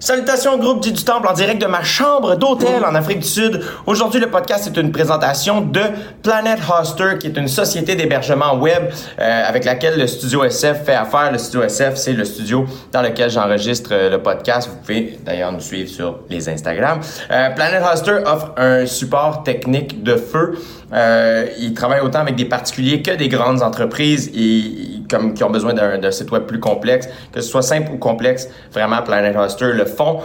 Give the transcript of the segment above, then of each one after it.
Salutations groupe du Temple en direct de ma chambre d'hôtel en Afrique du Sud. Aujourd'hui, le podcast est une présentation de Planet Hoster, qui est une société d'hébergement web euh, avec laquelle le studio SF fait affaire. Le studio SF, c'est le studio dans lequel j'enregistre euh, le podcast. Vous pouvez d'ailleurs nous suivre sur les Instagram. Euh, Planet Hoster offre un support technique de feu. il travaille autant avec des particuliers que des grandes entreprises comme, qui ont besoin d'un site web plus complexe, que ce soit simple ou complexe. Vraiment, Planet Hoster le fond.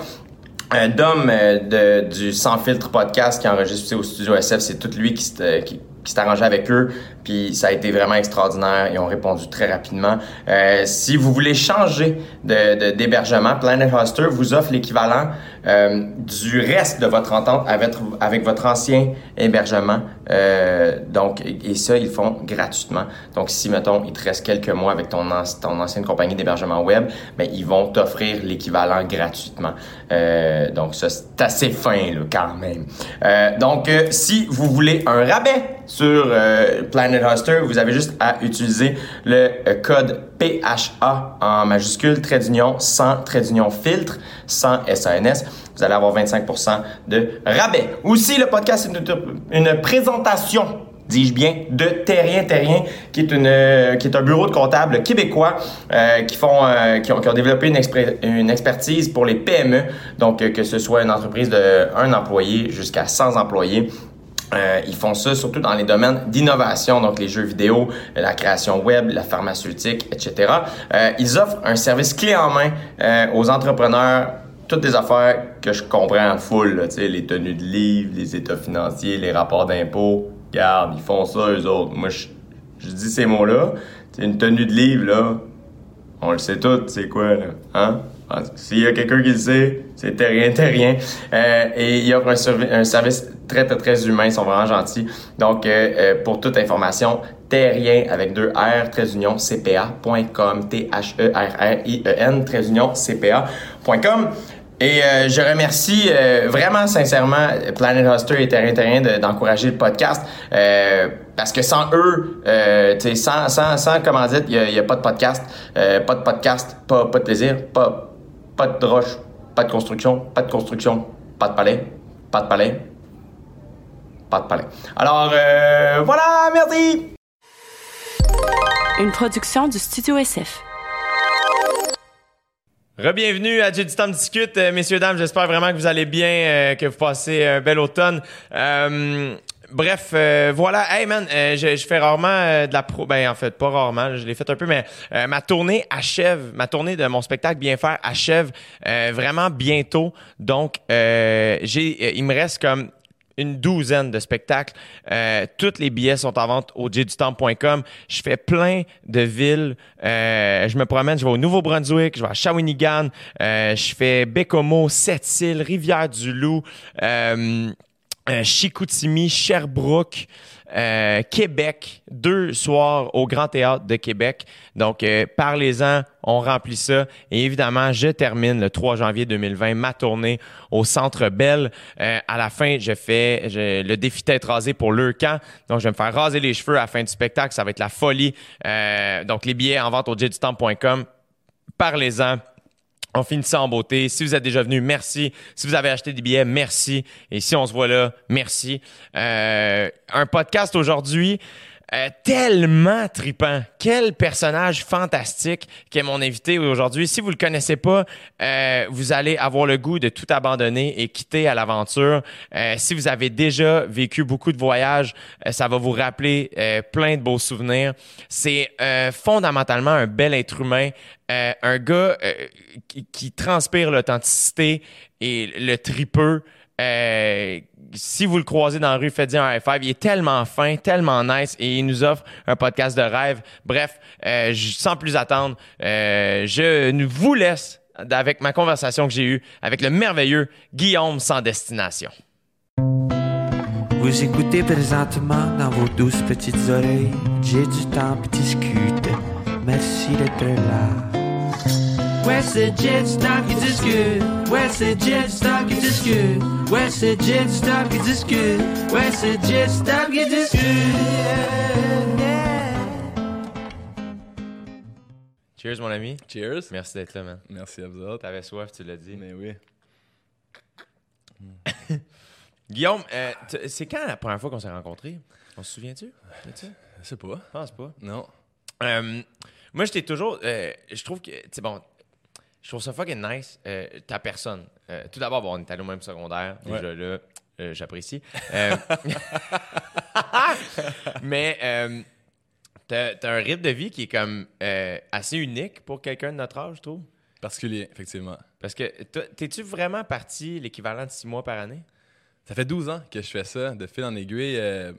Un Dom euh, de, du Sans Filtre podcast qui enregistre au studio SF, c'est tout lui qui, s'est arrangé avec eux, puis ça a été vraiment extraordinaire. Ils ont répondu très rapidement. Euh, si vous voulez changer de, d'hébergement, Planet Hoster vous offre l'équivalent euh, du reste de votre entente avec, avec votre ancien hébergement. Euh, donc, et ça, ils font gratuitement. Donc, si, mettons, il te reste quelques mois avec ton, ton ancienne compagnie d'hébergement web, ben, ils vont t'offrir l'équivalent gratuitement. Donc, ça, c'est assez fin, là, quand même. Donc, si vous voulez un rabais sur Planet Vous avez juste à utiliser le euh, code PHA en majuscule, trait d'union, sans trait d'union filtre, sans SANS. Vous allez avoir 25% de rabais. Aussi, le podcast est une, présentation dis-je bien, de Terrien Terrien, qui est une euh, qui est un bureau de comptables québécois qui font qui, ont, développé une, une expertise pour les PME, donc que ce soit une entreprise de un employé jusqu'à 100 employés. Euh, ils font ça surtout dans les domaines d'innovation, donc les jeux vidéo, la création web, la pharmaceutique, etc. Euh, ils offrent un service clé en main euh, aux entrepreneurs, toutes des affaires que je comprends en full, sais, les tenues de livres, les états financiers, les rapports d'impôts. Regarde, ils font ça eux autres. Moi, je, dis ces mots-là. Une tenue de livre, là, on le sait tout, c'est quoi, là, hein? S'il y a quelqu'un qui le sait, c'est rien, rien. Euh, et il offre un, un, service très, très, très humain. Ils sont vraiment gentils. Donc, euh, euh pour toute information, terrien avec deux R, très union, cpa.com, T-H-E-R-R-I-E-N, très union, cpa.com. Et euh, je remercie euh, vraiment sincèrement Planet Hoster et Terrain Terrien d'encourager le podcast parce que sans eux, euh, sans, sans, sans comment dire, il n'y a, a, pas de podcast, pas de podcast, pas, pas de plaisir, pas, pas de roche, pas de construction, pas de construction, pas de palais, pas de palais, pas de palais. Alors, euh, voilà, merci! Une production du Studio SF. Rebienvenue à Dieu du temps discute, euh, messieurs dames. J'espère vraiment que vous allez bien, euh, que vous passez un bel automne. Euh, Bref, euh, voilà. Hey man, euh, je, fais rarement euh, de la pro. Ben en fait, pas rarement. Je l'ai fait un peu, mais ma tournée achève. Ma tournée de mon spectacle Bien faire achève vraiment bientôt. Donc, j'ai, il me reste comme une douzaine de spectacles. Euh, les billets sont en vente au jdutemps.com. Je fais plein de villes. Euh, je me promène, je vais au Nouveau-Brunswick, je vais à Shawinigan, euh, je fais Bécomo, Sept-Îles, Rivière-du-Loup. Euh, Chicoutimi, Sherbrooke, euh, Québec, deux soirs au Grand Théâtre de Québec. Donc, euh, parlez-en, on remplit ça. Et évidemment, je termine le 3 janvier 2020 ma tournée au Centre Bell. à la fin, je fais le défi tête rasée pour le camp. Donc, je vais me faire raser les cheveux à la fin du spectacle. Ça va être la folie. donc, les billets en vente au temps.com. Parlez-en. On finit ça en beauté. Si vous êtes déjà venu, merci. Si vous avez acheté des billets, merci. Et si on se voit là, merci. Euh, un podcast aujourd'hui. Euh, tellement tripant. Quel personnage fantastique qu'est mon invité aujourd'hui. Si vous le connaissez pas, euh, vous allez avoir le goût de tout abandonner et quitter à l'aventure. Euh, si vous avez déjà vécu beaucoup de voyages, ça va vous rappeler plein de beaux souvenirs. C'est fondamentalement un bel être humain, un gars qui, qui, transpire l'authenticité et le tripeux. Si vous le croisez dans la rue, faites-y un high five. Il est tellement fin, tellement nice et il nous offre un podcast de rêve. Bref, euh, sans plus attendre, euh, je vous laisse avec ma conversation que j'ai eue avec le merveilleux Guillaume sans destination. Vous écoutez présentement dans vos douces petites oreilles. J'ai du temps pour discuter. Merci d'être là. West jet stock is this good. West jet stock is this good. West jet stock is this good. West jet stock is this good. Cheers, mon ami. Cheers. Merci d'être là, man. Merci à vous autres. T'avais soif, tu l'as dit. Mais oui. Guillaume, euh, c'est quand la première fois qu'on s'est rencontrés? On se souvient-tu? ça? Je sais pas. Je pense pas. Non. Euh, moi, j'étais toujours. euh, je trouve que. C'est bon. Je trouve ça fucking nice, euh, ta personne. Euh, tout d'abord, bon, on est allé au même secondaire. Déjà Ouais. là, euh, j'apprécie. Euh, mais t'as t'as un rythme de vie qui est comme assez unique pour quelqu'un de notre âge, je trouve? Particulier, effectivement. Parce que t'es-tu vraiment parti l'équivalent de six mois par année? Ça fait 12 ans que je fais ça, de fil en aiguille, euh,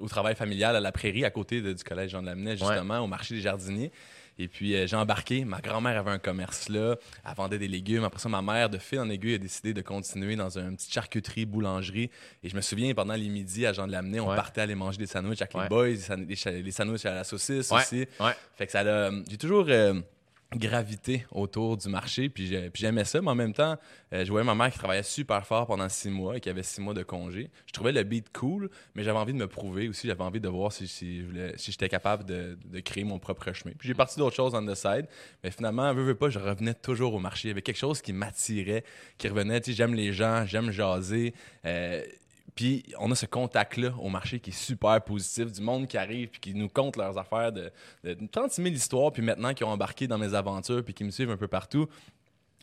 au travail familial à la prairie, à côté de- du collège Jean de Lamennais, justement, au marché des jardiniers. Et puis, euh, j'ai embarqué. Ma grand-mère avait un commerce là. Elle vendait des légumes. Après ça, ma mère, de fil en aiguille, a décidé de continuer dans une petite charcuterie, boulangerie. Et je me souviens, pendant les midis à Jean de Lamennais, on Ouais. partait aller manger des sandwichs avec Ouais. les boys, les sandwichs à la saucisse Ouais. aussi. Ouais. Fait que ça l'a. J'ai toujours euh, gravité autour du marché, puis j'ai- puis j'aimais ça, mais en même temps, euh, je voyais ma mère qui travaillait super fort pendant six mois et qui avait six mois de congé. Je trouvais le beat cool, mais j'avais envie de me prouver aussi. J'avais envie de voir si, si j'étais capable de, de créer mon propre chemin. Puis j'ai parti d'autres choses on the side, mais finalement, veux, veux pas, je revenais toujours au marché. Il y avait quelque chose qui m'attirait, qui revenait. Tu sais, j'aime les gens, j'aime jaser. euh, puis on a ce contact-là au marché qui est super positif, du monde qui arrive puis qui nous compte leurs affaires de, de 36 000 histoires, puis maintenant qui ont embarqué dans mes aventures puis qui me suivent un peu partout.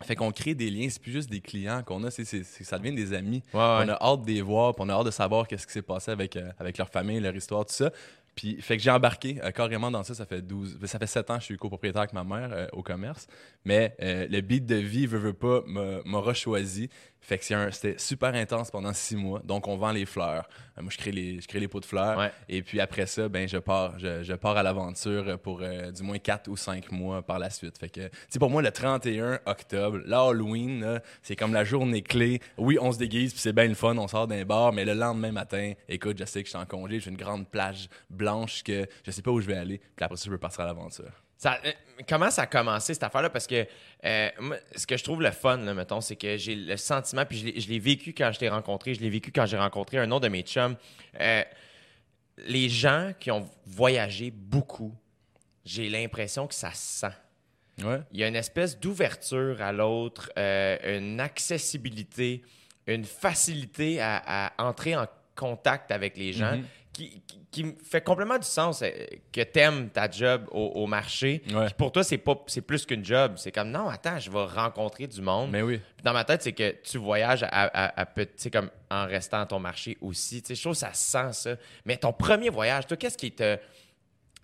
Fait qu'on crée des liens, c'est plus juste des clients qu'on a, c'est, c'est- c'est- ça devient des amis. Ouais, ouais. On a hâte de les voir, puis on a hâte de savoir qu'est-ce qui s'est passé avec, euh, avec leur famille, leur histoire, tout ça. Puis, fait que j'ai embarqué euh, carrément dans ça. Ça fait 12, ça fait 7 ans que je suis copropriétaire avec ma mère euh, au commerce. Mais euh, le beat de vie, veut, veut pas, m'a- m'aura choisi. Fait que c'était super intense pendant 6 mois. Donc, on vend les fleurs. Euh, moi, je crée les, je crée les pots de fleurs. Ouais. Et puis après ça, ben, je pars, je, je pars à l'aventure pour euh, du moins 4 ou 5 mois par la suite. Fait que, tu pour moi, le 31 octobre, l'Halloween, c'est comme la journée clé. Oui, on se déguise, puis c'est bien le fun, on sort d'un bar, mais le lendemain matin, écoute, je sais que je suis en congé, j'ai une grande plage blanche que je sais pas où je vais aller, puis après ça, je peux partir à l'aventure. Ça, euh, comment ça a commencé cette affaire-là? Parce que euh, moi, ce que je trouve le fun, là, mettons, c'est que j'ai le sentiment, puis je l'ai- vécu quand je t'ai rencontré, je l'ai vécu quand j'ai rencontré un autre de mes chums. Euh, les gens qui ont voyagé beaucoup, j'ai l'impression que ça se sent. Ouais. Il y a une espèce d'ouverture à l'autre, euh, une accessibilité, une facilité à, à entrer en contact avec les gens Mhm. Qui, qui- qui me fait complètement du sens euh, que t'aimes ta job au, au marché. Ouais. Pour toi, c'est pas c'est plus qu'une job. C'est comme non, attends, je vais rencontrer du monde. Mais oui. Puis dans ma tête, c'est que tu voyages à, sais, comme en restant à ton marché aussi. Tu sais, je trouve que ça se sent ça. Mais ton premier voyage, toi, qu'est-ce qui te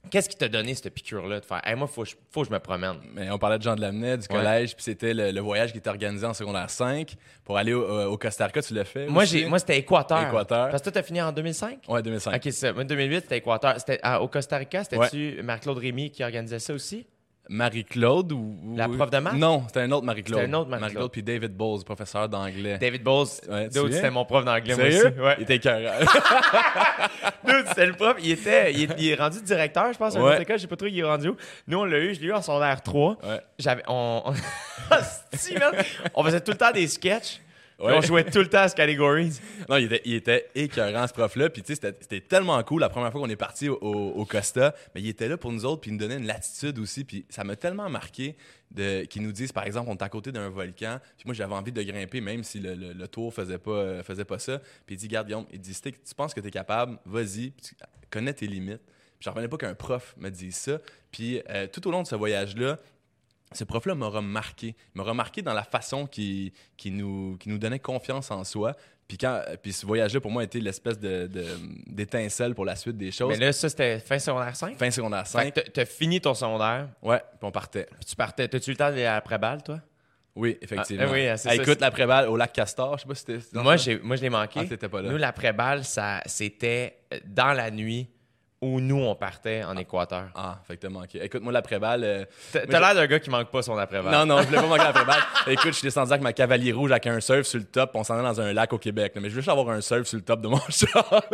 Qu'est-ce qui t'a donné cette piqûre-là de faire Hey, moi, faut, que je- faut que je me promène? Mais on parlait de Jean de Lamennais, du collège, puis c'était le, le voyage qui était organisé en secondaire 5 pour aller au, euh, au Costa Rica. Tu l'as fait? Moi, j'ai, moi c'était Équateur. Équateur. Parce que toi, t'as fini en 2005? Ouais, 2005. Ok, c'est ça. Moi, 2008, c'était Équateur. C'était à- au Costa Rica, c'était-tu Marc-Claude Rémy qui organisait ça aussi? Marie-Claude ou, La prof de maths? Non, c'était un autre Marie-Claude. C'était un autre Marie-Claude. puis David Bowles, professeur d'anglais. David Bowles. Ouais, c'était mon prof d'anglais, moi aussi. Ouais. Il était écœurant. Dude, c'était le prof? Il, était, il, est, il est rendu directeur, je pense, à Ouais. Je sais pas trop, il est rendu où. Nous, on l'a eu. Je l'ai eu en secondaire 3. Ouais. J'avais... On faisait tout le temps des sketchs. Ouais. On jouait tout le temps à Categories. non, il était, il était écœurant, ce prof-là. Puis, tu sais, c'était tellement cool la première fois qu'on est parti au, Costa. Mais il était là pour nous autres, puis il nous donnait une latitude aussi. Puis, ça m'a tellement marqué qu'ils nous disent, par exemple, on est à côté d'un volcan. Puis, moi, j'avais envie de grimper, même si le, le- le tour faisait pas, euh, faisait pas ça. Puis, il dit, garde, Guillaume, il dit, si tu penses que tu es capable, vas-y, connais tes limites. Puis, j'en revenais pas qu'un prof me dise ça. Puis, euh, tout au long de ce voyage-là, ce prof-là m'a remarqué. Il m'a remarqué dans la façon qu'il qui nous, qui nous donnait confiance en soi. Puis, quand, puis ce voyage-là, pour moi, a été l'espèce de- d'étincelle pour la suite des choses. Mais là, ça, c'était fin secondaire 5. fin secondaire Fait 5, que t'as- fini ton secondaire. ouais, puis on partait. Puis tu partais. T'as-tu eu le temps d'aller après-balle, toi? Oui, effectivement. Ah, oui, c'est Ah, ça, écoute, l'après-balle au lac Castor, je sais pas si c'était... Moi, j'ai, moi, je l'ai manqué. Ah, t'étais pas là. Nous, l'après-balle, ça, c'était euh, dans la nuit où nous, on partait en Équateur. Ah, fait que t'as manqué. Écoute, moi, l'après-balle... euh, T'as, l'air d'un gars qui manque pas son après-balle. Non, non, je voulais pas manquer l'après-balle. Écoute, je suis descendu avec ma cavalier rouge avec un surf sur le top, on s'en allait dans un lac au Québec. là. Mais je voulais juste avoir un surf sur le top de mon char.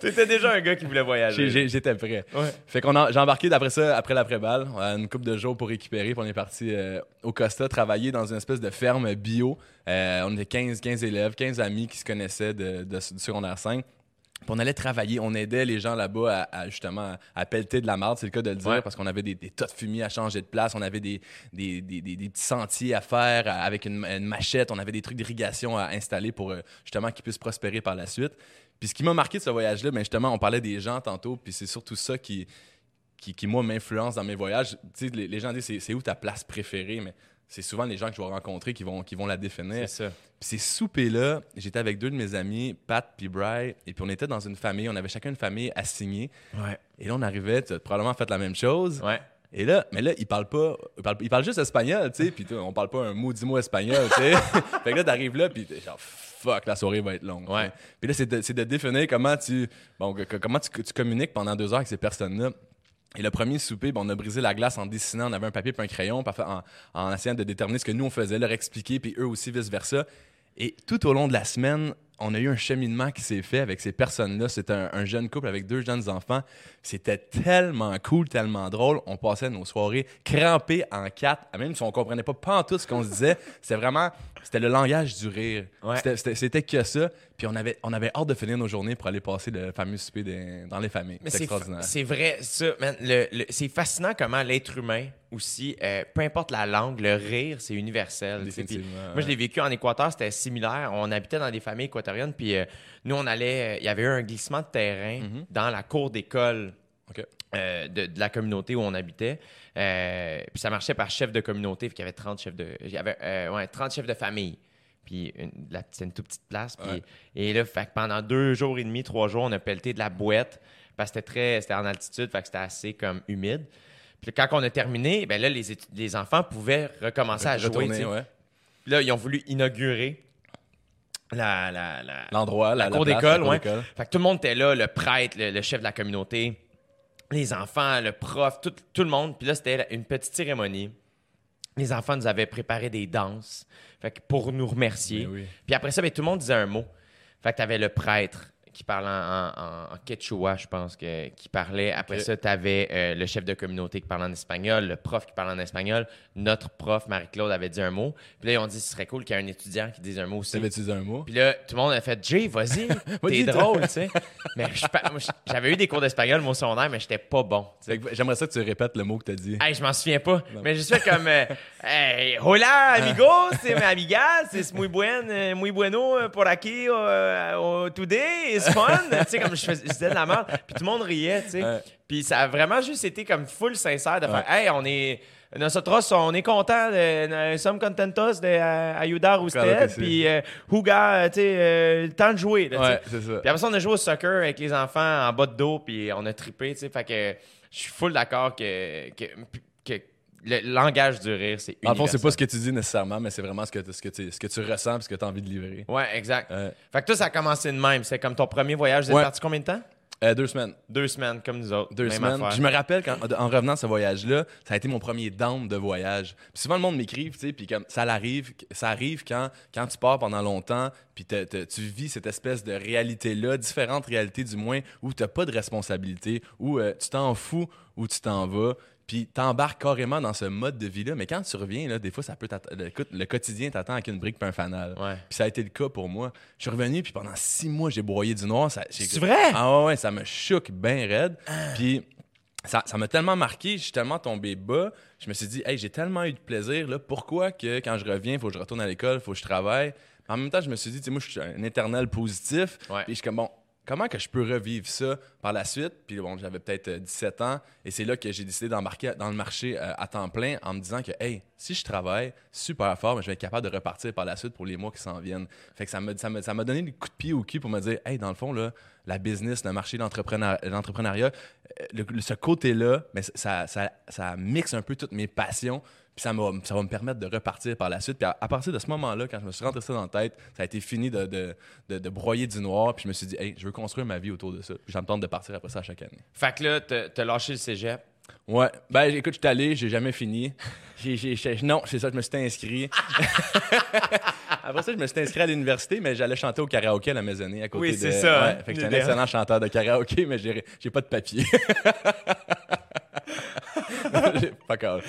T'étais déjà un gars qui voulait voyager. J'étais prêt. Ouais. Fait qu'on j'ai embarqué d'après ça, après l'après-balle, on a une couple de jours pour récupérer, puis on est parti euh, au Costa travailler dans une espèce de ferme bio. Euh, on était 15, 15 élèves, 15 amis qui se connaissaient de, de- du secondaire 5. Puis on allait travailler, on aidait les gens là-bas à, à, justement à pelleter de la marde, c'est le cas de le dire, Ouais. parce qu'on avait des, des tas de fumier à changer de place, on avait des, des, des, des- des petits sentiers à faire avec une, une machette, on avait des trucs d'irrigation à installer pour euh, justement qu'ils puissent prospérer par la suite. Puis ce qui m'a marqué de ce voyage-là, ben justement, on parlait des gens tantôt, puis c'est surtout ça qui, qui, qui, moi, m'influence dans mes voyages. Tu sais, les, les gens disent c'est, c'est où ta place préférée, mais c'est souvent les gens que je vais rencontrer qui vont, qui vont la définir. C'est ça. Puis ces soupers-là, j'étais avec deux de mes amis, Pat puis Bry, et puis on était dans une famille, on avait chacun une famille assignée. Ouais. Et là, on arrivait, tu as probablement fait la même chose. Ouais. Et là, mais là, ils parlent pas, ils parlent, ils parlent juste espagnol, tu sais, puis on parle pas un maudit mot espagnol, tu sais. fait que là, t'arrives là, puis t'es genre, fuck, la soirée va être longue. Ouais. Puis là, c'est de, de définir comment tu, bon, comment tu, tu communiques pendant deux heures avec ces personnes-là. Et le premier souper, ben, on a brisé la glace en dessinant, on avait un papier puis un crayon, en, en essayant de déterminer ce que nous on faisait, leur expliquer, puis eux aussi vice-versa. Et tout au long de la semaine, on a eu un cheminement qui s'est fait avec ces personnes-là. C'était un, un jeune couple avec deux jeunes enfants. C'était tellement cool, tellement drôle. On passait nos soirées crampées en quatre, même si on comprenait pas tout ce qu'on se disait. C'était vraiment, c'était le langage du rire. Ouais. C'était- que ça. Puis on avait, on avait hâte de finir nos journées pour aller passer le fameux souper des- dans les familles. C'est c'est extraordinaire. c'est vrai, ça, c'est fascinant comment l'être humain aussi, euh, peu importe la langue, le rire, c'est universel. Définitivement, Moi, je l'ai vécu en Équateur, c'était similaire. On habitait dans des familles équatoriennes, puis euh, nous, on allait. Il y avait eu un glissement de terrain Mhm. dans la cour d'école euh, de, de la communauté où on habitait. Euh, puis ça marchait par chef de communauté, puis il y avait 30 chefs de. Il y avait euh, ouais, 30 chefs de famille. Puis c'était une toute petite place. Puis, Ouais. Et là, fait que pendant deux jours et demi, trois jours, on a pelleté de la boîte parce que c'était très. C'était en altitude, fait que c'était assez comme humide. Puis quand on a terminé, ben là, les, les enfants pouvaient recommencer à jouer. Retourner, ouais. Là, ils ont voulu inaugurer la, la, la, L'endroit, la, cour d'école, ouais. Fait que tout le monde était là, le prêtre, le, le chef de la communauté, les enfants, le prof, tout, tout le monde. Puis là, c'était une petite cérémonie. Les enfants nous avaient préparé des danses fait que pour nous remercier. Ben oui. Puis après ça, ben, tout le monde disait un mot. Fait que tu avais le prêtre qui parlait en, en- en quechua, je pense, que, qui parlait. Après ça, tu avais le chef de communauté qui parlait en espagnol, le prof qui parlait en espagnol. Notre prof, Marie-Claude, avait dit un mot. Puis là, ils ont dit ce serait cool qu'il y ait un étudiant qui dise un mot aussi. T'avais-tu dit un mot? Puis là, tout le monde a fait Jay, vas-y, t'es drôle, tu sais. Mais j'avais eu des cours d'espagnol, mon secondaire, mais j'étais pas bon. J'aimerais ça que tu répètes le mot que t'as dit. Hey, je m'en souviens pas. Mais je fais comme euh, Hey, hola, amigos, c'est mi amigas, c'est muy buen, euh, muy bueno euh, por aquí euh, euh, today, it's fun. tu sais, comme je, faisais, je disais de la merde. Puis tout le monde riait, tu sais. Ouais. Puis ça a vraiment juste été comme full sincère de faire Ouais. Hey, on est. Nosotros, on est contents, de, sommes contentos de euh, ayudar usted. Puis, euh, Huga, tu sais, euh, le temps de jouer. là, tu sais. Ouais, c'est ça. Puis après ça, on a joué au soccer avec les enfants en bas de dos, puis on a trippé, tu sais. Fait que je suis full d'accord que, que, que le langage du rire, c'est En fond, c'est universel. pas ce que tu dis nécessairement, mais c'est vraiment ce que, ce que, tu, ce que tu ressens et ce que tu as envie de livrer. Ouais, exact. Ouais. Fait que toi, ça a commencé de même. C'est comme ton premier voyage. Vous êtes Ouais. parti combien de temps? Euh, deux semaines. Deux semaines, comme nous autres. Deux Même semaines. affaire. Je me rappelle, quand, en revenant de ce voyage-là, ça a été mon premier down de voyage. Puis souvent, le monde m'écrive, tu sais, puis comme ça arrive, ça arrive quand, quand tu pars pendant longtemps, puis te- te- tu vis cette espèce de réalité-là, différentes réalités du moins, où tu n'as pas de responsabilité, où euh, tu t'en fous, où tu t'en vas. Puis t'embarques carrément dans ce mode de vie-là. Mais quand tu reviens, là, des fois, ça peut le, écoute, le quotidien t'attend avec une brique puis un fanal. Ouais. Puis ça a été le cas pour moi. Je suis revenu, puis pendant six mois, j'ai broyé du noir. C'est vrai? Ah ouais, ça me choque bien raide. Puis ça ça m'a tellement marqué, je suis tellement tombé bas. Je me suis dit, hey, j'ai tellement eu de plaisir, là, pourquoi que quand je reviens, il faut que je retourne à l'école, il faut que je travaille? En même temps, je me suis dit, tu sais, moi, je suis un éternel positif. Ouais. Puis je suis comme, bon, comment que je peux revivre ça par la suite? Puis bon, j'avais peut-être euh, 17 ans et c'est là que j'ai décidé d'embarquer dans le marché euh, à temps plein en me disant que, hey, si je travaille super fort, mais je vais être capable de repartir par la suite pour les mois qui s'en viennent. Fait que ça m'a ça donné le coup de pied au cul pour me dire, hey, dans le fond, là, la business, le marché, l'entrepreneur- l'entrepreneuriat, euh, ce côté-là, mais ça, ça, ça mixe un peu toutes mes passions. Puis ça, ça va me permettre de repartir par la suite. Puis à, partir de ce moment-là, quand je me suis rentré ça dans la tête, ça a été fini de, de, de- broyer du noir. Puis je me suis dit, hey, je veux construire ma vie autour de ça. Puis tente de partir après ça chaque année. Fait que là, t'as lâché le cégep. Ouais. Ben écoute, je suis allé, j'ai jamais fini. Non, c'est ça, je me suis inscrit. Après ça, je me suis inscrit à l'université, mais j'allais chanter au karaoké à la maisonnée à côté Oui, de... c'est ça, hein, fait que j'étais un excellent chanteur de karaoké, mais j'ai, pas de papier. J'ai pas grave.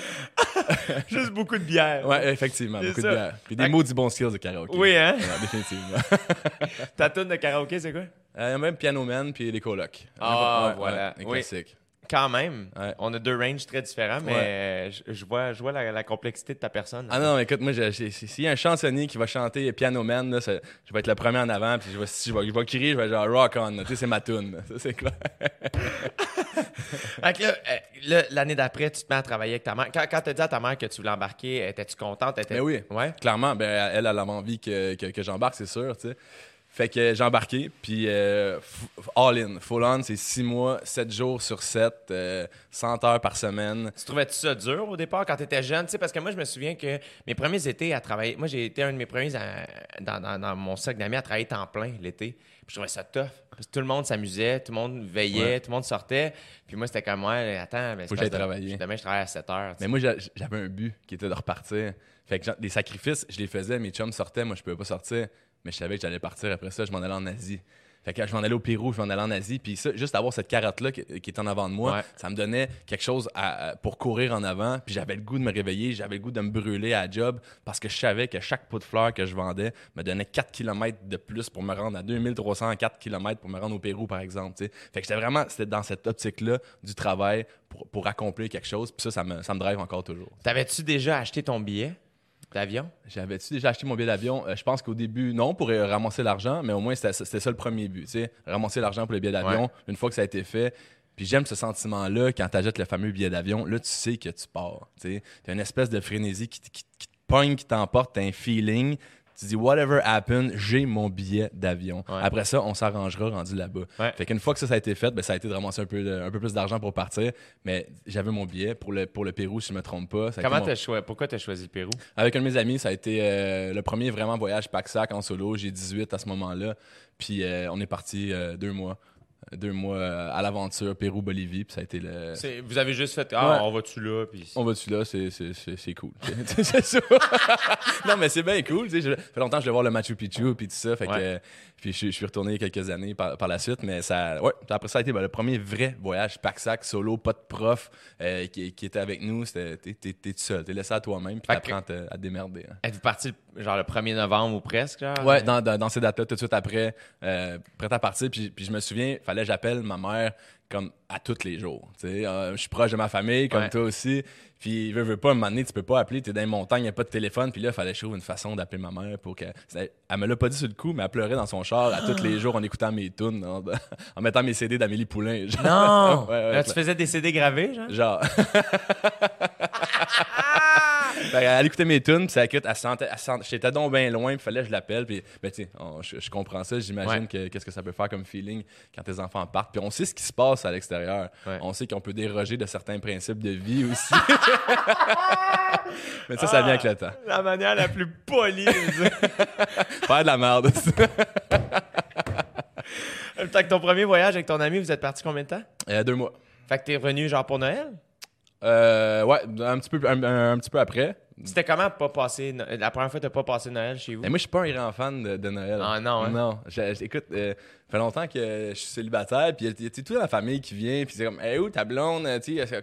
Juste beaucoup de bière. Ouais, effectivement, beaucoup ça. de bière. Puis des mots du bon skills de karaoké. Oui, hein? Ouais, définitivement. Ta tune de karaoké, c'est quoi? Euh, même Piano Man puis les colocs. Ah, Ouais, voilà. les Oui. classiques. Quand même, Ouais. on a deux ranges très différents, mais euh, je, je vois, je vois la, la complexité de ta personne. Ah non, écoute, moi, s'il y a un chansonnier qui va chanter Piano Man, là, ça- je vais être le premier en avant, puis je vais, si je vais, je vais crier, je vais genre rock on. Tu sais, c'est ma tune. Ça, c'est quoi? Fait que là, euh, là, l'année d'après, tu te mets à travailler avec ta mère. Quand, quand tu as dit à ta mère que tu voulais embarquer, étais-tu contente? Étais... Mais oui. Ouais. Clairement, ben, elle, elle avait envie que, que, que j'embarque, c'est sûr, tu sais. Fait que j'ai embarqué, puis euh, all in. Full on, c'est 6 mois, 7 jours sur 7, 100 heures par semaine. Tu trouvais-tu ça dur au départ quand tu étais jeune? Parce que moi, je me souviens que mes premiers étés à travailler. Moi, j'ai été un de mes premiers à- dans, dans- dans mon cercle d'amis à travailler temps plein l'été. Puis je trouvais ça tough. Parce que tout le monde s'amusait, tout le monde veillait, Ouais. tout le monde sortait. Puis moi, c'était comme moi, attends, ben, Faut que travailler. Demain, je travaille à 7 heures. Mais moi, j'a- j'avais un but qui était de repartir. Fait que des sacrifices, je les faisais, mes chums sortaient, moi, je pouvais pas sortir. Mais je savais que j'allais partir après ça, je m'en allais en Asie. Fait que je m'en allais au Pérou, je m'en allais en Asie. Puis ça, juste avoir cette carotte-là qui, qui est en avant de moi, Ouais. ça me donnait quelque chose à- à- pour courir en avant. Puis j'avais le goût de me réveiller, j'avais le goût de me brûler à la job parce que je savais que chaque pot de fleurs que je vendais me donnait 4 km de plus pour me rendre à 2304 km pour me rendre au Pérou, par exemple. tu sais. Fait que c'était vraiment dans cette optique-là du travail pour, pour accomplir quelque chose. Puis ça, ça me, ça me drive encore toujours. T'avais-tu déjà acheté ton billet? D'avion? J'avais-tu déjà acheté mon billet d'avion? Euh, je pense qu'au début, non, pour euh, ramasser l'argent, mais au moins, c'était ça le premier but, tu sais. Ramasser l'argent pour le billet d'avion, Ouais. une fois que ça a été fait. Puis j'aime ce sentiment-là, quand tu achètes le fameux billet d'avion, là, tu sais que tu pars, tu sais. T'as une espèce de frénésie qui, te- qui, qui te pogne, qui t'emporte, t'as un feeling. Tu dis, whatever happen, j'ai mon billet d'avion. Ouais. Après ça, on s'arrangera rendu là-bas. Ouais. Fait qu'une fois que ça, ça a été fait, ben, ça a été de ramasser un peu, de- un peu plus d'argent pour partir. Mais j'avais mon billet pour le, pour le Pérou, si je me trompe pas. Ça Comment mon- t'as choisi? Pourquoi t'as choisi le Pérou? avec un de mes amis, ça a été euh, le premier vraiment voyage pack-sac en solo. J'ai 18 à ce moment-là. Puis euh, on est parti euh, deux mois. Deux mois euh, à l'aventure, Pérou-Bolivie. Puis ça a été le. Vous avez juste fait Ah, Ouais. on va-tu là? Puis... On va-tu là, c'est, cool. C'est- ça. non, mais c'est bien cool. tu sais. Je- fait longtemps que je vais voir le Machu Picchu puis tout ça. Fait que, Ouais. Puis je, je suis retourné quelques années par, par la suite. Mais ça, ouais, après ça a été ben, le premier vrai voyage pack-sac, solo, pas de prof euh, qui, qui était avec nous. C'était, t'es, t'es, t'es tout seul. T'es laissé à toi-même. Puis que- t'apprends à te- démerder. hein. Êtes-vous parti genre le 1er novembre ou presque? Genre? Ouais, dans, dans, dans ces dates-là, tout de suite après, euh, prêt à partir. Puis, puis je me souviens, fallait que j'appelle ma mère comme à tous les jours. tu sais. Euh, je suis proche de ma famille, comme Ouais. toi aussi. Puis, veux, veux pas, un moment donné, tu peux pas appeler, t'es dans les montagnes, y a pas de téléphone. Puis là, fallait que je trouve une façon d'appeler ma mère pour que. Elle me l'a pas dit sur le coup, mais elle pleurait dans son char à tous les jours en écoutant mes tunes, en, en mettant mes CD d'Amélie Poulain. genre. Non! Ouais, ouais, Là, tu faisais des CD gravés, genre? Genre. Qu'elle elle écoutait mes tunes, puis ça écoute, elle sentait, elle sentait- j'étais donc bien loin, puis fallait que je l'appelle, puis ben tu je, je comprends ça, j'imagine Ouais. que qu'est-ce que ça peut faire comme feeling quand tes enfants partent, puis on sait ce qui se passe à l'extérieur, Ouais. on sait qu'on peut déroger de certains principes de vie aussi. Mais ça, ça vient avec le temps. La manière la plus polie. Faire de la merde. Fait que ton premier voyage avec ton ami, vous êtes parti combien de temps? Euh, deux mois. Fait que t'es revenu genre pour Noël? Euh, ouais, un petit peu, un, un- un petit peu après. C'était comment pas passer... No- La première fois que t'as pas passé Noël chez vous? Mais moi, je suis pas un grand fan de, de Noël. Ah, non, hein? Non. J'ai- écoute, euh, ça fait longtemps que je suis célibataire, puis il y a toute la famille qui vient, puis c'est comme, hey, où ta blonde,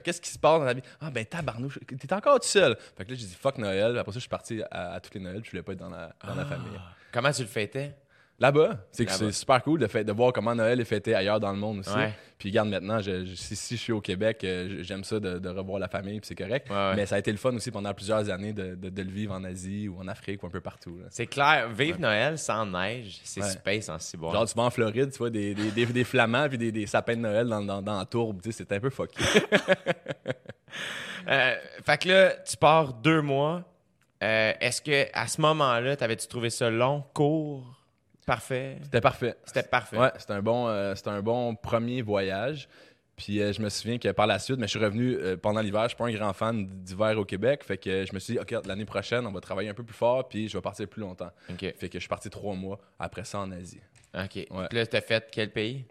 qu'est-ce qui se passe dans ta vie? Ah, ben, tabarnouche, t'es encore tout seul. Fait que là, j'ai dit, fuck Noël. Après ça, je suis parti à, à tous les Noëls, je voulais pas être dans la, dans la famille. Comment tu le fêtais? Là-bas, c'est que Là-bas. c'est super cool de, fait, de voir comment Noël est fêté ailleurs dans le monde aussi. Ouais. Puis regarde maintenant, je, je- si, si je suis au Québec, euh, j'aime ça de, de revoir la famille, puis c'est correct. Ouais. Mais ça a été le fun aussi pendant plusieurs années de, de- le vivre en Asie ou en Afrique ou un peu partout. là. C'est clair, vivre Noël sans neige, c'est space en ciboire. Genre, tu vas en Floride, tu vois des, des, des, des flamands puis des, des sapins de Noël dans, dans, dans la tourbe. C'est un peu fucké. Euh, fait que là, tu pars deux mois. Euh, Est-ce que à ce moment-là, t'avais-tu trouvé ça long, court, parfait? C'était parfait. C'était parfait. Ouais, c'était un, bon, euh, c'était un bon premier voyage. Puis euh, je me souviens que par la suite, mais je suis revenu euh, pendant l'hiver. Je suis pas un grand fan d'hiver au Québec. Fait que je me suis dit, OK, l'année prochaine, on va travailler un peu plus fort, puis je vais partir plus longtemps. OK. Fait que je suis parti trois mois après ça en Asie. OK. Ouais. Puis là, t'as fait quel pays?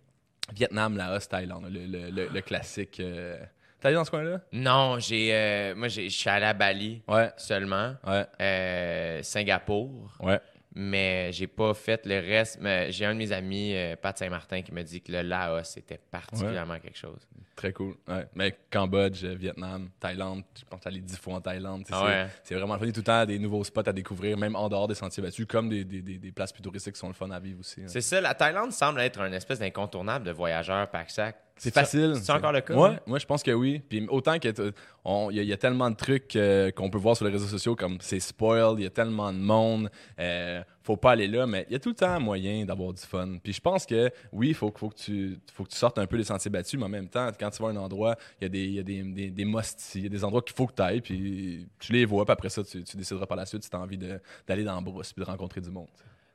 Vietnam, Laos, Thaïlande, le, le, le, le classique. euh. T'es allé dans ce coin-là? Non, j'ai. euh, moi, j'ai- je suis allé à Bali Ouais, seulement. ouais, Euh, Singapour. ouais. Mais j'ai pas fait le reste. Mais j'ai un de mes amis, euh, Pat Saint-Martin, qui me dit que le Laos, c'était particulièrement quelque chose. Très cool. Ouais. Mais Cambodge, Vietnam, Thaïlande, je pense aller dix fois en Thaïlande. tu sais, Ah c'est- ouais. C'est vraiment le fun. Il y a tout le temps des nouveaux spots à découvrir, même en dehors des sentiers battus, comme des, des, des, des places plus touristiques qui sont le fun à vivre aussi. hein. C'est ça, la Thaïlande semble être un espèce d'incontournable de voyageurs pack-sac. C'est facile. C'est encore le cas? Ouais, hein? moi je pense que oui. Puis autant que il y, a- il y a tellement de trucs euh, qu'on peut voir sur les réseaux sociaux comme c'est spoiled, il y a tellement de monde, euh, faut pas aller là, mais il y a tout le temps moyen d'avoir du fun. Puis je pense que oui, il faut, faut, que tu, faut que tu sortes un peu des sentiers battus, mais en même temps, quand tu vas à un endroit, il y a des, il y a des, des, des must il y a des endroits qu'il faut que tu ailles, puis tu les vois, puis après ça, tu, tu décideras par la suite si tu as envie d'aller dans la brousse puis de rencontrer du monde.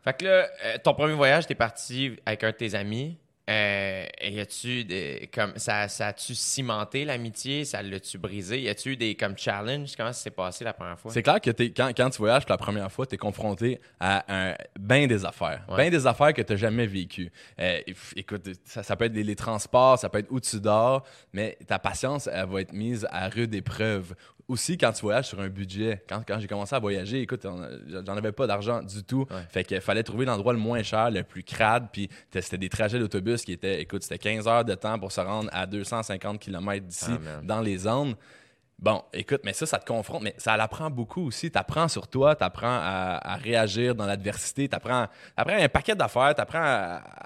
Fait que là, euh, ton premier voyage, t'es parti avec un de tes amis. Euh, y a-tu des comme ça, ça a-tu cimenté l'amitié, ça l'a-tu brisé, y a-tu eu des comme challenge, comment ça s'est passé la première fois? C'est clair que quand, quand tu voyages pour la première fois, tu es confronté à un ben des affaires. Ouais. Ben des affaires que tu jamais vécues. Euh, écoute, ça, ça peut être les, les transports, ça peut être où tu dors, mais ta patience, elle va être mise à rude épreuve. Aussi, quand tu voyages sur un budget, quand, quand j'ai commencé à voyager, écoute, j'en avais pas d'argent du tout. Ouais. Fait qu'il fallait trouver l'endroit le moins cher, le plus crade, puis c'était des trajets d'autobus qui étaient, écoute, c'était 15 heures de temps pour se rendre à 250 km d'ici, Ah, dans les Andes. Bon, écoute, mais ça, ça te confronte, mais ça l'apprend beaucoup aussi. Tu apprends sur toi, tu apprends à, réagir dans l'adversité, tu apprends, un paquet d'affaires, tu apprends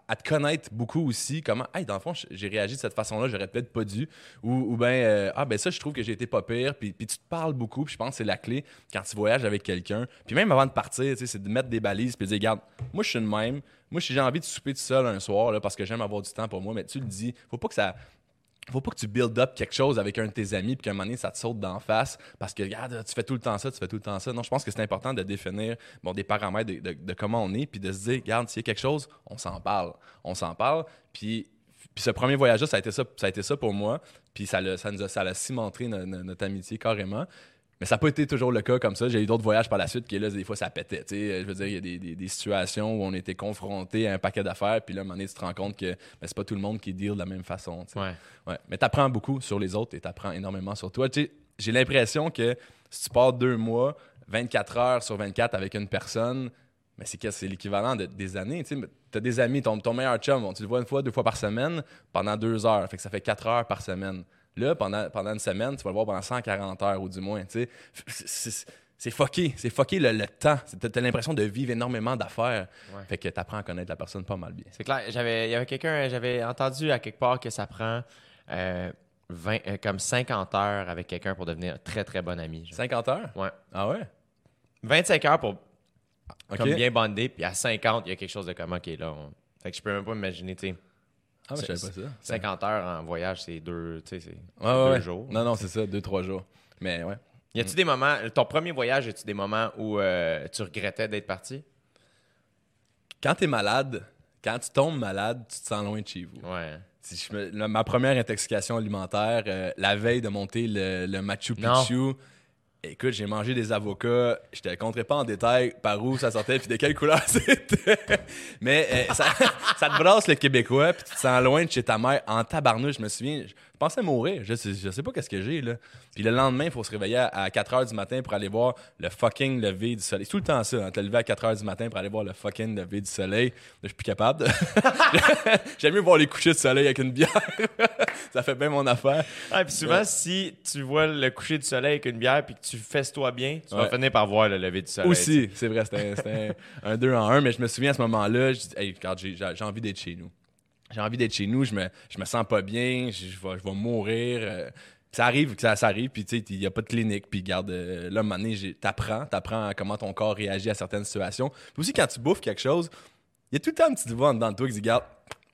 à, te connaître beaucoup aussi. Comment, hey, dans le fond, j'ai réagi de cette façon-là, j'aurais peut-être pas dû. Ou, bien, ah, ben ça, je trouve que j'ai été pas pire. Puis, tu te parles beaucoup, puis je pense que c'est la clé quand tu voyages avec quelqu'un. Puis même avant de partir, c'est de mettre des balises, puis de dire, regarde, moi, je suis le même. Moi, j'ai envie de souper tout seul un soir, là, parce que j'aime avoir du temps pour moi, mais tu le dis, faut pas que ça faut pas que tu build up quelque chose avec un de tes amis puis qu'à un moment donné, ça te saute d'en face parce que, regarde, tu fais tout le temps ça, tu fais tout le temps ça. Non, je pense que c'est important de définir bon, des paramètres de, comment on est puis de se dire, regarde, s'il y a quelque chose, on s'en parle. On s'en parle. Puis, puis ce premier voyage-là, ça a été ça, ça a été ça pour moi. Puis ça, ça nous a, ça a cimenté no- no- notre amitié carrément. Mais ça n'a pas été toujours le cas comme ça. J'ai eu d'autres voyages par la suite qui, là, des fois, ça pétait. tu sais. Je veux dire, il y a des, des- des situations où on était confronté à un paquet d'affaires, puis là, à un moment donné, tu te rends compte que ben, c'est pas tout le monde qui deal de la même façon. tu sais. Ouais. Ouais. Mais t'apprends beaucoup sur les autres et t'apprends énormément sur toi. Tu j'ai l'impression que si tu pars deux mois, 24 heures sur 24 avec une personne, mais c'est que c'est l'équivalent de, des années. Tu as des amis, ton, ton meilleur chum, tu le vois une fois, deux fois par semaine pendant deux heures. Fait que ça fait quatre heures par semaine. Là, pendant, pendant une semaine, tu vas le voir pendant 140 heures ou du moins. tu sais. C'est- fucké. C'est fucké le, le temps. T'as l'impression de vivre énormément d'affaires. Ouais. Fait que t'apprends à connaître la personne pas mal bien. C'est clair, j'avais il y avait quelqu'un j'avais entendu à quelque part que ça prend euh, 20 euh, comme 50 heures avec quelqu'un pour devenir très très bon ami. genre. 50 heures? Ouais. Ah ouais? 25 heures pour OK. comme bien bonder, puis à 50, il y a quelque chose de comme OK là. on- Fait que je peux même pas imaginer, tu sais. Ah, mais je savais pas ça. 50 heures en voyage, c'est deux, Ouais, deux ouais. jours. Non, non, c'est ça, deux, trois jours. Mais ouais. Y a-tu des moments, ton premier voyage, y a-tu des moments où euh, tu regrettais d'être parti? Quand t'es malade, quand tu tombes malade, tu te sens loin de chez vous. Ouais. Si je ma première intoxication alimentaire, euh, la veille de monter le, le Machu Non. Écoute, j'ai mangé des avocats. Je te compterai pas en détail par où ça sortait puis de quelle couleur c'était. Mais euh, ça, ça te brasse le Québécois puis tu te sens loin de chez ta mère en tabarnouche. Je me souviens, je pensais mourir. Je sais, je sais pas qu'est-ce que j'ai là. Puis le lendemain, il faut se réveiller à, à 4 h du matin pour aller voir le fucking lever du soleil. C'est tout le temps ça. Hein, te lever à 4 h du matin pour aller voir le fucking lever du soleil. Là, je suis plus capable. J'aime mieux voir les couchers de soleil avec une bière. ça fait bien mon affaire. Ah, puis souvent, si tu vois le coucher du soleil avec une bière puis que tu fesses-toi bien, tu vas Ouais. finir par voir le lever du soleil. Aussi, c'est vrai, c'était un, un deux en un, mais je me souviens à ce moment-là, je dis, hey, regarde, j'ai envie d'être chez nous. J'ai envie d'être chez nous, je me, je me sens pas bien, je, je vais, je vais mourir. euh, ça arrive, ça, ça arrive, puis tu sais, il n'y a pas de clinique, puis garde, là, à un moment donné, t'apprends, t'apprends comment ton corps réagit à certaines situations. Puis aussi, quand tu bouffes quelque chose, il y a tout le temps une petite voix en dedans de toi qui dit, garde,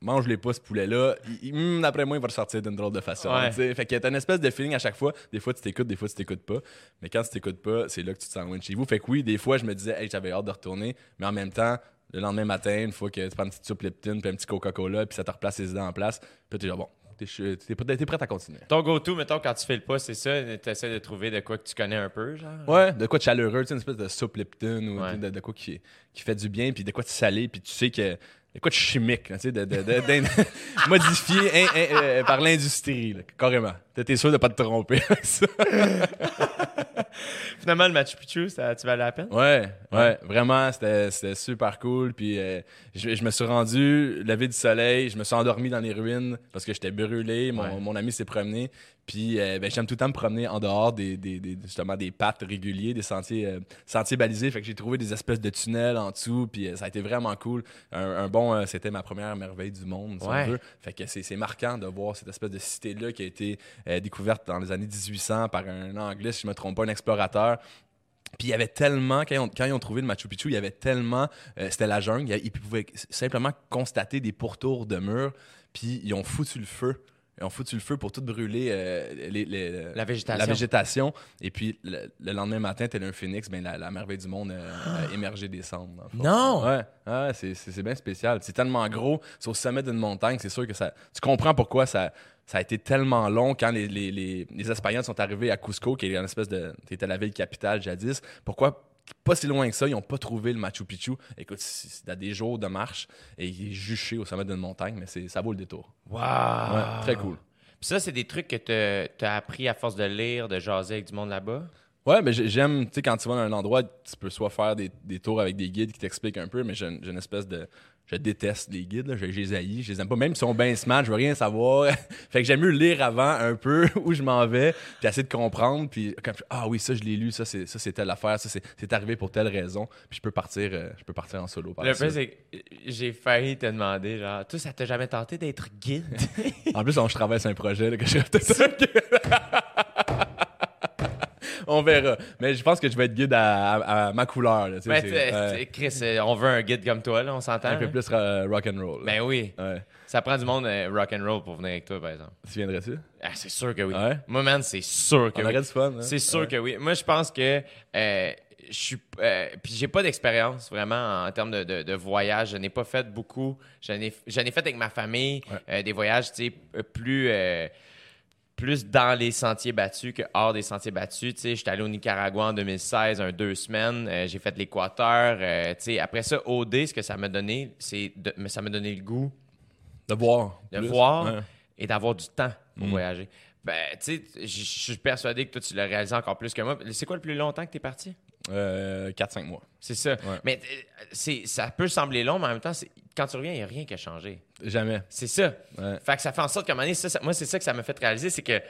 mange les pas ce poulet-là, hum, d'après moi, il va ressortir d'une drôle de façon. Ouais. Fait qu'il y a une espèce de feeling à chaque fois. Des fois, tu t'écoutes, des fois, tu t'écoutes pas. Mais quand tu t'écoutes pas, c'est là que tu te sens loin de chez vous. Fait que oui, des fois, je me disais, hey, j'avais hâte de retourner. Mais en même temps, le lendemain matin, une fois que tu prends une petite soupe Lipton, puis un petit Coca-Cola, puis ça te replace les idées en place, puis t'es genre, bon, t'es t'es prêt t'es prêt à continuer. Ton go-to, mettons, quand tu fais le pas, c'est ça, tu essaies de trouver de quoi que tu connais un peu, genre? Ouais, de quoi de chaleureux, tu sais, une espèce de soupe Lipton ou Ouais. de, de quoi qui, qui fait du bien, puis de quoi de salé, puis tu sais que. De quoi de chimique, tu sais, de, de, de- d'in- modifié hein, hein, euh, par l'industrie, là, carrément. T'es t'es sûr de pas te tromper avec ça. Finalement, le Machu Picchu, ça, tu valais la peine? Ouais, ouais, vraiment, c'était super cool. Puis euh, je, je me suis rendu, lever du soleil, je me suis endormi dans les ruines parce que j'étais brûlé. Mon, Ouais. mon ami s'est promené. Puis euh, ben, j'aime tout le temps me promener en dehors des, des, des- justement des pattes réguliers, des sentiers, euh, sentiers balisés. Fait que j'ai trouvé des espèces de tunnels en dessous. Puis euh, ça a été vraiment cool. Un, un bon, c'était ma première merveille du monde, si Ouais. on veut. Fait que c'est marquant de voir cette espèce de cité-là qui a été découverte dans les années 1800 par un Anglais, si je me trompe pas, un explorateur. Puis il y avait tellement, quand ils ont, quand ils ont trouvé le Machu Picchu, il y avait tellement, euh, c'était la jungle, ils pouvaient simplement constater des pourtours de murs, puis ils ont foutu le feu. Ils ont foutu le feu pour tout brûler euh, les- les- La végétation. la végétation. Et puis le, le lendemain matin, tel un phénix, ben, la, la merveille du monde euh, a émergé des cendres. Non! Ouais, ouais c'est, bien spécial. C'est tellement gros, c'est au sommet d'une montagne, c'est sûr que ça. Tu comprends pourquoi ça, ça a été tellement long quand les, les, les, les Espagnols sont arrivés à Cusco, qui est une espèce de. qui était la ville capitale jadis. Pourquoi pas si loin que ça, ils n'ont pas trouvé le Machu Picchu. Écoute, c'est à des jours de marche et il est juché au sommet d'une montagne, mais c'est, ça vaut le détour. Wow! Ouais, très cool. Puis ça, c'est des trucs que tu as appris à force de lire, de jaser avec du monde là-bas? Ouais, mais j'ai- j'aime, tu sais, quand tu vas dans un endroit, tu peux soit faire des, des tours avec des guides qui t'expliquent un peu, mais j'ai une j'ai une espèce de. Je déteste les guides, là. je, je les haïs, je les aime pas. Même s'ils sont bien smart, je veux rien savoir. fait que j'aime mieux lire avant un peu où je m'en vais, puis essayer de comprendre, puis comme, ah oui, ça je l'ai lu, ça c'est ça c'est telle affaire, ça c'est arrivé pour telle raison, puis je peux partir, euh, je peux partir en solo. par Le fait, c'est que j'ai failli te demander, genre, toi, ça t'a jamais tenté d'être guide? En plus, on, je traverse un projet là, que je peut-être On verra. Mais je pense que je vais être guide à, à- à ma couleur. Là, tu sais, Ben, t'sais, Chris, euh, on veut un guide comme toi, là, on s'entend? un peu hein? plus euh, rock and roll. Ben oui. Ouais. Ça prend du monde euh, rock and roll pour venir avec toi, par exemple. Tu viendrais-tu? Ah, c'est sûr que oui. Ouais? Moi, man, c'est sûr que On oui. du fun. hein? C'est sûr Ouais. que oui. Moi, je pense que euh, je suis. euh, puis j'ai pas d'expérience vraiment en termes de, de- de voyage. Je n'ai pas fait beaucoup. J'en ai, j'en ai fait avec ma famille Ouais. euh, des voyages, tu sais, euh, plus. euh, plus dans les sentiers battus que hors des sentiers battus. Tu sais, j'étais allé au Nicaragua en 2016, un deux semaines. Euh, j'ai fait l'Équateur. Euh, tu sais, après ça, OD, ce que ça m'a donné, c'est de- mais ça m'a donné le goût De voir. de plus. voir Ouais. et d'avoir du temps pour Mm. voyager. Ben, tu sais, je je suis persuadé que toi, tu l'as réalisé encore plus que moi. C'est quoi le plus longtemps que tu es parti? Euh, 4-5 mois. C'est ça. Ouais. Mais euh, c'est, ça peut sembler long, mais en même temps, c'est- quand tu reviens, il n'y a rien qui a changé. Jamais. C'est ça. Ouais. Fait que ça fait en sorte qu'à un moment donné, ça, ça- moi, c'est ça que ça m'a fait réaliser, c'est que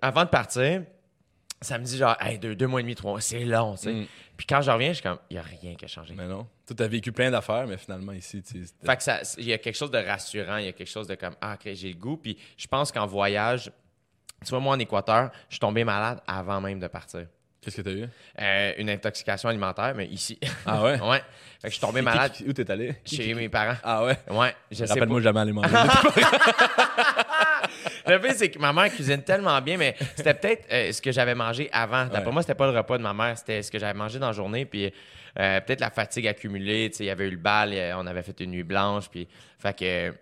avant de partir, ça me dit genre, hey, deux, deux mois et demi, trois mois, c'est long, tu sais. Mm. Puis quand je reviens, je suis comme, il n'y a rien qui a changé. Mais non. Tu as vécu plein d'affaires, mais finalement, ici, tu Fait que ça, il y a quelque chose de rassurant, il y a quelque chose de comme ah ok j'ai le goût. Puis je pense qu'en voyage, tu vois moi en Équateur, je suis tombé malade avant même de partir. Qu'est-ce que tu as eu? Euh, une intoxication alimentaire, mais ici. Ah ouais? ouais. Fait que je suis tombé malade Où t'es allé? chez mes parents. Ah ouais? Ouais, je. Rappelle-moi jamais aller manger. Le fait, c'est que ma mère cuisine tellement bien, mais c'était peut-être euh, ce que j'avais mangé avant. D'après Ouais. moi, c'était pas le repas de ma mère, c'était ce que j'avais mangé dans la journée. Puis euh, peut-être la fatigue accumulée. Tu sais, il y avait eu le bal, on avait fait une nuit blanche. Puis, fait que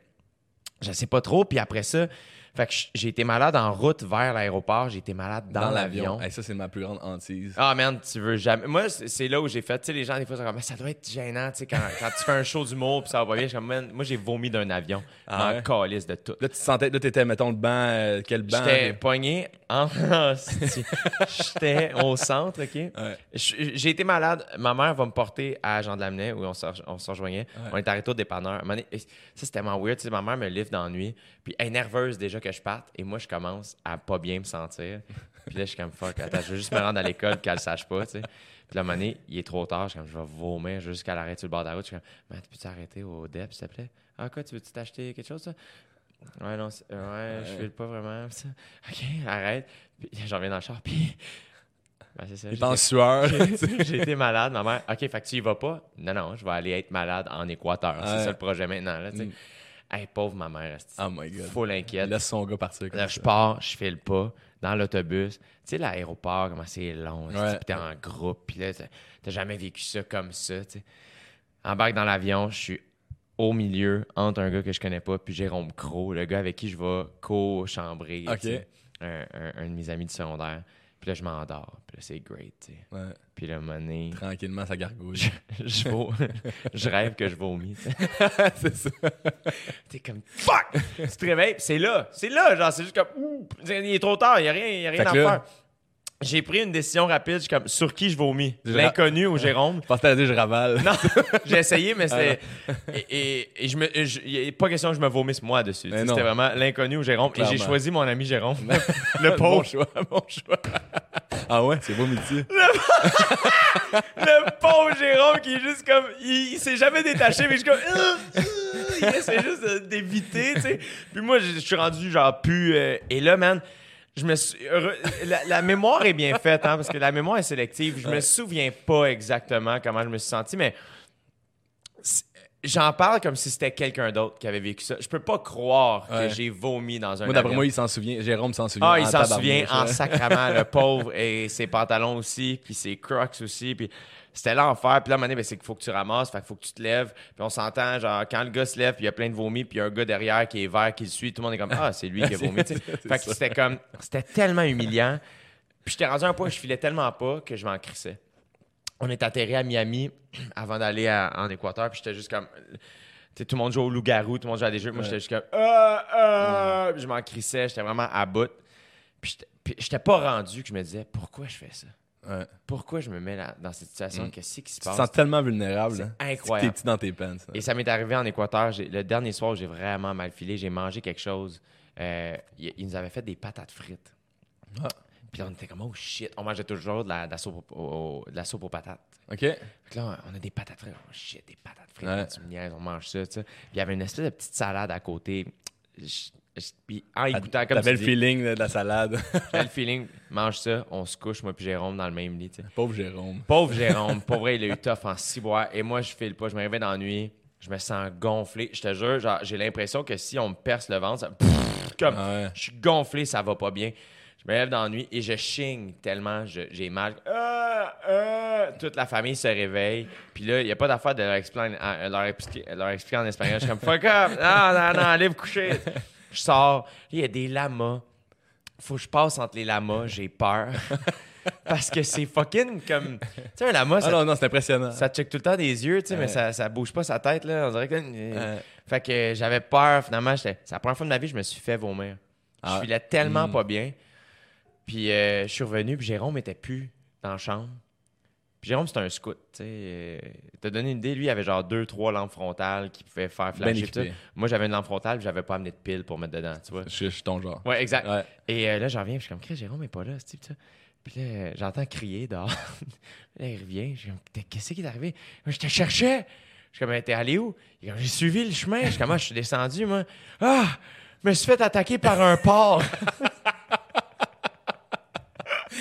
je sais pas trop. Puis après ça, fait que j'ai été malade en route vers l'aéroport. J'ai été malade dans, l'avion. Hey, ça, c'est ma plus grande hantise. Ah, man, tu veux jamais. Moi, c'est là où j'ai fait. Tu sais, les gens, des fois, sont comme, ça doit être gênant, tu sais, quand, quand tu fais un show d'humour, puis ça va pas bien. Je man, moi, j'ai vomi d'un avion. Ah en ouais? calice de tout. Là, tu sentais, là, t'étais, mettons, le banc, euh, quel banc? J'étais pogné en. J'étais au centre, OK? Ouais. J'ai été malade. Ma mère va me porter à Jean de Lamennais où on se, rejoignait. On est arrêté au dépanneur. Ça, c'était tellement weird. Tu sais, ma mère me livre dans la nuit. Puis elle est nerveuse déjà que je parte. Et moi, je commence à pas bien me sentir. Puis là, je suis comme fuck. Attends, je veux juste me rendre à l'école qu'elle le sache pas, tu sais. Puis là, à un moment donné, il est trop tard. Je suis comme, je vais vomir jusqu'à l'arrêt sur le bord de la route. Je suis comme, tu peux t'arrêter au DEP, s'il te plaît? Ah, quoi, tu veux-tu t'acheter quelque chose, ça? Ouais, non, ouais, je file pas vraiment. ça. OK, arrête. Puis j'en reviens dans le char, puis. Ben, c'est ça. Il est en sueur. j'ai été malade, ma mère. OK, fait que tu y vas pas? Non, non, je vais aller être malade en Équateur. C'est ça le projet maintenant. Là, tu sais. Mm. Hey, pauvre ma mère, oh my god. full inquiète. Laisse son gars partir. Là, je pars, je file pas dans l'autobus. Tu sais, l'aéroport, comment c'est long. Ouais. Puis t'es en groupe. Puis là, t'as jamais vécu ça comme ça. tu sais. Embarque dans l'avion, je suis au milieu entre un gars que je connais pas puis Jérôme Crow, le gars avec qui je vais co-chambrer. un- un de mes amis du secondaire. Puis là, je m'endors. Puis là, c'est great. tu sais. Ouais. Puis là, donné, Tranquillement, ça gargouille. je, vom- je rêve que je vomis. c'est ça. T'es comme fuck! tu te réveilles, c'est là, c'est là, genre, c'est juste comme ouh, il est trop tard, il n'y a rien, y a rien Fait à là- faire. J'ai pris une décision rapide. Je suis comme, sur qui je vomis? L'inconnu ou Jérôme? Je pensais dire je ravale. Non, j'ai essayé, mais c'était. Et, et- et je me. je- n'y a pas question que je me vomisse moi dessus. C'était vraiment l'inconnu ou Jérôme. Et j'ai Clairement. choisi mon ami Jérôme. le Bon pauvre. choix, bon choix. ah ouais, c'est beau multi. le pauvre Jérôme qui est juste comme. Il, il s'est jamais détaché, mais je suis comme. euh, euh, il essaie juste d'éviter, tu sais. Puis moi, je suis rendu genre plus. euh, et là, man. Je me suis- la, la mémoire est bien faite, hein, parce que la mémoire est sélective. Je me souviens pas exactement comment je me suis senti, mais j'en parle comme si c'était quelqu'un d'autre qui avait vécu ça. Je peux pas croire Ouais. que j'ai vomi dans un Moi, d'après moi, il s'en souvient. Jérôme s'en souvient. Ah, il en s'en souvient en sacrament, le pauvre, et ses pantalons aussi, puis ses crocs aussi, puis c'était l'enfer. Puis là, à un moment donné, ben, c'est qu'il faut que tu ramasses, fait qu'il faut que tu te lèves. Puis on s'entend, genre, quand le gars se lève, puis il y a plein de vomi, puis il y a un gars derrière qui est vert, qui le suit, tout le monde est comme, ah, c'est lui qui a vomi, Fait que c'était comme, c'était tellement humiliant. Puis j'étais rendu à un point où je filais tellement pas que je m'en crissais. On est atterri à Miami avant d'aller en Équateur, puis j'étais juste comme. Tu sais, tout le monde joue au loup-garou, tout le monde joue à des jeux. Moi, j'étais juste comme. Ah Puis je m'en crissais, j'étais vraiment à bout. Puis j'étais- pas rendu que je me disais, pourquoi je fais ça? Ouais. Pourquoi je me mets là- dans cette situation? Mm. Qu'est-ce qui se Tu te passe? sens tellement vulnérable. C'est là. incroyable. T'es petit dans tes pants. Et ça m'est arrivé en Équateur. Le dernier soir, j'ai vraiment mal filé. J'ai mangé quelque chose. Euh, ils ils nous avaient fait des patates frites. Ah. Puis là, on était comme, oh shit. On mangeait toujours de la, de la soupe, au- au- de la soupe aux patates. OK? Fait que là, on a des patates frites. Oh shit, des patates frites. Ouais. Tu me niaises, on mange ça, tu sais. Puis il y avait une espèce de petite salade à côté. Je- je- Puis en écoutant, comme T'avais tu le dis, feeling de la salade. j'avais le feeling, mange ça, on se couche, moi puis Jérôme, dans le même lit, tu sais. Pauvre Jérôme. Pauvre Jérôme, pour vrai, il a eu tough en six mois. Et moi, je file pas. Je me réveille dans la nuit. Je me sens gonflé. Je te jure, genre, j'ai l'impression que si on me perce le ventre, ça... Pfff, comme ouais. je suis gonflé, ça va pas bien. Je me lève dans la nuit et je chigne tellement j'ai mal. Ah, ah. Toute la famille se réveille. Puis là, il n'y a pas d'affaire de leur expliquer, en- leur, expliquer, leur expliquer en espagnol. Je suis comme fuck up. Non, non, non, allez vous coucher. Je sors. Il y a des lamas. Faut que je passe entre les lamas. J'ai peur. Parce que c'est fucking comme. Tu sais, un lama, Ah ça, non, non, c'est impressionnant. ça check tout le temps des yeux, tu sais, mais ça, ça bouge pas sa tête, là. On dirait que. Ouais. Fait que j'avais peur, finalement. C'est la première fois de ma vie je me suis fait vomir. Ah. Je filais tellement Mm. pas bien. Puis euh, je suis revenu, puis Jérôme était plus dans la chambre. Puis Jérôme, c'était un scout, tu sais. euh, T'as donné une idée, lui, il avait genre deux, trois lampes frontales qui pouvaient faire Ben flasher. tout. équipé. Moi, j'avais une lampe frontale, puis j'avais pas amené de pile pour mettre dedans, tu vois. Je suis- je suis ton genre. Ouais, exact. Ouais. Et euh, là, j'en reviens, puis je suis comme, Jérôme est pas là, Steve, ça. Puis là, euh, j'entends crier dehors. là, il revient. Je suis comme, qu'est-ce qui est arrivé? Moi, je te cherchais. Je suis comme, t'es allé où? J'ai suivi le chemin. Je suis comme, Ah, je suis descendu, moi. Ah! Je me suis fait attaquer par un porc.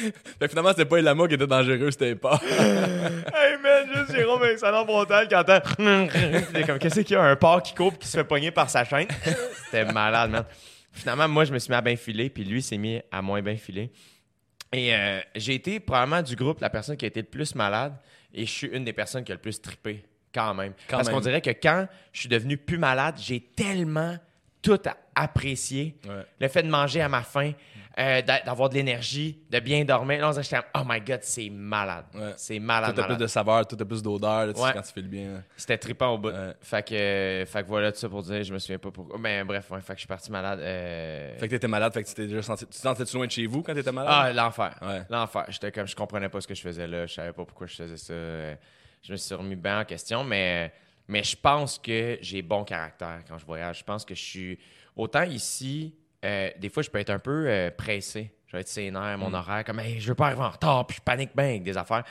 Fait que finalement, c'était pas les lamas qui étaient dangereux, c'était pas. hey man, juste Jérôme lampe frontale qui entend. T'es comme, qu'est-ce qu'il y a? Un porc qui coupe qui se fait pogner par sa chaîne? C'était malade, man. Finalement, moi, je me suis mis à bien filer, puis lui s'est mis à moins bien filer. Et euh, j'ai été probablement du groupe la personne qui a été le plus malade, et je suis une des personnes qui a le plus trippé, quand même. Quand Parce qu'on dirait que quand je suis devenu plus malade, j'ai tellement tout apprécié. Ouais. Le fait de manger à ma faim, euh, d'a- d'avoir de l'énergie, de bien dormir. Là, on comme, oh my god, c'est malade. Ouais. C'est malade, Tout a plus de saveur, tout a plus d'odeur, Ouais. quand tu fais le bien. C'était trippant au bout. Fait, que, euh, fait que voilà tout ça pour dire, je me souviens pas pourquoi. Mais bref, ouais, fait que je suis parti malade. euh, Fait que t'étais malade, fait que tu t'es déjà senti. Tu te sentais-tu loin de chez vous quand t'étais malade? Ah, l'enfer. L'enfer. J'étais comme, je comprenais pas ce que je faisais là. Je savais pas pourquoi je faisais ça. Je me suis remis bien en question, mais, mais je pense que j'ai bon caractère quand je voyage. Je pense que je suis. Autant ici, euh, des fois, je peux être un peu euh, pressé. Je vais être sénère, mon horaire, comme, hey, je veux pas arriver en retard, puis je panique bien avec des affaires.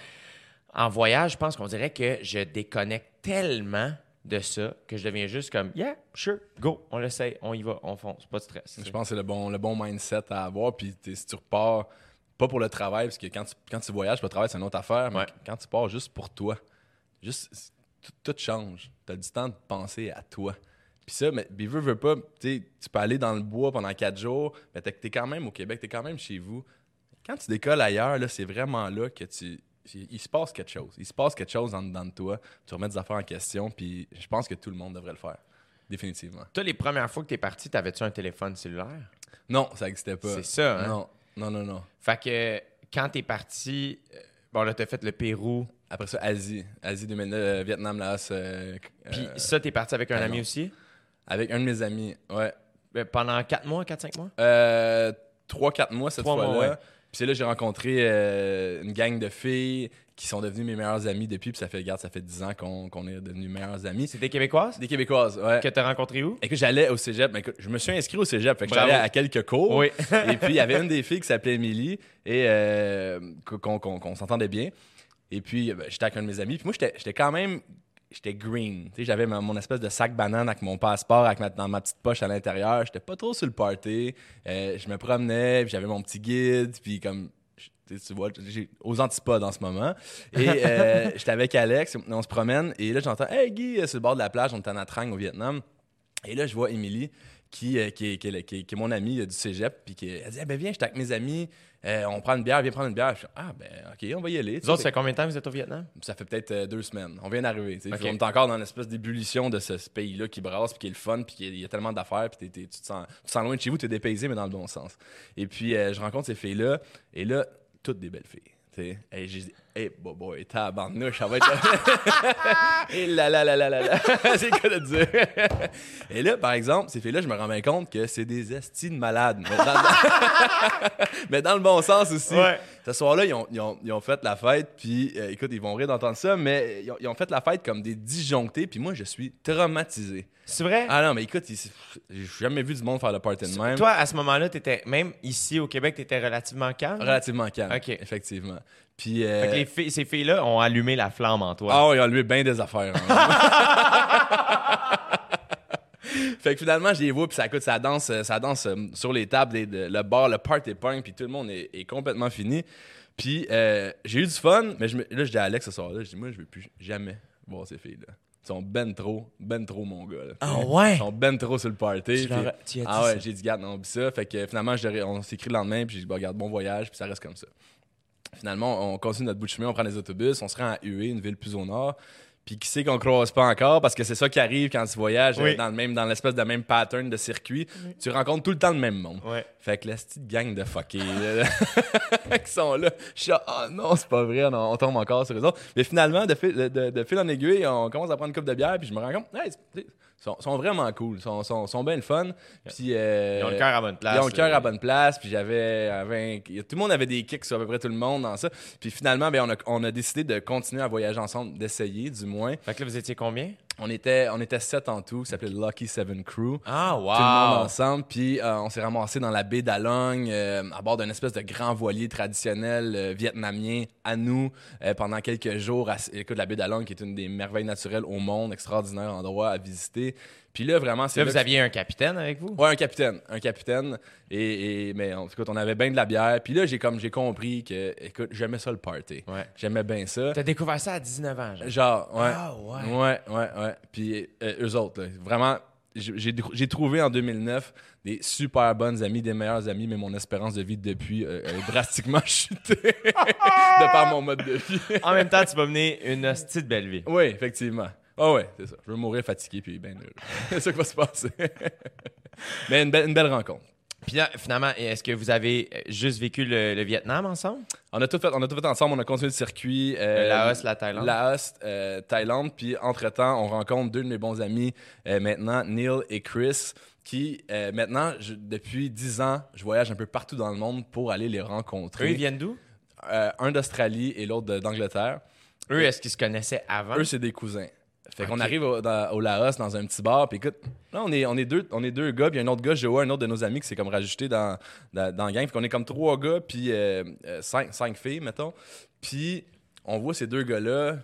En voyage, je pense qu'on dirait que je déconnecte tellement de ça que je deviens juste comme, yeah, sure, go, on l'essaye, on y va, on fonce, pas de stress. Je pense que c'est le bon, le bon mindset à avoir. Puis si tu repars, pas pour le travail, parce que quand tu, quand tu voyages, le travail, c'est une autre affaire. Mais Ouais. quand tu pars juste pour toi, juste tout, tout change. Tu as du temps de penser à toi. Puis ça, mais puis veux, veux pas, tu tu peux aller dans le bois pendant quatre jours, mais t'es es quand même au Québec, t'es quand même chez vous. Quand tu décolles ailleurs, là, c'est vraiment là que tu. Il, il se passe quelque chose. Il se passe quelque chose en dedans de toi. Tu remets des affaires en question, puis je pense que tout le monde devrait le faire. Définitivement. Toi, les premières fois que t'es parti, t'avais-tu un téléphone cellulaire? Non, ça n'existait pas. C'est ça, hein? Non, non, non, non. Fait que quand t'es parti, euh, bon là, t'as fait le Pérou. Après ça, Asie. Asie 2009, euh, Vietnam, Laos. euh, Puis euh, ça, t'es parti avec un ami aussi? avec un de mes amis. Ouais. Euh, Pendant 4 mois, 4-5 mois? Euh, 3-4 mois cette fois-là. ouais. c'est là j'ai rencontré euh, une gang de filles qui sont devenues mes meilleures amies depuis. Puis ça fait, regarde, ça fait 10 ans qu'on qu'on est devenus meilleures amies. C'est des Québécoises? Des Québécoises, ouais. que t'as rencontrées où? Écoute, j'allais au cégep. Ben, écoute, je me suis inscrit au cégep. Fait que j'allais à quelques cours. Oui. et puis, il y avait une des filles qui s'appelait Émilie et euh, qu'on s'entendait bien. Et puis, ben, j'étais avec un de mes amis. Puis moi, j'étais quand même. J'étais green. J'avais mon espèce de sac banane avec mon passeport, avec ma, dans ma petite poche à l'intérieur. J'étais pas trop sur le party. Euh, je me promenais, puis j'avais mon petit guide, puis comme. tu vois, j'ai aux antipodes en ce moment. Et euh, j'étais avec Alex, on se promène, et là, j'entends Hey Guy, sur le bord de la plage, on est en Atrang au Vietnam. Et là, je vois Émilie, qui, euh, qui, est, qui, est, qui est- qui est mon amie euh, du cégep, puis qui elle dit Ah, ben viens, j'étais avec mes amis, euh, on prend une bière, viens prendre une bière. Je suis, ah, ben ok, on va y aller. Vous autres, ça fait combien de temps que vous êtes au Vietnam? Ça fait peut-être euh, deux semaines. On vient d'arriver. tu sais. Ok. On est encore dans l'espèce d'ébullition de ce, ce pays-là qui brasse, puis qui est le fun, puis il y a tellement d'affaires, puis tu, te sens, loin de chez vous, tu es dépaysé, mais dans le bon sens. Et puis, euh, je rencontre ces filles-là, et là, toutes des belles filles. tu sais. Et j'ai dit, hey, boy, boy, tabarnouche, ça va être. et là, là, là, là, là, là. c'est cas de dire. et là, par exemple, ces filles-là, je me rends bien compte que c'est des estis de malades. Mais dans, mais dans le bon sens aussi. Ouais. Ce soir-là, ils ont, ils ont- ils ont fait la fête, puis euh, écoute, ils vont rire d'entendre ça, mais ils ont, ils ont fait la fête comme des disjonctés, puis moi, je suis traumatisé. C'est vrai? Ah non, mais écoute, j'ai jamais vu du monde faire le party de même. Toi, à ce moment-là, t'étais, même ici au Québec, t'étais relativement calme? Relativement calme. Ok. Effectivement. Puis. euh, Fait que les filles- ces filles-là ont allumé la flamme en toi. Ah, ouais, ils ont enlevé bien des affaires. hein. fait que finalement, je les vois, puis ça, écoute, ça danse, euh, ça danse euh, sur les tables, les- de- le bar, le party punk, puis tout le monde est, est complètement fini. Puis euh, j'ai eu du fun, mais je me- là, je dis à Alex ce soir-là, je dis, moi, je veux plus jamais voir ces filles-là. Ils sont ben trop, ben trop, mon gars. là. Ah ouais? Ils sont ben trop sur le party. Puis- as dit ah ouais, ça? j'ai dit, garde, non, oublie ça. Fait que finalement, je leur ai- on s'est écrit le lendemain, puis j'ai dit, bah, regarde, bon voyage, puis ça reste comme ça. Finalement, on continue notre bout de chemin, on prend les autobus, on se rend à Hué, une ville plus au nord. Puis qui sait qu'on croise pas encore parce que c'est ça qui arrive quand tu voyages euh, Oui. dans le même dans l'espèce de même pattern de circuit. Tu rencontres tout le temps le même monde. Fait que la petite gang de fuckés qui sont là, je suis là, ah non, c'est pas vrai, non, on tombe encore sur eux autres. Mais finalement, de fil, de, de- de fil en aiguille, on commence à prendre une coupe de bière, puis je me rends compte, hey, sont, sont vraiment cool, sont, sont, sont bien le fun. Puis, euh, Ils ont le cœur à bonne place. ils ont le cœur à bonne place, puis j'avais, tout le monde avait des kicks sur à peu près tout le monde dans ça. Puis finalement, ben, on, a, on a décidé de continuer à voyager ensemble, d'essayer du moins. Fait que là, vous étiez combien? On était, on était sept en tout, ça s'appelait Lucky Seven Crew. Ah, wow! Tout le monde ensemble, puis euh, on s'est ramassé dans la baie d'Along euh, à bord d'un espèce de grand voilier traditionnel euh, vietnamien à nous euh, pendant quelques jours. À, écoute, la baie d'Along qui est une des merveilles naturelles au monde, extraordinaire endroit à visiter. Puis là, vraiment, c'est Là, là vous que- aviez un capitaine avec vous? Ouais, un capitaine, un capitaine. Et, et- mais en tout cas, on avait bien de la bière. Puis là, j'ai comme j'ai compris que, écoute, j'aimais ça le party. Ouais. J'aimais bien ça. T'as découvert ça à 19 ans, genre. Genre, ouais. Ah, ouais. Ouais, ouais, ouais. Puis euh, eux autres, là, vraiment, j'ai trouvé en 2009 des super bonnes amies, des meilleures amies, mais mon espérance de vie depuis euh, a drastiquement chuté de par mon mode de vie. En même temps, tu vas mener une de belle vie. oui, effectivement. Ah ouais, c'est ça. Je veux mourir fatigué puis bien heureux. c'est ça qui va se passer. mais une belle, une belle rencontre. Puis là, finalement, est-ce que vous avez euh, juste vécu le, le Vietnam ensemble? On a tout fait, on a tout fait ensemble, on a continué le circuit. euh, Laos, la Thaïlande. Laos, euh, Thaïlande. Puis entre-temps, on rencontre deux de mes bons amis euh, maintenant, Neil et Chris, qui euh, maintenant, je- depuis 10 ans, je voyage un peu partout dans le monde pour aller les rencontrer. Eux, ils viennent d'où? Euh, un d'Australie et l'autre d'Angleterre. Eux, est-ce qu'ils se connaissaient avant? Eux, c'est des cousins. Fait qu'on arrive au, dans- au Laos dans un petit bar, puis écoute, là on est, on est deux, on est deux gars, puis un autre gars, Joe, un autre de nos amis qui s'est comme rajouté dans, dans, dans la gang. Fait qu'on est comme trois gars, puis euh, euh, cinq, cinq filles, mettons. Puis on voit ces deux gars-là,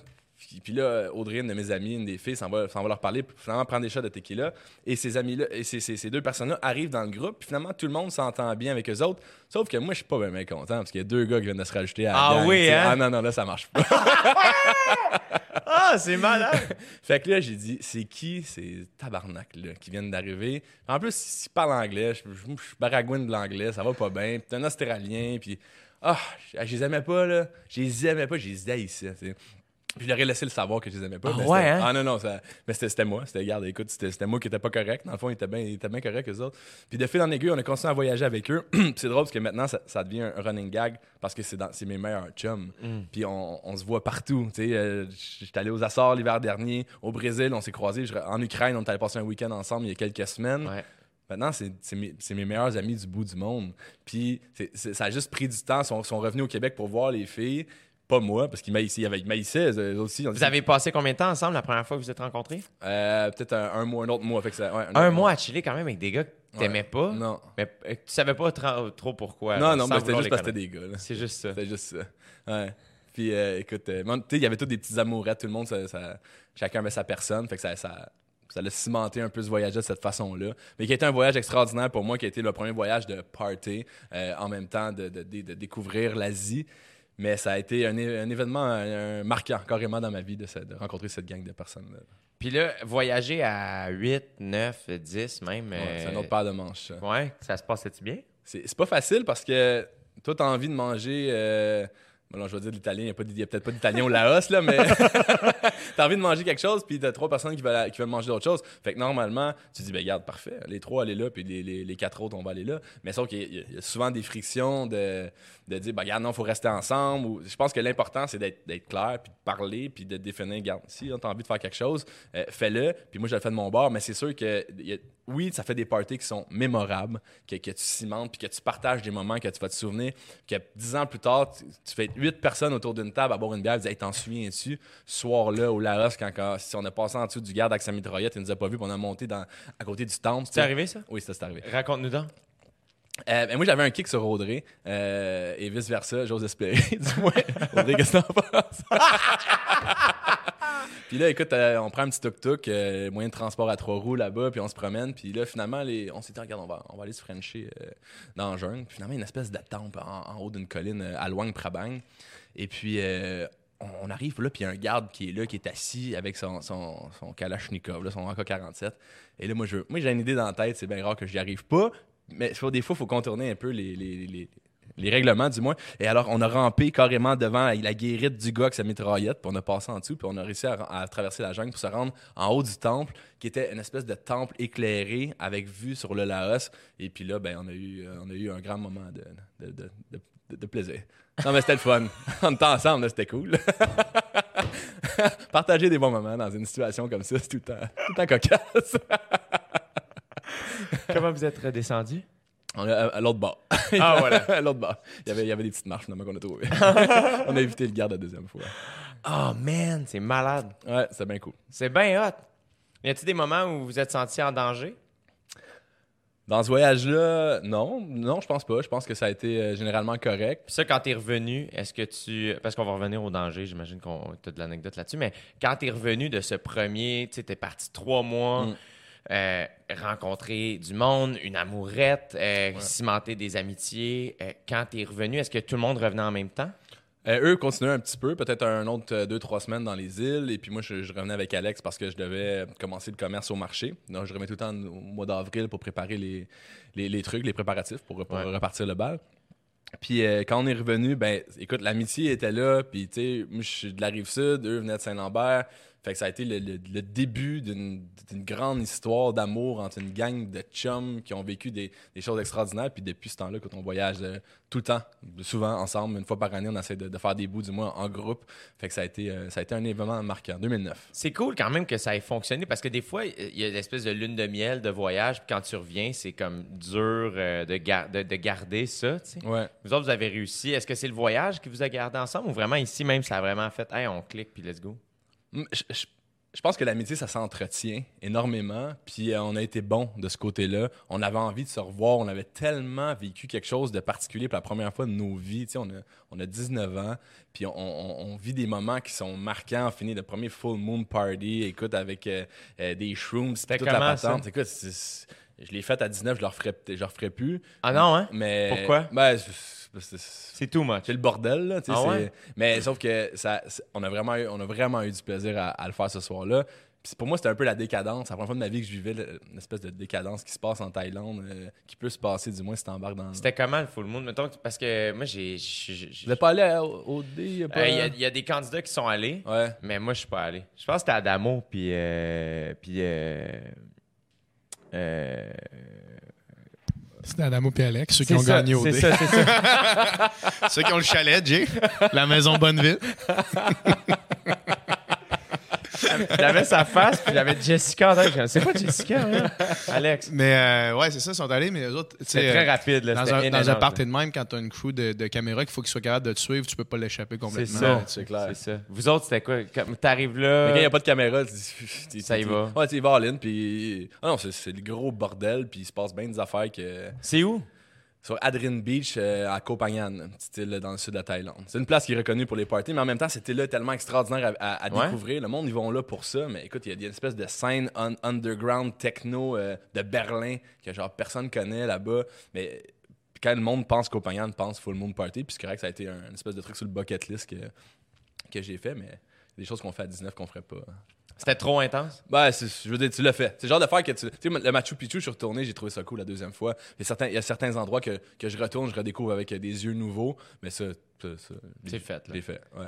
puis, là, Audrey, une de mes amies, une des filles, s'en va, s'en va leur parler, puis finalement prendre des shots de tequila. Et ces amis-là, et ces, ces- ces deux personnes-là arrivent dans le groupe, puis finalement tout le monde s'entend bien avec eux autres. Sauf que moi, je suis pas bien, content, parce qu'il y a deux gars qui viennent de se rajouter à la Ah gang, oui, hein? Ah non, non, là, ça marche pas. Ah, c'est malade! Fait que là, j'ai dit, c'est qui ces tabarnak là qui viennent d'arriver? En plus, ils parlent anglais, je, je, je suis baragouine de l'anglais, ça va pas bien. Puis t'es un Australien, puis ah, je les aimais pas, là. Je les aimais pas, je les haïssais, je leur ai laissé le savoir que je les aimais pas. Ah mais ouais, hein? Ah non, non, ça... mais c'était moi. C'était, regarde, écoute, c'était, moi qui était pas correct. Dans le fond, ils étaient bien, bien corrects, eux autres. Puis de fil en aiguille, on a continué à voyager avec eux. C'est drôle parce que maintenant, ça, ça devient un running gag parce que c'est, dans, c'est mes meilleurs chums. Mm. Puis on, on se voit partout. Tu sais, euh, j'étais allé aux Açores l'hiver dernier, au Brésil, on s'est croisés. Je- En Ukraine, on est allé passer un week-end ensemble il y a quelques semaines. Ouais. Maintenant, c'est mes, meilleurs amis du bout du monde. Puis ça a juste pris du temps. Ils sont, sont revenus au Québec pour voir les filles. Pas moi, parce. Ils avaient- ils m'haïssaient, eux aussi. Vous avez passé combien de temps ensemble la première fois que vous êtes rencontrés? Euh, Peut-être un, un mois, un autre mois. Fait que ça- ouais, Un mois à chiller quand même avec des gars que t'aimais pas. Non. Mais euh, tu savais pas tra- trop pourquoi. Non, non, mais c'était juste parce que des gars. là. C'est juste ça. C'était juste ça. Ouais. Puis euh, écoute, euh, il y avait tous des petits amourettes, tout le monde, ça, ça- chacun avait sa personne. Fait que ça, ça, ça l'a cimenté un peu ce voyage de cette façon-là. Mais qui a été un voyage extraordinaire pour moi, qui a été le premier voyage de party, euh, en même temps de, de- de- de découvrir l'Asie. Mais ça a été un, événement un- un marquant carrément dans ma vie de, rencontrer cette gang de personnes-là. Puis là, voyager à 8, 9, 10 même. Ouais, euh, C'est un autre paire de manches. ça. Ouais, ça se passait-tu bien? C'est c'est pas facile parce que toi, t'as envie de manger. Euh... Bon, là, je vais dire de l'italien, il n'y a, peut-être pas d'italien au Laos, là, mais t'as envie de manger quelque chose, puis t'as trois personnes qui veulent, qui veulent manger d'autres choses. Fait que normalement, tu dis, ben regarde, parfait, les trois, allez là, puis les, les- les quatre autres, on va aller là. Mais sauf qu'il y, a- y a souvent des frictions de, de dire, ben regarde, non, il faut rester ensemble. Ou, je pense que l'important, c'est d'être d'être clair, puis de parler, puis de définir, regarde, si t'as envie de faire quelque chose, euh, fais-le. Puis moi, je le fais de mon bord, mais c'est sûr que, a- oui, ça fait des parties qui sont mémorables, que, que tu cimentes, puis que tu partages des moments que tu vas te souvenir, que dix ans plus tard, tu, tu fais huit personnes autour d'une table à boire une bière, dis, hey, t'en souviens-tu, ce soir-là, au Laos, quand, quand- si on a passé en dessous du garde avec sa mitraillette, il nous a pas vu, puis on a monté dans, à côté du temple. C'est arrivé ça? Oui, ça c'est arrivé. Raconte-nous donc. Euh, ben, moi, j'avais un kick sur Audrey, euh, et vice-versa, j'ose espérer, du moins. Audrey, qu'est-ce que t'en penses? puis là, écoute, euh, on prend un petit tuk-tuk, euh, moyen de transport à trois roues là-bas, puis on se promène. Puis là, finalement, on s'est dit, regarde, on va, aller se frencher euh, dans le jungle. Puis finalement, une espèce temple en, en haut d'une colline à Luang Prabang. Et puis, on, arrive là, puis il y a un garde qui est là, qui est assis avec son, son, son Kalachnikov, là, son AK-47. Et là, moi, moi, j'ai une idée dans la tête, c'est bien rare que j'y arrive pas. Mais des fois, il faut contourner un peu les- les règlements, du moins. Et alors, on a rampé carrément devant la guérite du gars avec sa mitraillette, puis on a passé en dessous, puis on a réussi à, traverser la jungle pour se rendre en haut du temple, qui était une espèce de temple éclairé avec vue sur le Laos. Et puis là, ben, on a eu, euh, on a eu un grand moment de, de, de- plaisir. Non, mais c'était le fun. on était ensemble, c'était cool. Partager des bons moments dans une situation comme ça, c'est tout le tout le temps cocasse. Comment vous êtes redescendu? On est à, à l'autre bord. Ah, voilà. à l'autre bord. Il y, avait, il y avait des petites marches finalement qu'on a trouvées. on a évité le garde la deuxième fois. Oh man, c'est malade. Ouais, c'était bien cool. C'est bien hot. Y a-t-il des moments où vous vous êtes senti en danger? Dans ce voyage-là, non. Non, je pense pas. Je pense que ça a été euh, généralement correct. Puis ça, quand t'es revenu, est-ce que tu. Parce qu'on va revenir au danger, j'imagine qu'on a de l'anecdote là-dessus, mais quand t'es revenu de ce premier, tu sais, t'es parti trois mois, Mm. Euh, rencontrer du monde, une amourette, euh, cimenter des amitiés. euh, quand t'es revenu, est-ce que tout le monde revenait en même temps? Eux continuaient un petit peu, peut-être un autre deux, trois semaines dans les îles. Et puis moi, je, je revenais avec Alex parce que je devais commencer le commerce au marché. Donc, je revenais tout le temps au mois d'avril pour préparer les, les, les trucs, les préparatifs pour, pour Ouais. repartir le bal. Puis euh, quand on est revenu, ben écoute, l'amitié était là. Puis tu sais, moi je suis de la rive sud, eux venaient de Saint-Lambert. Fait que ça a été le, le- le début d'une grande histoire d'amour entre une gang de chums qui ont vécu des, des choses extraordinaires. Puis depuis ce temps-là, quand on voyage euh, tout le temps, souvent ensemble, une fois par année, on essaie de, de faire des bouts du moins en groupe. Fait que ça a été, euh, ça a été un événement marquant. 2009. C'est cool quand même que ça ait fonctionné parce que des fois, il y a l'espèce de lune de miel de voyage, puis quand tu reviens, c'est comme dur euh, de, gar- de, de garder ça. Ouais. Vous autres, vous avez réussi. Est-ce que c'est le voyage qui vous a gardé ensemble ou vraiment ici même, ça a vraiment fait, hey, on clique puis let's go? Je, je- je pense que l'amitié, ça s'entretient énormément. Puis euh, on a été bon de ce côté-là. On avait envie de se revoir. On avait tellement vécu quelque chose de particulier pour la première fois de nos vies. Tu sais, on, a, on a 19 ans. Puis on, on- on vit des moments qui sont marquants. On finit le premier full moon party. Écoute, avec euh, euh, des shrooms. toute la ça? patente. Je l'ai fait à 19. Je je le referai plus. Ah non, hein? Mais, Pourquoi? Ben, c'est- too much. c'est le bordel, là. tu sais, Ah ouais? Mais sauf que ça, on, a vraiment eu, on a vraiment eu du plaisir à, à le faire ce soir-là. Puis pour moi, c'était un peu la décadence. C'est la première fois de ma vie que je vivais une espèce de décadence qui se passe en Thaïlande, euh, qui peut se passer, du moins, si t'embarques dans. C'était comment le full moon? Mettons, que- parce que moi, j'ai. n'êtes pas allé à- au, D? y pas- Euh, Il y, a- il y a des candidats qui sont allés, Ouais. mais moi, je suis pas allé. Je pense que c'était Adamo, puis. euh, puis. euh, euh, C'était Adamo et Alex, ceux qui ont ça, gagné au c'est dé. ça, c'est ça. Ceux qui ont le chalet, Jay. La maison Bonneville. J'avais sa face, puis j'avais Jessica en tête. Je C'est quoi Jessica, hein? Alex? Mais euh, ouais, c'est ça, ils sont allés, mais les autres, sais, C'est très euh, rapide, là. Dans un, dans un party là. de même, quand t'as une crew de, de caméras qu'il faut qu'ils soient capables de te suivre, tu peux pas l'échapper C'est complètement. ça. C'est clair. C'est ça. Vous autres, c'était quoi? T'arrives Mais quand il là. n'y a pas de caméra, tu Ça y va. Ouais, tu y vas all in, puis. Ah non, c'est- c'est le gros bordel, puis il se passe bien des affaires que. C'est où? Sur Adrin Beach, euh, à Koh Phangan, une petite île dans le sud de la Thaïlande. C'est une place qui est reconnue pour les parties, mais en même temps, c'était là tellement extraordinaire à, à- à Ouais. découvrir. Le monde, ils vont là pour ça, mais écoute, il y, a- il y a une espèce de scène un- underground techno euh, de Berlin que genre personne connaît là-bas. Mais quand le monde pense Koh Phangan, pense Full Moon Party, puis c'est correct, ça a été un, une espèce de truc sur le bucket list que, que j'ai fait, mais il y a des choses qu'on fait à 19 qu'on ferait pas. C'était trop intense? Ben, c'est- je veux dire, tu l'as fait. C'est le genre de faire que tu. Tu sais, le Machu Picchu, je suis retourné, j'ai trouvé ça cool la deuxième fois. Il y a certains, il y a certains endroits que, que je retourne, je redécouvre avec euh, des yeux nouveaux, mais ça, ça, C'est fait, là. L'ai fait, ouais.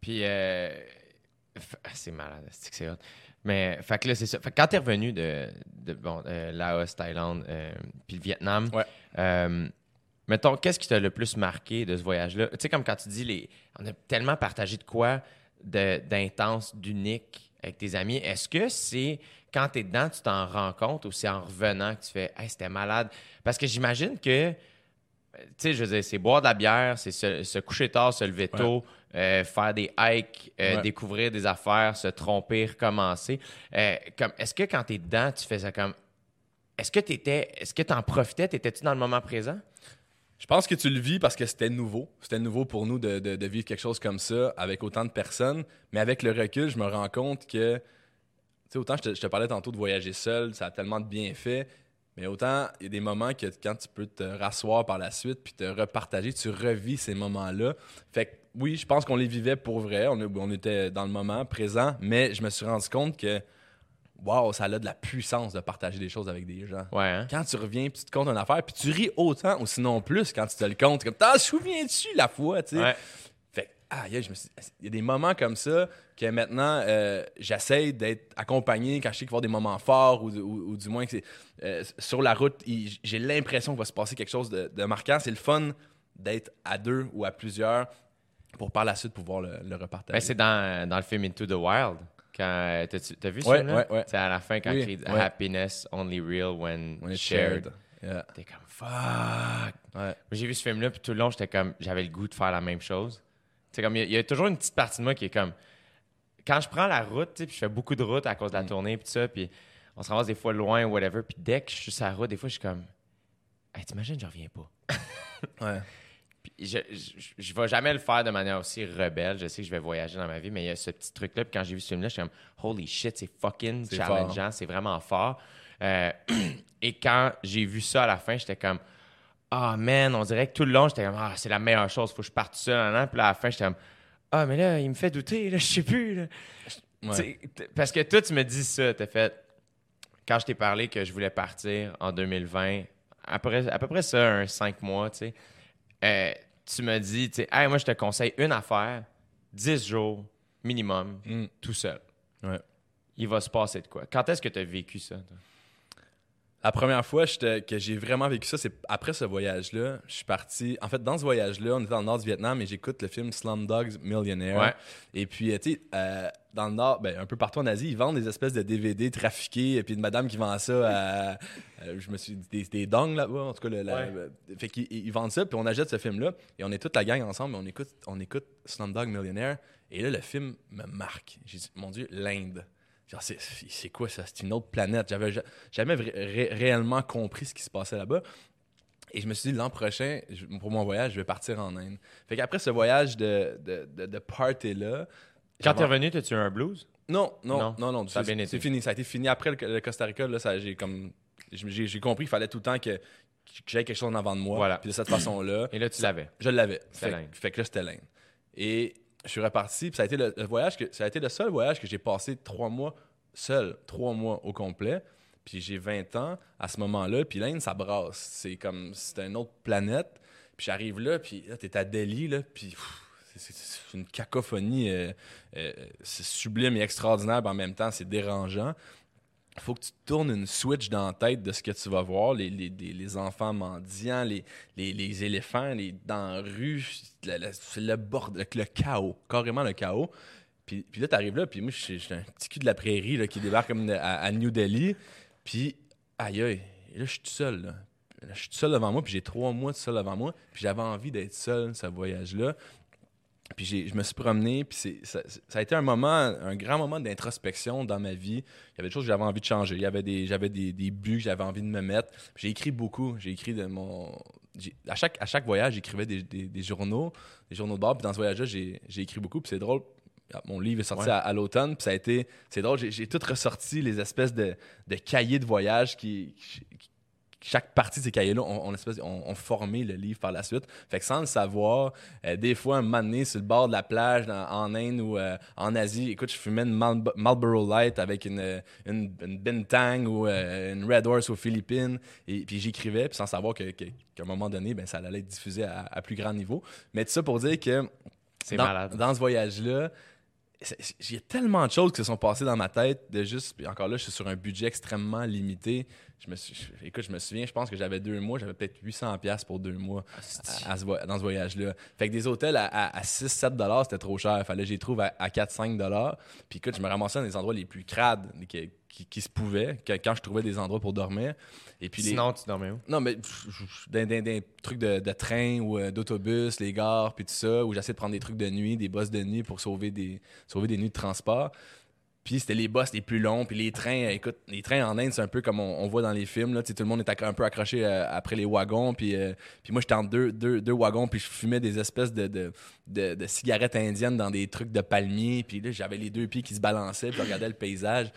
Puis, euh, ah, c'est malade, c'est que c'est hot. Mais, fait que là, c'est ça. Fait que quand t'es revenu de, de bon, euh, Laos, Thaïlande, euh, puis le Vietnam, Ouais. mettons, qu'est-ce qui t'a le plus marqué de ce voyage-là? Tu sais, comme quand tu dis, les, on a tellement partagé de quoi de- d'intense, d'unique avec tes amis. Est-ce que c'est quand t'es dedans, tu t'en rends compte ou c'est en revenant que tu fais, hey, c'était malade? Parce que j'imagine que tu sais, je veux dire, c'est boire de la bière, c'est se, se coucher tard, se lever tôt, euh, faire des hikes, euh, Ouais. découvrir des affaires, se tromper, recommencer. Euh, comme, est-ce que quand tu es dedans, tu fais ça comme. Est-ce que tu étais. Est-ce que tu en profitais? Étais-tu dans le moment présent? Je pense que tu le vis parce que c'était nouveau. C'était nouveau pour nous de, de- vivre quelque chose comme ça avec autant de personnes. Mais avec le recul, je me rends compte que, tu sais, autant je te, parlais tantôt de voyager seul, ça a tellement de bienfaits. Mais autant, il y a des moments que quand tu peux te rasseoir par la suite puis te repartager, tu revis ces moments-là. Fait que oui, je pense qu'on les vivait pour vrai. On était dans le moment présent, mais je me suis rendu compte que, waouh, ça a de la puissance de partager des choses avec des gens Ouais, hein? quand tu reviens puis tu te comptes une affaire puis tu ris autant ou sinon plus quand tu te le comptes comme t'en souviens-tu la fois tu sais? Ouais. fait que, ah yeah, je me suis il y a des moments comme ça que maintenant euh, j'essaie d'être accompagné quand je sais qu'il va y avoir des moments forts ou, ou- ou du moins que c'est euh, sur la route j'ai l'impression qu'il va se passer quelque chose de, de marquant c'est le fun d'être à deux ou à plusieurs pour par la suite pouvoir le, le repartager Ben, c'est dans, dans le film Into the Wild. Quand, euh, t'as vu ce Ouais, ouais, ouais. C'est à la fin quand Oui, il crie ouais. Happiness only real when, est shared. Yeah. T'es comme fuck. Ouais. J'ai vu ce film-là, puis tout le long, j'étais comme, j'avais le goût de faire la même chose. C'est comme, il y, a- il y a toujours une petite partie de moi qui est comme, quand je prends la route, puis je fais beaucoup de route à cause de la tournée, puis ça, puis on se ramasse des fois loin, whatever, puis dès que je suis sur la route, des fois, je suis comme, hey, t'imagines, je reviens pas. Ouais. Je, je, je vais jamais le faire de manière aussi rebelle. Je sais que je vais voyager dans ma vie, mais il y a ce petit truc-là. Puis quand j'ai vu ce film-là, je suis comme, holy shit, c'est fucking challengeant, c'est vraiment fort. Euh, et quand j'ai vu ça à la fin, j'étais comme, ah man, on dirait que tout le long, j'étais comme, ah, c'est la meilleure chose, faut que je parte seul. nan. Puis là, à la fin, j'étais comme, ah, mais là, il me fait douter, là, je sais plus. là. Ouais. Parce que toi, tu me dis ça, t'as fait, quand je t'ai parlé que je voulais partir en 2020, après, à peu près ça, un cinq mois, tu sais, euh, tu me dis, tu sais, hey, moi, je te conseille une affaire, 10 jours minimum, Mm. tout seul. Ouais. Il va se passer de quoi? Quand est-ce que tu as vécu ça? toi? La première fois que j'ai vraiment vécu ça, c'est après ce voyage-là. Je suis parti. En fait, dans ce voyage-là, on était dans le nord du Vietnam et j'écoute le film Slumdog Millionaire. Ouais. Et puis, euh, tu sais, euh, dans le nord, ben, un peu partout en Asie, ils vendent des espèces de DVD trafiqués. Et puis, une madame qui vend ça à. euh, je me suis dit, des, des dongs là-bas, en tout cas. Le, la- Ouais. euh, fait qu'ils ils vendent ça, puis on achète ce film-là. Et on est toute la gang ensemble, et on écoute, on écoute Slumdog Millionaire. Et là, le film me marque. J'ai dit, mon Dieu, l'Inde. Genre, c'est, quoi ça? C'est une autre planète. J'avais ja- jamais ré- réellement compris ce qui se passait là-bas. Et je me suis dit, l'an prochain, je- pour mon voyage, je vais partir en Inde. Fait qu'après ce voyage de, de, de, de party-là. Quand t'es j'avais- revenu, t'as-tu un blues? Non, non, Non, non, non. ça a c'est- bien été. C'est fini. Ça a été fini après le, le Costa Rica. Là, j'ai comme. J'ai, compris qu'il fallait tout le temps que, que j'aie quelque chose en avant de moi. Voilà. Puis de cette façon-là. Et là, tu l'avais. Je l'avais. C'était Fait, l'Inde. fait que là, c'était l'Inde. Et je suis reparti. Puis ça a été le, voyage que ça a été le seul voyage que j'ai passé trois mois seul, trois mois au complet. Puis j'ai 20 ans à ce moment-là. Puis l'Inde, ça brasse. C'est comme c'est une autre planète. Puis j'arrive là, puis là, t'es à Delhi, là, puis c'est- une cacophonie. euh, euh, sublime et extraordinaire, puis en même temps, c'est dérangeant faut que tu tournes une switch dans la tête de ce que tu vas voir. Les, les, les- enfants mendiants, les, les, les éléphants les, dans la rue, c'est le chaos, carrément le chaos. Puis, puis là, t'arrives là, puis moi, suis un petit cul de la prairie là, qui débarque comme à, New Delhi. Puis, aïe, aïe, là, je suis tout seul. Je suis tout seul devant moi, puis j'ai trois mois tout seul devant moi. Puis j'avais envie d'être seul, ce voyage-là. Puis je me suis promené, puis ça, ça a été un moment, un grand moment d'introspection dans ma vie. Il y avait des choses que j'avais envie de changer. Il y avait des, j'avais des, des buts que j'avais envie de me mettre. J'ai écrit beaucoup. J'ai écrit de mon. À chaque, à chaque voyage, j'écrivais des, des, des journaux, des journaux de bord. Puis dans ce voyage-là, j'ai écrit beaucoup. Puis c'est drôle. Mon livre est sorti Ouais. à, à l'automne, puis ça a été. C'est drôle, j'ai j'ai tout ressorti les espèces de, de cahiers de voyage qui, qui- chaque partie de ces cahiers-là ont, ont- ont formé le livre par la suite. Fait que sans le savoir, euh, des fois, un moment donné, sur le bord de la plage dans- en Inde ou euh, en Asie, écoute, je fumais une Mal- Marlboro Light avec une, une, une Bintang ou euh, une Red Horse aux Philippines. Et puis j'écrivais, puis sans savoir que- que- qu'à un moment donné, ben, ça allait être diffusé à, à plus grand niveau. Mais tout ça pour dire que dans, malade. dans ce voyage-là, il y a tellement de choses qui se sont passées dans ma tête de juste. puis encore là, je suis sur un budget extrêmement limité. Je me suis, écoute, je me souviens, je pense que j'avais deux mois, j'avais peut-être 800$ piastres pour deux mois à- à ce vo- dans ce voyage-là. Fait que des hôtels à, à, 6-7$, c'était trop cher. Fallait que j'y trouve à, à 4-5$. Puis écoute, je me ramassais dans les endroits les plus crades qui, qui, qui se pouvaient, que- quand je trouvais des endroits pour dormir. Et puis les- Sinon, tu dormais où? non, mais des trucs de, de train ou euh, d'autobus, les gares, puis tout ça, où j'essaie de prendre des trucs de nuit, des bosses de nuit pour sauver des, sauver des nuits de transport. Puis c'était les bosses les plus longs, puis les trains, euh, écoute, les trains en Inde, c'est un peu comme on, voit dans les films, là, tout le monde est un peu accroché euh, après les wagons, puis, euh, moi j'étais en deux, deux, wagons, puis je fumais des espèces de, de, de- cigarettes indiennes dans des trucs de palmiers, puis là j'avais les deux pieds qui se balançaient, puis je regardais le paysage.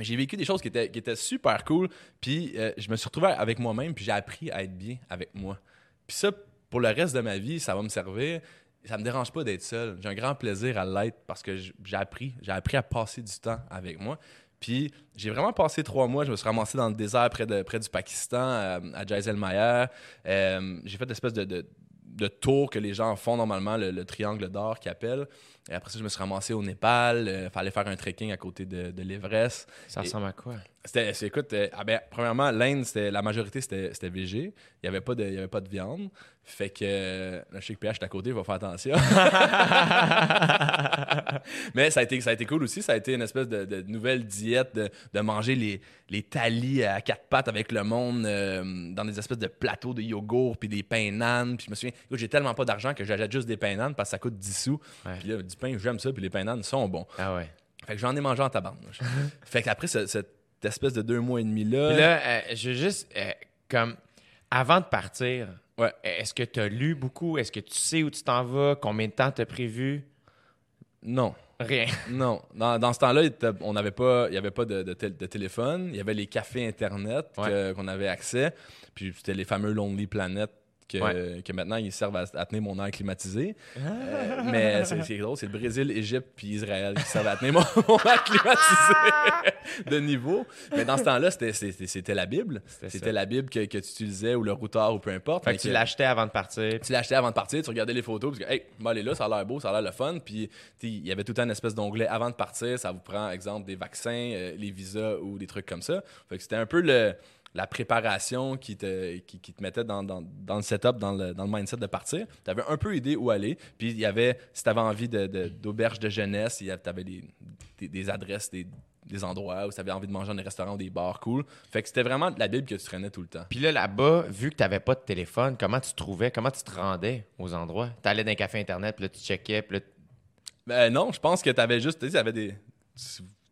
J'ai vécu des choses qui étaient, qui étaient super cool, puis je me suis retrouvé avec moi-même, puis j'ai appris à être bien avec moi. Puis ça, pour le reste de ma vie, ça va me servir. Ça me dérange pas d'être seul. J'ai un grand plaisir à l'être parce que j'ai appris, j'ai appris à passer du temps avec moi. Puis j'ai vraiment passé trois mois. Je me suis ramassé dans le désert près, de, près du Pakistan, euh, à Jaisalmayr. Euh, j'ai fait une espèce de, de, de tour que les gens font normalement, le, le triangle d'or qu'ils appellent. Et après ça, je me suis ramassé au Népal. Il fallait faire un trekking à côté de, de l'Everest. Ça Et- ressemble à quoi? C'était, écoute, euh, ah ben, premièrement, l'Inde, c'était, la majorité, c'était, c'était végé. Il n'y avait, pas de- il y avait pas de viande. Fait que, euh, le Chic PH est à côté, il va faire attention. Mais ça a, été, ça a été cool aussi. Ça a été une espèce de, de nouvelle diète de, de manger les, les talis à quatre pattes avec le monde euh, dans des espèces de plateaux de yogourt puis des pains nan. Puis je me souviens, écoute, j'ai tellement pas d'argent que j'achète juste des pains nan parce que ça coûte 10 sous. Ouais. Puis là, du pain, j'aime ça, puis les pains nan sont bons. Ah ouais. Fait que j'en ai mangé en tabarnouche. fait qu'après ce- cette espèce de deux mois et demi-là. Puis là, euh, je veux juste, euh, comme, avant de partir, Ouais. est-ce que tu as lu beaucoup? Est-ce que tu sais où tu t'en vas? Combien de temps tu as prévu? Non. Rien. Non. Dans, dans ce temps-là, on n'avait pas, il n'y avait pas de, de tél- de téléphone. Il y avait les cafés Internet qu'on avait accès. Puis c'était les fameux Lonely Planet que, Ouais. que maintenant ils servent à, à tenir mon air climatisé. Euh, mais c'est c'est drôle, c'est le Brésil, Égypte puis Israël qui servent à tenir mon, mon air climatisé de niveau. Mais dans ce temps-là, c'était- c'était c'était la Bible. C'était la Bible que, que tu utilisais ou le routeur ou peu importe. Fait Mais que tu l'achetais avant de partir. tu l'achetais avant de partir, tu regardais les photos, parce que, hey, moi, aller là, ça a l'air beau, ça a l'air le fun. Puis, il y avait tout le temps une espèce d'onglet avant de partir. Ça vous prend, exemple, des vaccins, euh, les visas ou des trucs comme ça. Fait que c'était un peu le, la préparation qui te, qui, qui te mettait dans, dans, dans le setup, dans le, dans le mindset de partir. Tu avais un peu idée où aller. Puis, il y avait, si tu avais envie de- de- d'auberge de, jeunesse, tu avais des, des, des adresses, des, des endroits où tu avais envie de manger dans des restaurants ou des bars cool. Fait que c'était vraiment de la Bible que tu traînais tout le temps. Puis là, là-bas, vu que tu n'avais pas de téléphone, comment tu trouvais, comment tu te rendais aux endroits? Tu allais dans un café Internet, puis là, tu checkais, puis là, Ben non, je pense que tu avais juste. Tu sais, t'avais des.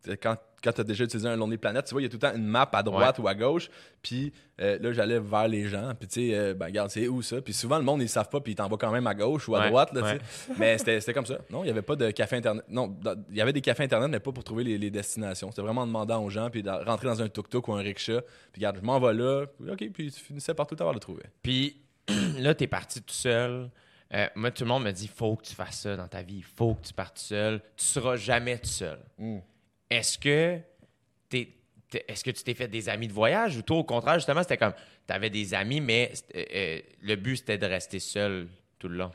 Tu- Quand, quand tu as déjà utilisé un Lonely Planet, tu vois, il y a tout le temps une map à droite ou à gauche. Puis euh, là, j'allais vers les gens. Puis tu sais, euh, ben regarde, c'est où ça? Puis souvent, le monde, ils ne savent pas. Puis ils t'envoient quand même à gauche ou à Ouais, droite. Là, ouais. Mais c'était comme ça. Non, il n'y avait pas de café Internet. Non, il y avait des cafés Internet, mais pas pour trouver les, les destinations. C'était vraiment en demandant aux gens. Puis de rentrer dans un tuk-tuk ou un rickshaw. Puis regarde, je m'en vais là. Puis, OK, puis tu finissais par tout avoir le trouver. Puis là, tu es parti tout seul. Euh, moi, tout le monde me dit faut que tu fasses ça dans ta vie, faut que tu partes seul. Tu seras jamais tout seul. Mm. Est-ce que t'es- t'es- est-ce que tu t'es fait des amis de voyage ou toi, au contraire, justement, c'était comme tu avais des amis, mais c'était- euh, le but c'était de rester seul tout le long?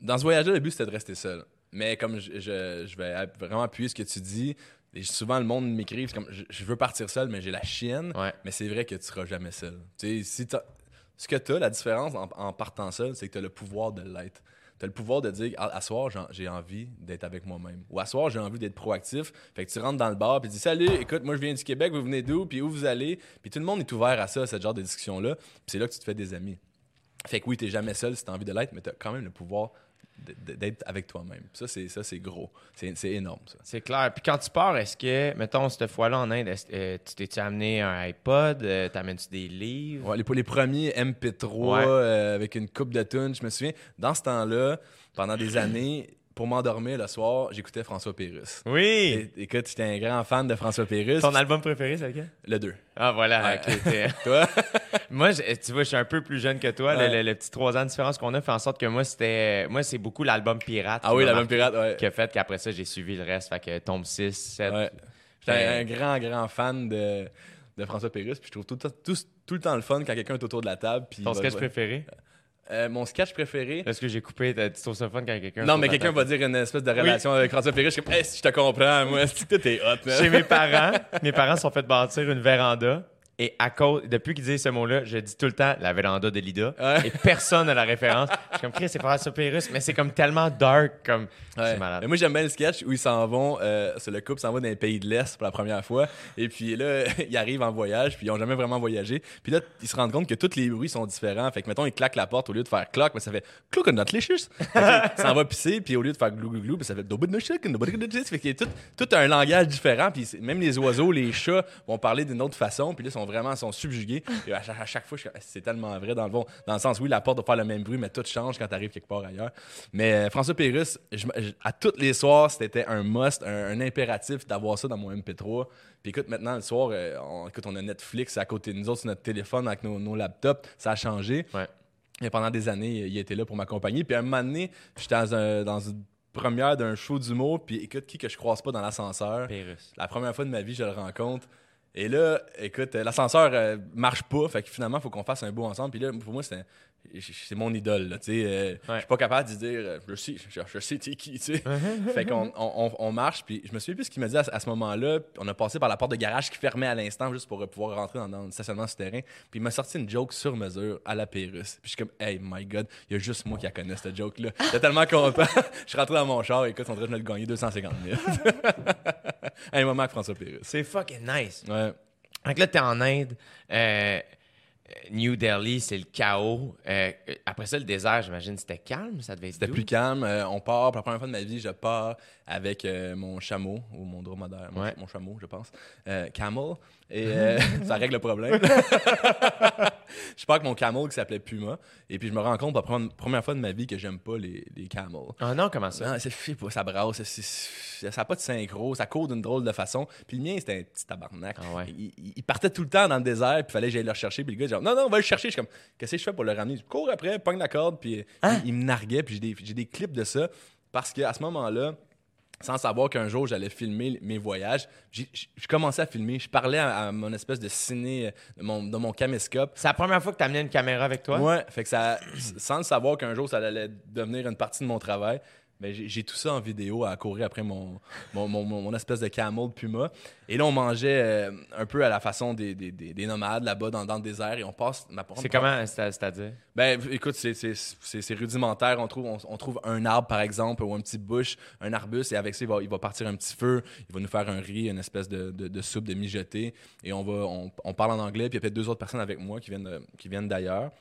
Dans ce voyage-là, le but, c'était de rester seul. Mais comme je, je- je vais vraiment appuyer ce que tu dis, et souvent le monde m'écrit, c'est comme je, je veux partir seul, mais j'ai la chienne. Ouais. Mais c'est vrai que tu seras jamais seul. Tu sais, si ce que tu as, la différence en, en partant seul, c'est que tu as le pouvoir de l'être. As le pouvoir de dire, à, à soir, j'ai- envie d'être avec moi-même. Ou à soir, j'ai envie d'être proactif. Fait que tu rentres dans le bar, puis tu dis, salut, écoute, moi, je viens du Québec, vous venez d'où, puis où vous allez? Puis tout le monde est ouvert à ça, ce genre de discussion-là. Puis c'est là que tu te fais des amis. Fait que oui, t'es jamais seul si t'as envie de l'être, mais t'as quand même le pouvoir d'être avec toi-même. Ça, c'est ça, c'est gros. C'est énorme, ça. C'est clair. Puis quand tu pars, est-ce que, mettons, cette fois-là en Inde, euh, tu t'es-tu amené un iPod? Euh, T'amènes-tu des livres? Ouais, les, pour les premiers MP3 Ouais. euh, avec une coupe de tunes, je me souviens, dans ce temps-là, pendant des années, pour m'endormir le soir, j'écoutais François Pérusse. Oui! Et- Écoute, j'étais un grand fan de François Pérusse. Ton album préféré, c'est lequel? Le 2. Ah, voilà. Ouais. Toi? moi, je- tu vois, je suis un peu plus jeune que toi. Le- Ouais. Le, le petit trois ans de différence qu'on a fait en sorte que moi, c'était. Moi, c'est beaucoup l'album Pirate. Ah oui, l'album pirate, ouais. Qui a fait qu'après ça, j'ai suivi le reste. Fait que tombe 6, 7. Ouais. J'étais un grand, grand fan de, de François Pérusse. Puis je trouve tout, le temps- tout, tout le temps le fun quand quelqu'un est autour de la table. Puis Ton sketch préféré? Euh, mon sketch préféré. Est-ce que j'ai coupé? Tu trouves ça fun quand quelqu'un. Non, mais quelqu'un va dire une espèce de relation avec François Pérusse. Je suis comme, hey, si je te comprends, moi, que t'es hot. Chez mes parents, mes parents se sont fait bâtir une véranda. Et à cause, depuis qu'ils disent ce mot-là, je dis tout le temps la véranda de Lida. Ouais. Et personne n'a la référence. Je suis comme, Chris, c'est François Pérusse, mais c'est comme tellement dark, comme. Ouais. C'est malade. Mais moi, j'aime bien le sketch où ils s'en vont, euh, le couple s'en va dans les pays de l'Est pour la première fois. Et puis là, ils arrivent en voyage, puis ils ont jamais vraiment voyagé. Puis là, ils se rendent compte que tous les bruits sont différents. Fait que, mettons, ils claquent la porte au lieu de faire clock, mais ça fait clock not licious. Fait que, ça en va pisser, puis au lieu de faire glou glou glou, ben, ça fait dobud no chicken, dobud no. Fait qu'il y a tout, tout un langage différent. Puis même les oiseaux, les chats vont parler d'une autre façon. Puis là, ils sont vraiment sont subjugués. Et à chaque, à chaque fois, c'est tellement vrai dans le fond. Dans le sens, oui, la porte va faire le même bruit, mais tout change quand tu arrives quelque part ailleurs. Mais euh, François je- je- à tous les soirs, c'était un must, un, un impératif d'avoir ça dans mon MP3. Puis écoute, maintenant, le soir, euh, on, écoute, on a Netflix à côté de nous autres sur notre téléphone avec nos, nos laptops. Ça a changé. Ouais. Et pendant des années, il était là pour m'accompagner. Puis à un moment donné, j'étais dans, un- dans une première d'un show d'humour. Puis écoute, qui que je croise pas dans l'ascenseur? La première fois de ma vie, je le rencontre. Et là, écoute, euh, l'ascenseur euh, marche pas. Fait que finalement, faut qu'on fasse un beau ensemble. Puis là, pour moi, c'est c'est mon idole. là, tu sais. Euh, Je Ouais. suis pas capable de dire, euh, je sais, je, je sais t'es qui, tu sais. fait qu'on on, marche. Puis je me souviens plus ce qu'il m'a dit à, à ce moment-là. On a passé par la porte de garage qui fermait à l'instant juste pour euh, pouvoir rentrer dans, dans le stationnement souterrain. Puis il m'a sorti une joke sur mesure à la Pérus. Puis je suis comme, hey, my God, il y a juste moi qui la connais, cette joke-là. J'étais tellement content. je suis rentré dans mon char. Écoute, on dirait que je venais de gagner 250 000. un moment avec François Pérus. C'est fucking nice. Ouais. Donc là, t'es en Inde. euh, New Delhi, c'est le chaos. Euh, après ça, le désert, j'imagine, c'était calme. Ça devait être C'était plus calme. Euh, on part, pour la première fois de ma vie, je pars avec euh, mon chameau, ou mon dromadaire, mon, Ouais. mon chameau, je pense. Euh, camel. Et euh, ça règle le problème. je pars avec mon camel qui s'appelait Puma. Et puis je me rends compte pour la première- fois de ma vie que j'aime pas les, les camels. Ah non, comment ça? Non, c'est, pas, ça brasse, ça n'a pas de synchro, ça court d'une drôle de façon. Puis le mien, c'était un petit tabarnak. Ah ouais. il, il- il partait tout le temps dans le désert, puis il fallait que j'aille le rechercher. Puis le gars, genre, non, non, on va le chercher. Je suis comme, qu'est-ce que je fais pour le ramener? Je cours après, pogne la corde, puis Hein? il, il me narguait, puis j'ai des, j'ai des clips de ça. Parce qu'à ce moment-là, sans savoir qu'un jour j'allais filmer mes voyages, j'ai- je commençais à filmer. Je parlais à, à mon espèce de ciné, de mon, de mon caméscope. C'est la première fois que t'as amené une caméra avec toi? Ouais, fait que ça, sans le savoir qu'un jour ça allait devenir une partie de mon travail, ben j'ai tout ça en vidéo à courir après mon, mon, mon, espèce de camel de puma. Et là, on mangeait euh, un peu à la façon des, des, des- des nomades là-bas dans, dans le désert et on passe. ma- C'est comment, c'est- c'est-à-dire? ben, écoute, c'est- c'est c'est- c'est rudimentaire. On trouve, on, on trouve un arbre, par exemple, ou un petit bush, un arbuste, et avec ça, il va, il va partir un petit feu. Il va nous faire un riz, une espèce de, de, de soupe de mijoté. Et on, va, on, on parle en anglais, puis il y a peut-être deux autres personnes avec moi qui viennent, qui viennent d'ailleurs,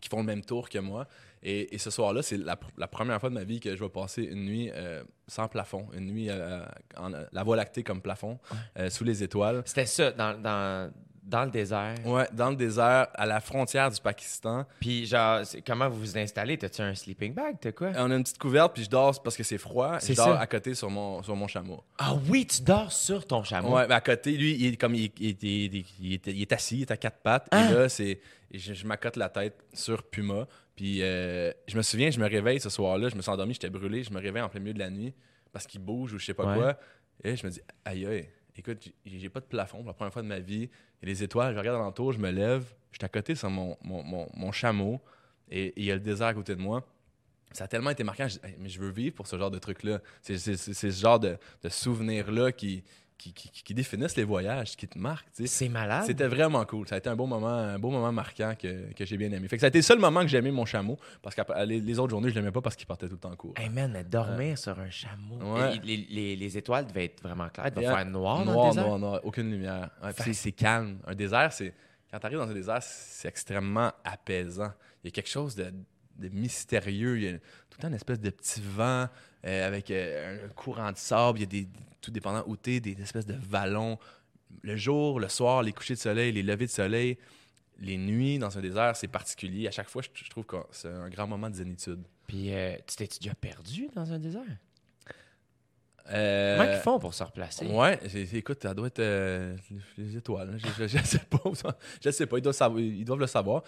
qui font le même tour que moi. Et, et ce soir-là, c'est la, pr- la première fois de ma vie que je vais passer une nuit euh, sans plafond, une nuit euh, en, la voie lactée comme plafond, euh, sous les étoiles. C'était ça, dans, dans, dans le désert. Ouais, dans le désert, à la frontière du Pakistan. Puis, genre, comment vous vous installez? T'as-tu un sleeping bag? T'as quoi? On a une petite couverte, puis je dors parce que c'est froid. C'est Je dors ça. à côté sur mon, sur mon chameau. Ah oui, tu dors sur ton chameau? Ouais, mais à côté, lui, il est comme il, il- il- il- il est, assis, il est à quatre pattes. Et là, c'est, je, je m'accote la tête sur Puma. Puis euh, je me souviens, je me réveille ce soir-là, je me suis endormi, j'étais brûlé, je me réveille en plein milieu de la nuit parce qu'il bouge ou je sais pas Ouais. quoi. Et je me dis, aïe aïe, écoute, j'ai, pas de plafond pour la première fois de ma vie. Et les étoiles, je regarde alentour, je me lève, je suis à côté sur mon, mon, mon, mon chameau et il y a le désert à côté de moi. Ça a tellement été marquant, je dis, Hey, mais je veux vivre pour ce genre de truc-là. C'est ce genre de, de souvenir-là qui, qui, qui, qui définissent les voyages, qui te marquent. C'est malade. C'était vraiment cool. Ça a été un beau moment, un beau moment marquant que, que j'ai bien aimé. Fait que ça a été le seul moment que j'ai aimé mon chameau, parce que les, les autres journées, je l'aimais pas parce qu'il partait tout le temps en cours. Hey man, dormir sur un chameau. Ouais. Les, les- les étoiles devaient être vraiment claires. Il devait Et, faire noir, dans noir, le désert. noir, noir, aucune lumière. Ouais, c'est calme. Un désert, c'est. Quand tu arrives dans un désert, c'est extrêmement apaisant. Il y a quelque chose de, de mystérieux. Il y a tout le temps une espèce de petit vent euh, avec euh, un courant de sable. Il y a des. Tout dépendant où t'es, des espèces de vallons. Le jour, le soir, les couchers de soleil, les levées de soleil, les nuits dans un désert, c'est particulier. À chaque fois, je, je trouve que c'est un grand moment de zénitude. Puis, euh, tu t'es déjà perdu dans un désert? Euh, Comment ils font pour se replacer? Ouais, écoute, ça doit être euh, les- les étoiles. hein. Je, je, je sais pas. Je sais pas. Ils doivent, savoir- ils doivent le savoir.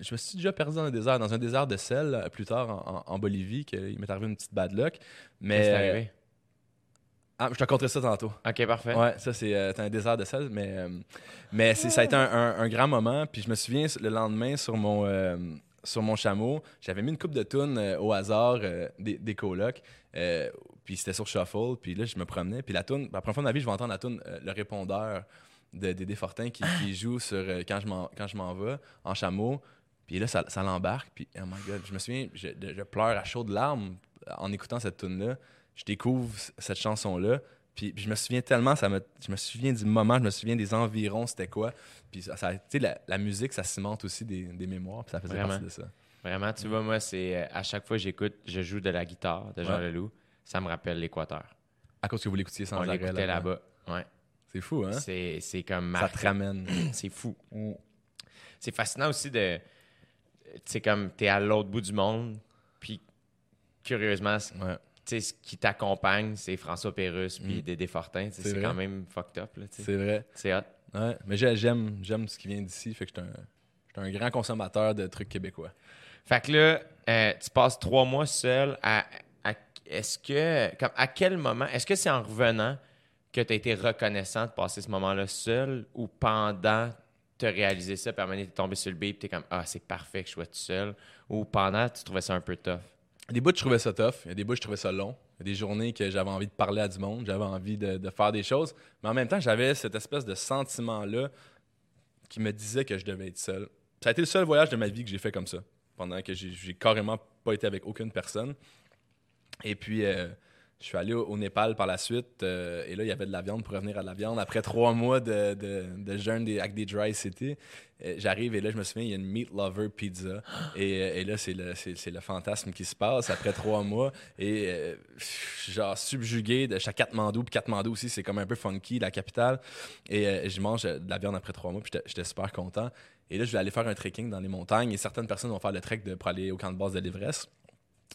Je me suis déjà perdu dans un désert, dans un désert de sel, euh, plus tard en, en- en Bolivie, qu'il m'est arrivé une petite bad luck. Mais arrivé? Ah, je te raconterai ça tantôt. Ok, parfait. Ouais, ça c'est euh, un désert de sel, mais, euh, ça a été un, un- un grand moment. Puis je me souviens le lendemain sur mon, euh, sur mon chameau, j'avais mis une coupe de tunes euh, au hasard euh, des, des colocs. euh, puis c'était sur Shuffle. Puis là, je me promenais. Puis la tune, la première fois de ma vie, je vais entendre la tune, euh, le répondeur de Dédé Fortin qui, qui joue sur euh, quand je m'en quand je m'en vais en chameau. Puis là, ça, ça l'embarque. Puis, oh my god, je me souviens, je, pleure à chaudes larmes en écoutant cette tune-là. Je découvre cette chanson-là. Puis, puis je me souviens tellement, ça me, je me souviens du moment, je me souviens des environs, c'était quoi. Puis ça, ça- tu sais, la, la musique, ça cimente aussi des, des mémoires. Puis ça faisait Vraiment. partie de ça. Vraiment, tu vois, moi, c'est euh, à chaque fois que j'écoute, je joue de la guitare de Jean Ouais. Leloup, ça me rappelle l'Équateur. À cause que vous l'écoutiez sans On arrêt. l'écoutait là-bas. Ouais. C'est fou, hein? C'est, comme Ça marqué. te ramène. C'est fou. C'est fascinant aussi de. Tu sais, comme t'es à l'autre bout du monde, puis curieusement, c- Ouais. tu sais, ce qui t'accompagne, c'est François Pérusse puis Mm. Dédé Fortin. C'est quand même fucked up. C'est vrai. c'est hot. Ouais. Mais j'ai- j'aime, j'aime ce qui vient d'ici. Fait que je suis un, un grand consommateur de trucs québécois. Fait que là, euh, tu passes trois mois seul. À, à- est-ce que, comme, à quel moment, est-ce que c'est en revenant que tu as été reconnaissant de passer ce moment-là seul ou pendant tu as réalisé ça, puis à un tombé sur le beat, puis t'es comme, ah, c'est parfait que je sois tout seul, ou pendant, tu trouvais ça un peu tough? Des bouts, je trouvais ça tough. Il y a des bouts, je trouvais ça long. Il y a des journées que j'avais envie de parler à du monde, j'avais envie de, faire des choses. Mais en même temps, j'avais cette espèce de sentiment-là qui me disait que je devais être seul. Ça a été le seul voyage de ma vie que j'ai fait comme ça, pendant que j'ai carrément pas été avec aucune personne. Et puis, euh, je suis allé au, Népal par la suite, euh, et là, il y avait de la viande pour revenir à de la viande. Après trois mois de, jeûne avec des dry city, euh, j'arrive et là, je me souviens, il y a une Meat Lover Pizza. Et, euh, là, c'est le, fantasme qui se passe après trois mois. Et euh, genre subjugué de chaque Katmandou. Puis Katmandou aussi, c'est comme un peu funky, la capitale. Et je mange de la viande après trois mois, puis j'étais, j'étais super content. Et là, je vais aller faire un trekking dans les montagnes. Et certaines personnes vont faire le trek de, pour aller au camp de base de l'Everest.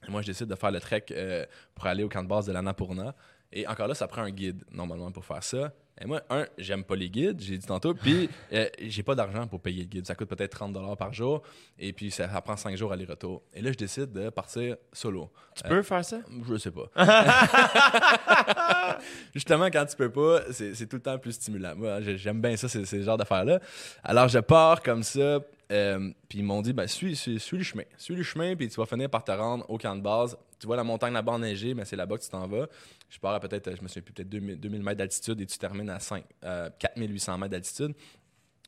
Et moi, je décide de faire le trek euh, pour aller au camp de base de l'Annapurna. Et encore là, ça prend un guide, normalement, pour faire ça. Et moi, un, j'aime pas les guides, j'ai dit tantôt. Puis, euh, j'ai pas d'argent pour payer le guide. Ça coûte peut-être 30 par jour. Et puis, ça, ça prend 5 jours aller-retour. Et là, je décide de partir solo. Tu peux faire ça? Je sais pas. Justement, quand tu peux pas, c'est tout le temps plus stimulant. Moi, j'ai- j'aime bien ça, ces, ces genres d'affaires-là. Alors, je pars comme ça, euh, puis ils m'ont dit, ben, suis, le chemin. Suis le chemin, puis tu vas finir par te rendre au camp de base. Tu vois la montagne là-bas enneigée, mais c'est là-bas que tu t'en vas. Je pars à peut-être, je me souviens plus, peut-être 2000, 2000 mètres d'altitude et tu termines à 5, euh, 4800 mètres d'altitude.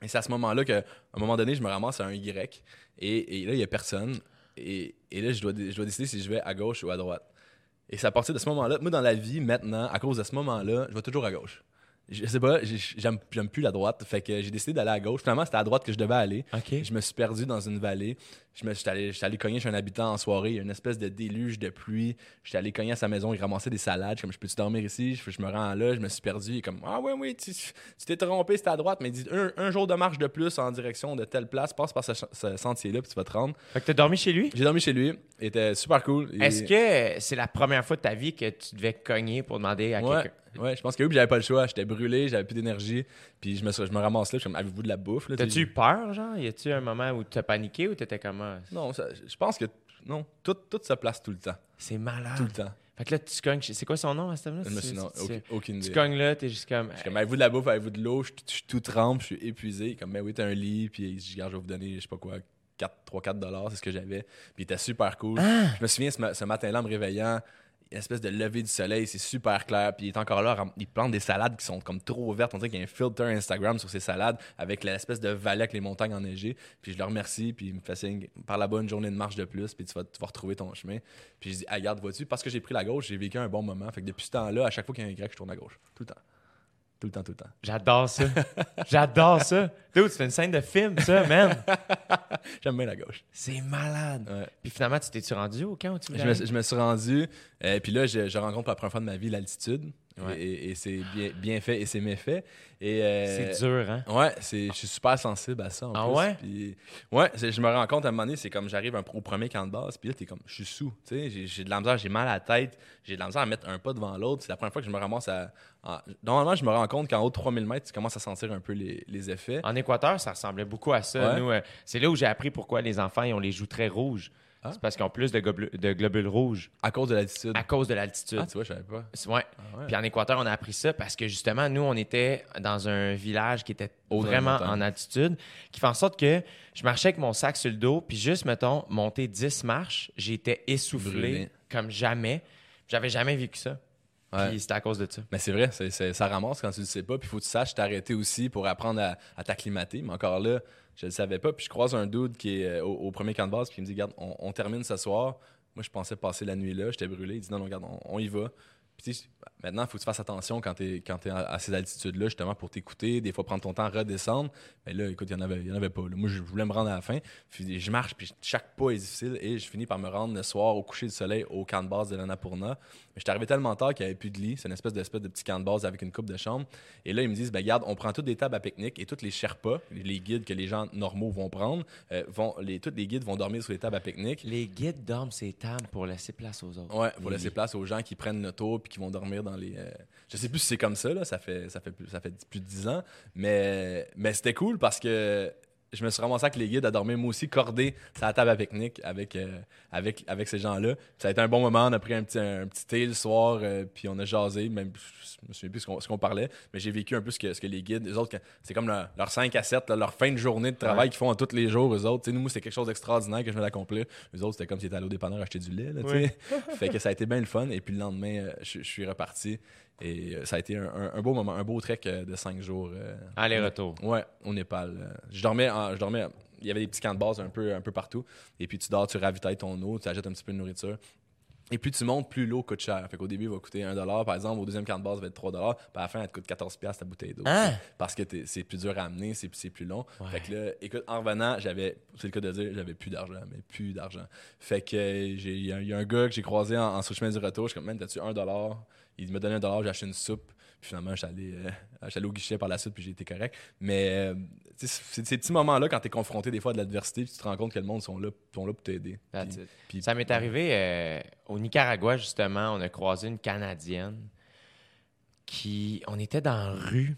Et c'est à ce moment-là qu'à un moment donné, je me ramasse à un Y. Et, là, il n'y a personne. Et, là, je dois, je dois décider si je vais à gauche ou à droite. Et c'est à partir de ce moment-là, moi, dans la vie, maintenant, à cause de ce moment-là, je vais toujours à gauche. Je sais pas, j'ai- j'aime plus la droite. Fait que j'ai décidé d'aller à gauche. Finalement, c'était à droite que je devais aller. Je me suis perdu dans une vallée. Je me suis allé, allé cogner chez un habitant en soirée. Il y a une espèce de déluge de pluie. J'étais allé cogner à sa maison. Il ramassait des salades. Je suis Comme je peux-tu dormir ici? Je, je me rends là. Je me suis perdu. Il est comme Ah oui, oui, tu t'es trompé, c'était à droite. Mais dit un, un jour de marche de plus en direction de telle place. Passe par ce, sentier-là, puis tu vas te rendre. Fait que t'as dormi chez lui? J'ai dormi chez lui. Il était super cool. Et- Est-ce que c'est la première fois de ta vie que tu devais cogner pour demander à Ouais, quelqu'un? Ouais, je pense que oui, puis j'avais pas le choix. J'étais brûlé, j'avais plus d'énergie. Puis je me, je me ramasse là. Je suis comme, avez-vous de la bouffe? là? T'as-tu eu peur, genre? Y a-tu un moment où t'as paniqué ou t'étais comme. ah, Non, ça- je pense que non, tout, tout se place tout le temps. C'est malade. Tout le temps. Fait que là, tu cognes. chez- C'est quoi son nom à ce moment-là? Je me suis non, Tu- aucune, aucune Tu idée. cognes là, t'es juste comme. Je suis comme, avez-vous de la bouffe, avez-vous de l'eau? Je je suis tout trempe, je suis épuisé. Comme, ben oui, t'as un lit, puis je dis, regarde, je vais vous donner, je sais pas quoi, 3-4 dollars, c'est ce que j'avais. Puis il était super cool. Ah! Je me souviens ce, ma- ce matin-là, en me réveillant, espèce de lever du soleil, c'est super clair. Puis il est encore là, il plante des salades qui sont comme trop vertes. On dirait qu'il y a un filter Instagram sur ces salades avec l'espèce de vallée avec les montagnes enneigées. Puis je le remercie, puis il me fait signe, par là-bas une journée de marche de plus, puis tu vas, tu vas retrouver ton chemin. Puis je dis, ah, regarde, vois-tu, parce que j'ai pris la gauche, j'ai vécu un bon moment. Fait que depuis ce temps-là, à chaque fois qu'il y a un Y, je tourne à gauche. Tout le temps. Tout le temps, tout le temps. J'adore ça. J'adore ça. Dude, c'est une scène de film, ça, man. J'aime bien la gauche. C'est malade. Ouais. Puis finalement, tu t'es-tu rendu au camp où tu Je me, je me suis rendu, euh, puis là, je, je rencontre pour la première fois de ma vie l'altitude. Ouais. Et, c'est bien, bien fait et c'est méfait. Et, euh, C'est dur, hein? Ouais, je suis super sensible à ça. En Ah plus. ouais? Puis, ouais, je me rends compte à un moment donné, c'est comme j'arrive au premier camp de base, puis là, t'es comme, je suis sous. J'ai, de la misère, j'ai mal à la tête, j'ai de la misère à mettre un pas devant l'autre. C'est la première fois que je me ramasse à. en- normalement, je me rends compte qu'en haut de 3000 mètres, tu commences à sentir un peu les, les effets. En Équateur, ça ressemblait beaucoup à ça. Ouais. Nous, euh, c'est là où j'ai appris pourquoi les enfants ils ont les joues très rouges. Ah. C'est parce qu'ils ont plus de, globules rouges À cause de l'altitude. à cause de l'altitude. Ah, tu vois, je savais pas. Ouais. Ah ouais. Puis en Équateur, on a appris ça parce que justement, nous, on était dans un village qui était vraiment en altitude, qui fait en sorte que je marchais avec mon sac sur le dos, puis juste, mettons, monter 10 marches, j'étais essoufflé Brûlé. comme jamais. J'avais jamais vécu ça. Ouais. Puis c'était à cause de ça. Mais c'est vrai, ça ramasse quand tu le sais pas. Puis il faut que tu saches t'arrêter aussi pour apprendre à, à t'acclimater. Mais encore là, je le savais pas. Puis je croise un dude qui est euh, au, premier camp de base. Puis il me dit Regarde, on, termine ce soir. Moi, je pensais passer la nuit là. J'étais brûlé. Il dit Non, non, regarde, on, y va. Puis maintenant, il faut que tu fasses attention quand tu es, quand à, ces altitudes-là, justement, pour t'écouter. Des fois, prendre ton temps redescendre. Mais là, écoute, il n'y en, avait- il y en avait pas. là. Moi, je voulais me rendre à la fin. Puis je marche, puis chaque pas est difficile. Et je finis par me rendre le soir au coucher du soleil au camp de base de l'Annapurna. Mais j'étais arrivé tellement tard qu'il n'y avait plus de lit. C'est une espèce d'espèce de petit camp de base avec une coupe de chambre. Et là, ils me disent, ben regarde, on prend toutes des tables à pique-nique et tous les Sherpas, les guides que les gens normaux vont prendre, euh, vont, les, tous les guides vont dormir sur les tables à pique-nique. Les guides dorment ces tables pour laisser place aux autres. Ouais, pour laisser place aux gens qui prennent l'auto puis qui vont dormir dans euh, Je sais plus si c'est comme ça, là, ça fait, ça fait, plus, ça fait plus de 10 ans. Mais, mais c'était cool parce que je me suis ramassé avec les guides à dormir, moi aussi, cordé sur la table à pique-nique avec, euh, avec, avec ces gens-là. Ça a été un bon moment. On a pris un petit, un, petit thé le soir, euh, puis on a jasé. Même, je me souviens plus ce qu'on, ce qu'on parlait, mais j'ai vécu un peu ce que, ce que les guides, les autres, c'est comme leur, leur 5 à 7, là, leur fin de journée de travail qu'ils font tous les jours, eux autres. Tu sais, nous, c'était quelque chose d'extraordinaire que je venais d'accomplir. Les autres, c'était comme s'ils étaient allés au dépanneur acheter du lait. Là, tu sais. fait que ça a été bien le fun. Et puis le lendemain, euh, je, je suis reparti. Et euh, ça a été un, un- un beau moment, un beau trek euh, de 5 jours. euh, Aller-retour. Ouais, au Népal. Je dormais, en- je dormais. Il y avait des petits camps de base un peu, un peu partout. Et puis tu dors, tu ravitailles ton eau, tu achètes un petit peu de nourriture. Et plus tu montes, plus l'eau coûte cher. Fait qu'au début, il va coûter 1 par exemple. Au deuxième camp de base, ça va être 3 Puis à la fin, elle te coûte 14 ta bouteille d'eau. Hein? Parce que c'est plus dur à amener, c'est c'est plus long. Fait que là, écoute, en revenant, j'avais, c'est le cas de dire, j'avais plus d'argent, mais plus d'argent. Fait que j'ai- il y, a- il y a un gars que j'ai croisé en, en sur le chemin du retour. Je suis comme, man, t'as-tu 1 Il m'a donné 1 j'ai acheté une soupe. Puis finalement, je allé, euh, allé au guichet par la suite, puis j'ai été correct. Mais euh, c'est ces petits moments-là, quand tu es confronté des fois à de l'adversité, puis tu te rends compte que le monde sont là, sont là pour t'aider. Ça m'est arrivé euh, au Nicaragua, justement. On a croisé une Canadienne qui. On était dans la rue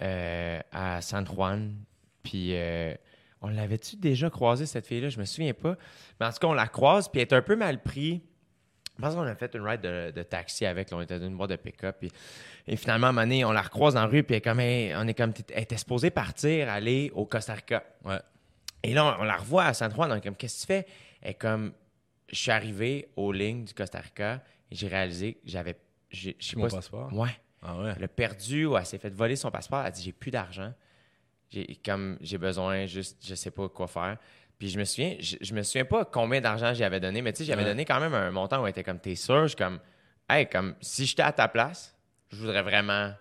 euh, à San Juan. Puis euh, on l'avait-tu déjà croisé, cette fille-là? Je me souviens pas. Mais en tout cas, on la croise, puis elle est un peu mal pris. Je pense qu'on a fait une ride de, de taxi avec. là. on était dans une boîte de pick-up. Et finalement, à un moment donné, on la recroise dans la rue, puis elle, est comme, on est comme, elle était supposée partir, aller au Costa Rica. Ouais. Et là, on, on la revoit à San Juan. Donc, comme, qu'est-ce que tu fais? Elle est comme, je suis arrivé aux lignes du Costa Rica et j'ai réalisé que j'avais. j'ai- Je sais Mon pas. passeport? Ouais. Ah ouais. Elle a perdu ou elle s'est fait voler son passeport. Elle a dit, j'ai plus d'argent. J'ai, comme, j'ai besoin, juste, je sais pas quoi faire. Puis je me souviens, je, je me souviens pas combien d'argent j'avais donné, mais tu sais, j'avais Ouais. donné quand même un montant où elle était comme, t'es sûr? Je suis comme, hey, comme, si j'étais à ta place, je voudrais vraiment.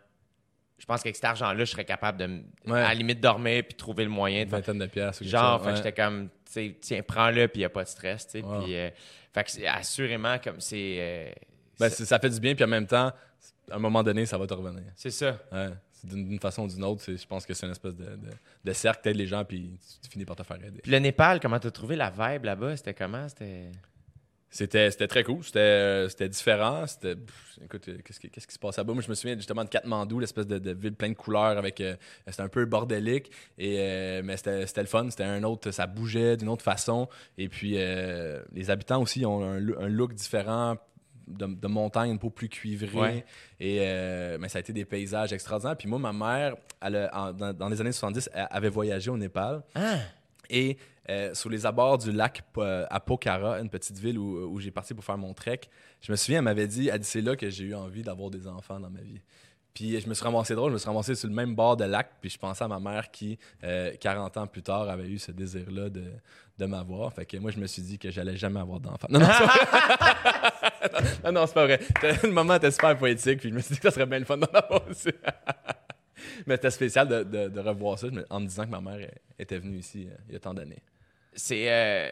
Je pense qu'avec cet argent-là, je serais capable de, Ouais. à la limite, dormir puis trouver le moyen Une vingtaine de pièces. Genre, fait que j'étais comme, tu sais, tiens, prends-le, puis il n'y a pas de stress, tu sais. Wow. Puis, euh, fait que c'est assurément comme c'est. euh, Ben, ça fait du bien, puis en même temps, à un moment donné, ça va te revenir. c'est ça. Ouais. D'une façon ou d'une autre, je pense que c'est une espèce de, de, de cercle, t'aides les gens, puis tu, tu finis par te faire aider. Puis le Népal, comment t'as trouvé la vibe là-bas? C'était comment? C'était. C'était c'était très cool, c'était euh, c'était différent. C'était. pff, Écoute, euh, qu'est-ce qui, qu'est-ce qui se passe là-bas? Moi, je me souviens justement de Katmandou, l'espèce de, de ville pleine de couleurs avec. euh, c'était un peu bordélique, et, euh, mais c'était c'était le fun. C'était un autre. Ça bougeait d'une autre façon. Et puis, euh, les habitants aussi ont un, un look différent. De, de montagne, une peau plus cuivrée. Ouais. Et euh, mais ça a été des paysages extraordinaires. Puis moi, ma mère, elle en- dans, dans les années 70, elle avait voyagé au Népal. Ah! Et euh, sur les abords du lac euh, à Pokhara, une petite ville où, où j'ai parti pour faire mon trek. Je me souviens, elle m'avait dit, elle dit, c'est là que j'ai eu envie d'avoir des enfants dans ma vie. Puis je me suis ramassé drôle, je me suis ramassé sur le même bord de lac, puis je pensais à ma mère qui, euh, 40 ans plus tard, avait eu ce désir-là de, de m'avoir. Fait que moi, je me suis dit que j'allais jamais avoir d'enfants. Non, non, c'est pas vrai. non, non, c'est pas vrai. Le moment était super poétique, puis je me suis dit que ça serait bien le fun d'en avoir aussi. Mais c'était spécial de, de- revoir ça en me disant que ma mère euh, était venue ici euh, il y a tant d'années. C'est. euh,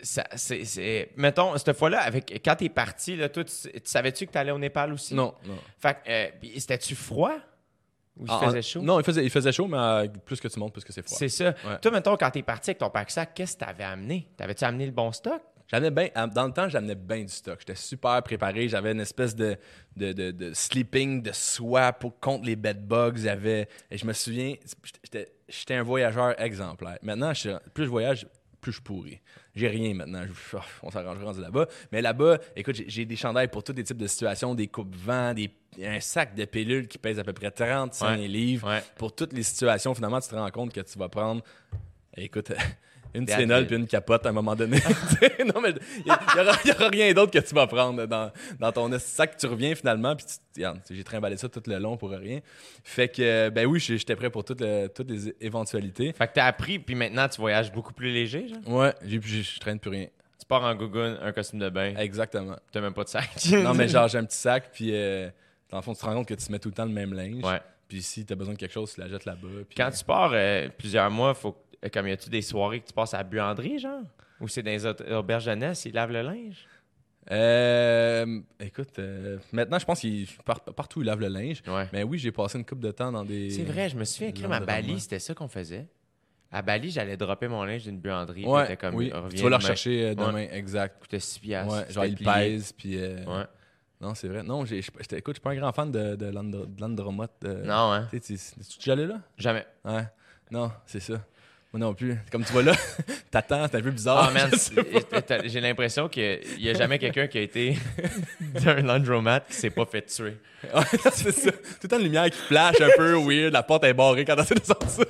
c'est, c'est- Mettons, cette fois-là, avec, quand t'es parti, là, toi, tu, tu savais-tu que t'allais au Népal aussi? Non, non. Fait que, euh, c'était-tu froid? Ou il Ah, faisait chaud? Non, il faisait, il faisait chaud, mais euh, plus que tu montes, plus que c'est froid. C'est ça. Ouais. Toi, mettons, quand t'es parti avec ton pack-sac, qu'est-ce que t'avais amené? T'avais-tu amené le bon stock? J'amenais bien, à- dans le temps, j'amenais bien du stock. J'étais super préparé. J'avais une espèce de, de, de, de sleeping, de soie pour contre les bed bugs. J'avais, et je me souviens, j'étais, j'étais un voyageur exemplaire. Maintenant, je, plus je voyage, plus je pourris. J'ai rien maintenant. Je- on s'arrangera rendu là-bas. Mais là-bas, écoute, j'ai, j'ai des chandails pour tous les types de situations, des coupes-vents, des, un sac de pilules qui pèse à peu près 35 Ouais. livres. Ouais. Pour toutes les situations, finalement, tu te rends compte que tu vas prendre Écoute, une Advil. puis une capote à un moment donné. non, mais il n'y aura, rien d'autre que tu vas prendre dans, dans ton sac. Tu reviens finalement, puis j'ai trimballé ça tout le long pour rien. Fait que, ben oui, j'étais prêt pour toutes, le- toutes les éventualités. Fait que t'as appris, puis maintenant, tu voyages beaucoup plus léger, genre? Ouais, je traîne plus rien. Tu pars en gougoune, un costume de bain, Exactement. t'as même pas de sac. non, mais genre, j'ai un petit sac, puis euh, dans le fond, tu te rends compte que tu mets tout le temps le même linge. Ouais. Puis si tu as besoin de quelque chose, tu la jettes là-bas. puis- Quand tu pars euh, plusieurs mois, faut que- euh, comme y a-tu des soirées que tu passes à la buanderie, genre? Ou c'est dans les auberges jeunesse, ils lavent le linge? Euh, écoute, euh, maintenant, je pense qu'il par- partout, il lave le linge. Ouais. Mais oui, j'ai passé une coupe de temps dans des. C'est vrai, je me souviens, crime, à. Bali, c'était ça qu'on faisait. À Bali, j'allais dropper mon linge d'une buanderie. Ouais, comme, oui. reviens Tu vas le rechercher euh, demain, exact. coûtait 6 piastres. Ouais, genre, il pèse, puis. euh, Ouais. Non, c'est vrai. Non, j'ai- écoute, je suis pas un grand fan de, de l'Andro- de l'Andromote. euh, Non, hein? Tu sais, tu- tu déjà allé là? Jamais. Ouais. Non, c'est ça. Moi non plus. Comme tu vois là, t'attends, c'est un peu bizarre. Ah, j'ai l'impression qu'il n'y a jamais quelqu'un qui a été d'un landromat qui s'est pas fait tuer. Ouais, c'est ça. Tout le temps, une lumière qui flash un peu weird, la porte est barrée quand t'essaies de sortir.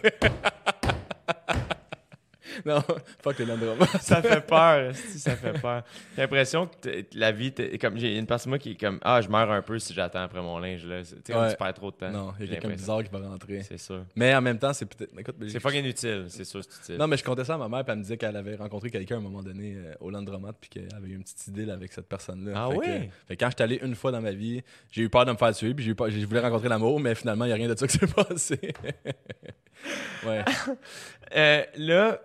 non, fuck le Landromat. Ça fait peur, ça fait peur. J'ai l'impression que la vie, comme j'ai une partie de moi qui est comme ah je meurs un peu si j'attends après mon linge là. Tu sais, Ouais. tu perds trop de temps. Non, il y a quelqu'un bizarre qui va rentrer. C'est sûr. Mais en même temps, c'est peut-être. C'est fucking inutile, c'est sûr, c'est utile. Non, mais je comptais ça à ma mère, puis elle me disait qu'elle avait rencontré quelqu'un à un moment donné euh, au Landromat, puis qu'elle avait eu une petite idée là, avec cette personne-là. Ah Fait que- oui? fait que quand je suis allé une fois dans ma vie, j'ai eu peur de me faire tuer, puis j'ai eu peur- je voulais rencontrer l'amour, mais finalement, il n'y a rien de ça qui s'est passé. ouais. Euh, là,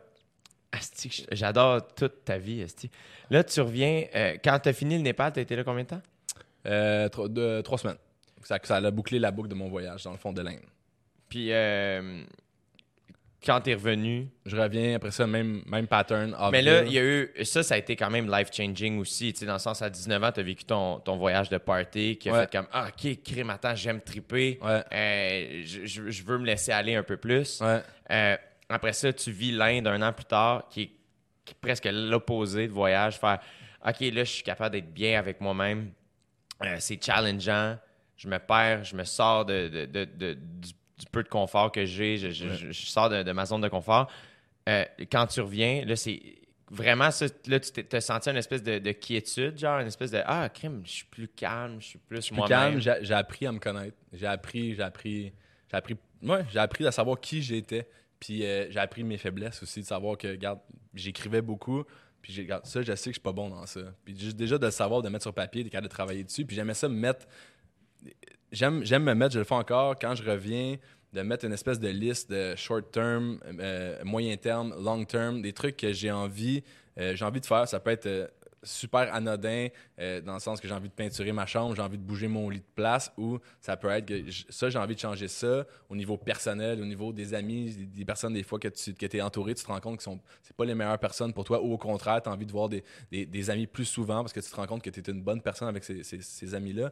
asti, j'adore toute ta vie, Asti. Là, tu reviens. euh, quand t'as fini le Népal, t'as été là combien de temps? Euh, trois, deux- trois semaines. Ça, ça a bouclé la boucle de mon voyage dans le fond de l'Inde. Puis euh, quand t'es revenu? Je reviens après ça, même, même pattern. Mais là, il y a eu. Ça, ça a été quand même life-changing aussi. Tu sais, dans le sens, à 19 ans, t'as vécu ton, ton voyage de party qui a Ouais. fait comme Ah, ok, crime, attends, j'aime triper. Ouais. Euh, je veux me laisser aller un peu plus. Ouais. Euh, après ça, tu vis l'Inde un an plus tard, qui est, qui est presque l'opposé de voyage. Faire OK, là, je suis capable d'être bien avec moi-même. Euh, c'est challengeant. Je me perds, je me sors de, de- de- de- du, du peu de confort que j'ai. Je, je- je- je sors de, ma zone de confort. Euh, quand tu reviens, là, c'est vraiment ça. Là, tu t'es- senti une espèce de, de quiétude, genre une espèce de Ah, crime, je suis plus calme, je suis plus moi-même. calme, j'ai j'ai appris à me connaître. J'ai appris, j'ai appris, j'ai appris, ouais, j'ai appris à savoir qui j'étais. Puis euh, j'ai appris mes faiblesses aussi, de savoir que, regarde, j'écrivais beaucoup. Puis j'ai- regarde, ça, je sais que je suis pas bon dans ça. Puis juste déjà de le savoir, de mettre sur papier, de travailler dessus. Puis j'aimais ça me mettre. J'aime, j'aime me mettre, je le fais encore quand je reviens, de mettre une espèce de liste de short term, euh, moyen terme, long term, des trucs que j'ai envie, euh, j'ai envie de faire. Ça peut être super anodin, euh, dans le sens que j'ai envie de peinturer ma chambre, j'ai envie de bouger mon lit de place, ou ça peut être que ça, j'ai envie de changer ça au niveau personnel, au niveau des amis, des, personnes des fois que tu que es entouré, tu te rends compte que sont c'est pas les meilleures personnes pour toi, ou au contraire, tu as envie de voir des, amis plus souvent parce que tu te rends compte que tu es une bonne personne avec ces, amis-là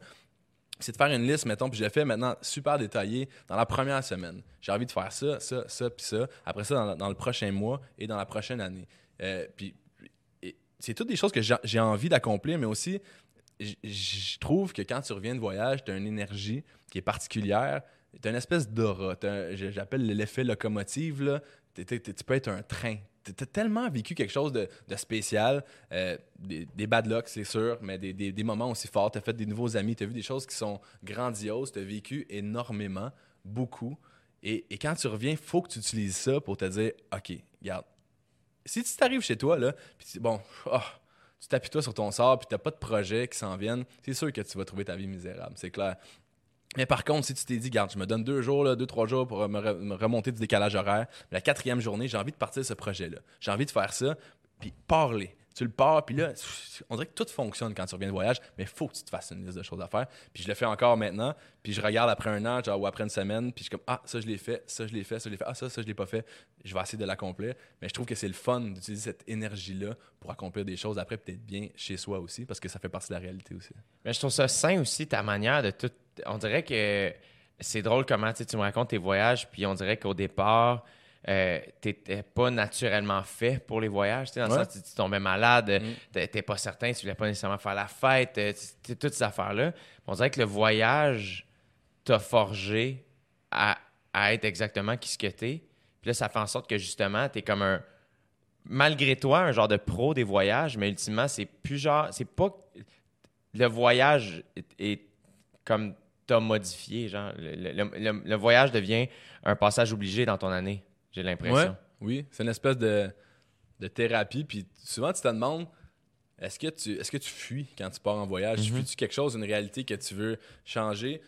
c'est de faire une liste, mettons, puis je l'ai fait maintenant super détaillé dans la première semaine. J'ai envie de faire ça, ça, ça, puis ça. Après ça, dans, dans le prochain mois et dans la prochaine année. Euh, puis c'est toutes des choses que j'ai envie d'accomplir, mais aussi, je trouve que quand tu reviens de voyage, tu as une énergie qui est particulière. Tu as une espèce d'aura. J'appelle l'effet locomotive. Là. T'es- t'es- tu peux être un train. t'as tellement vécu quelque chose de, spécial, euh, des, bad luck, c'est sûr, mais des, des- moments aussi forts. T'as fait des nouveaux amis, t'as vu des choses qui sont grandioses, t'as vécu énormément, beaucoup. Et, et quand tu reviens, faut que tu utilises ça pour te dire, OK, regarde, si tu t'arrives chez toi, là, puis bon, ah, tu t'appuies toi sur ton sort, puis t'as pas de projet qui s'en viennent, c'est sûr que tu vas trouver ta vie misérable, c'est clair. Mais par contre, si tu t'es dit, garde, je me donne deux jours, deux, trois jours pour me remonter du décalage horaire, la quatrième journée, j'ai envie de partir de ce projet-là. J'ai envie de faire ça, puis parler. Tu le pars, puis là, on dirait que tout fonctionne quand tu reviens de voyage, mais il faut que tu te fasses une liste de choses à faire. Puis je le fais encore maintenant, puis je regarde après un an, genre, ou après une semaine, puis je suis comme, ah, ça je l'ai fait, ça je l'ai fait, ça je l'ai fait, ah, ça, ça je l'ai pas fait. Je vais essayer de l'accomplir. Mais je trouve que c'est le fun d'utiliser cette énergie-là pour accomplir des choses après, peut-être bien chez soi aussi, parce que ça fait partie de la réalité aussi. Mais je trouve ça sain aussi, ta manière de tout. On dirait que c'est drôle comment tu me racontes tes voyages, puis on dirait qu'au départ, euh, t'étais pas naturellement fait pour les voyages. tu sais, Dans le sens, tu, tu tombais malade, Mm. t'es t'es pas certain, tu voulais pas nécessairement faire la fête, euh, tu- tu- toutes ces affaires-là. On dirait que le voyage t'a forgé à, à être exactement qui ce que t'es. Puis là, ça fait en sorte que justement, t'es comme un. Malgré toi, un genre de pro des voyages, mais ultimement, c'est plus genre. C'est pas. Le voyage est, est comme t'as modifié. Genre, le, le- le- le voyage devient un passage obligé dans ton année, j'ai l'impression. Ouais, oui, c'est une espèce de, de thérapie. Puis souvent, tu te demandes est-ce que tu est-ce que tu fuis quand tu pars en voyage? Mhm. Fuis-tu quelque chose, une réalité que tu veux changer?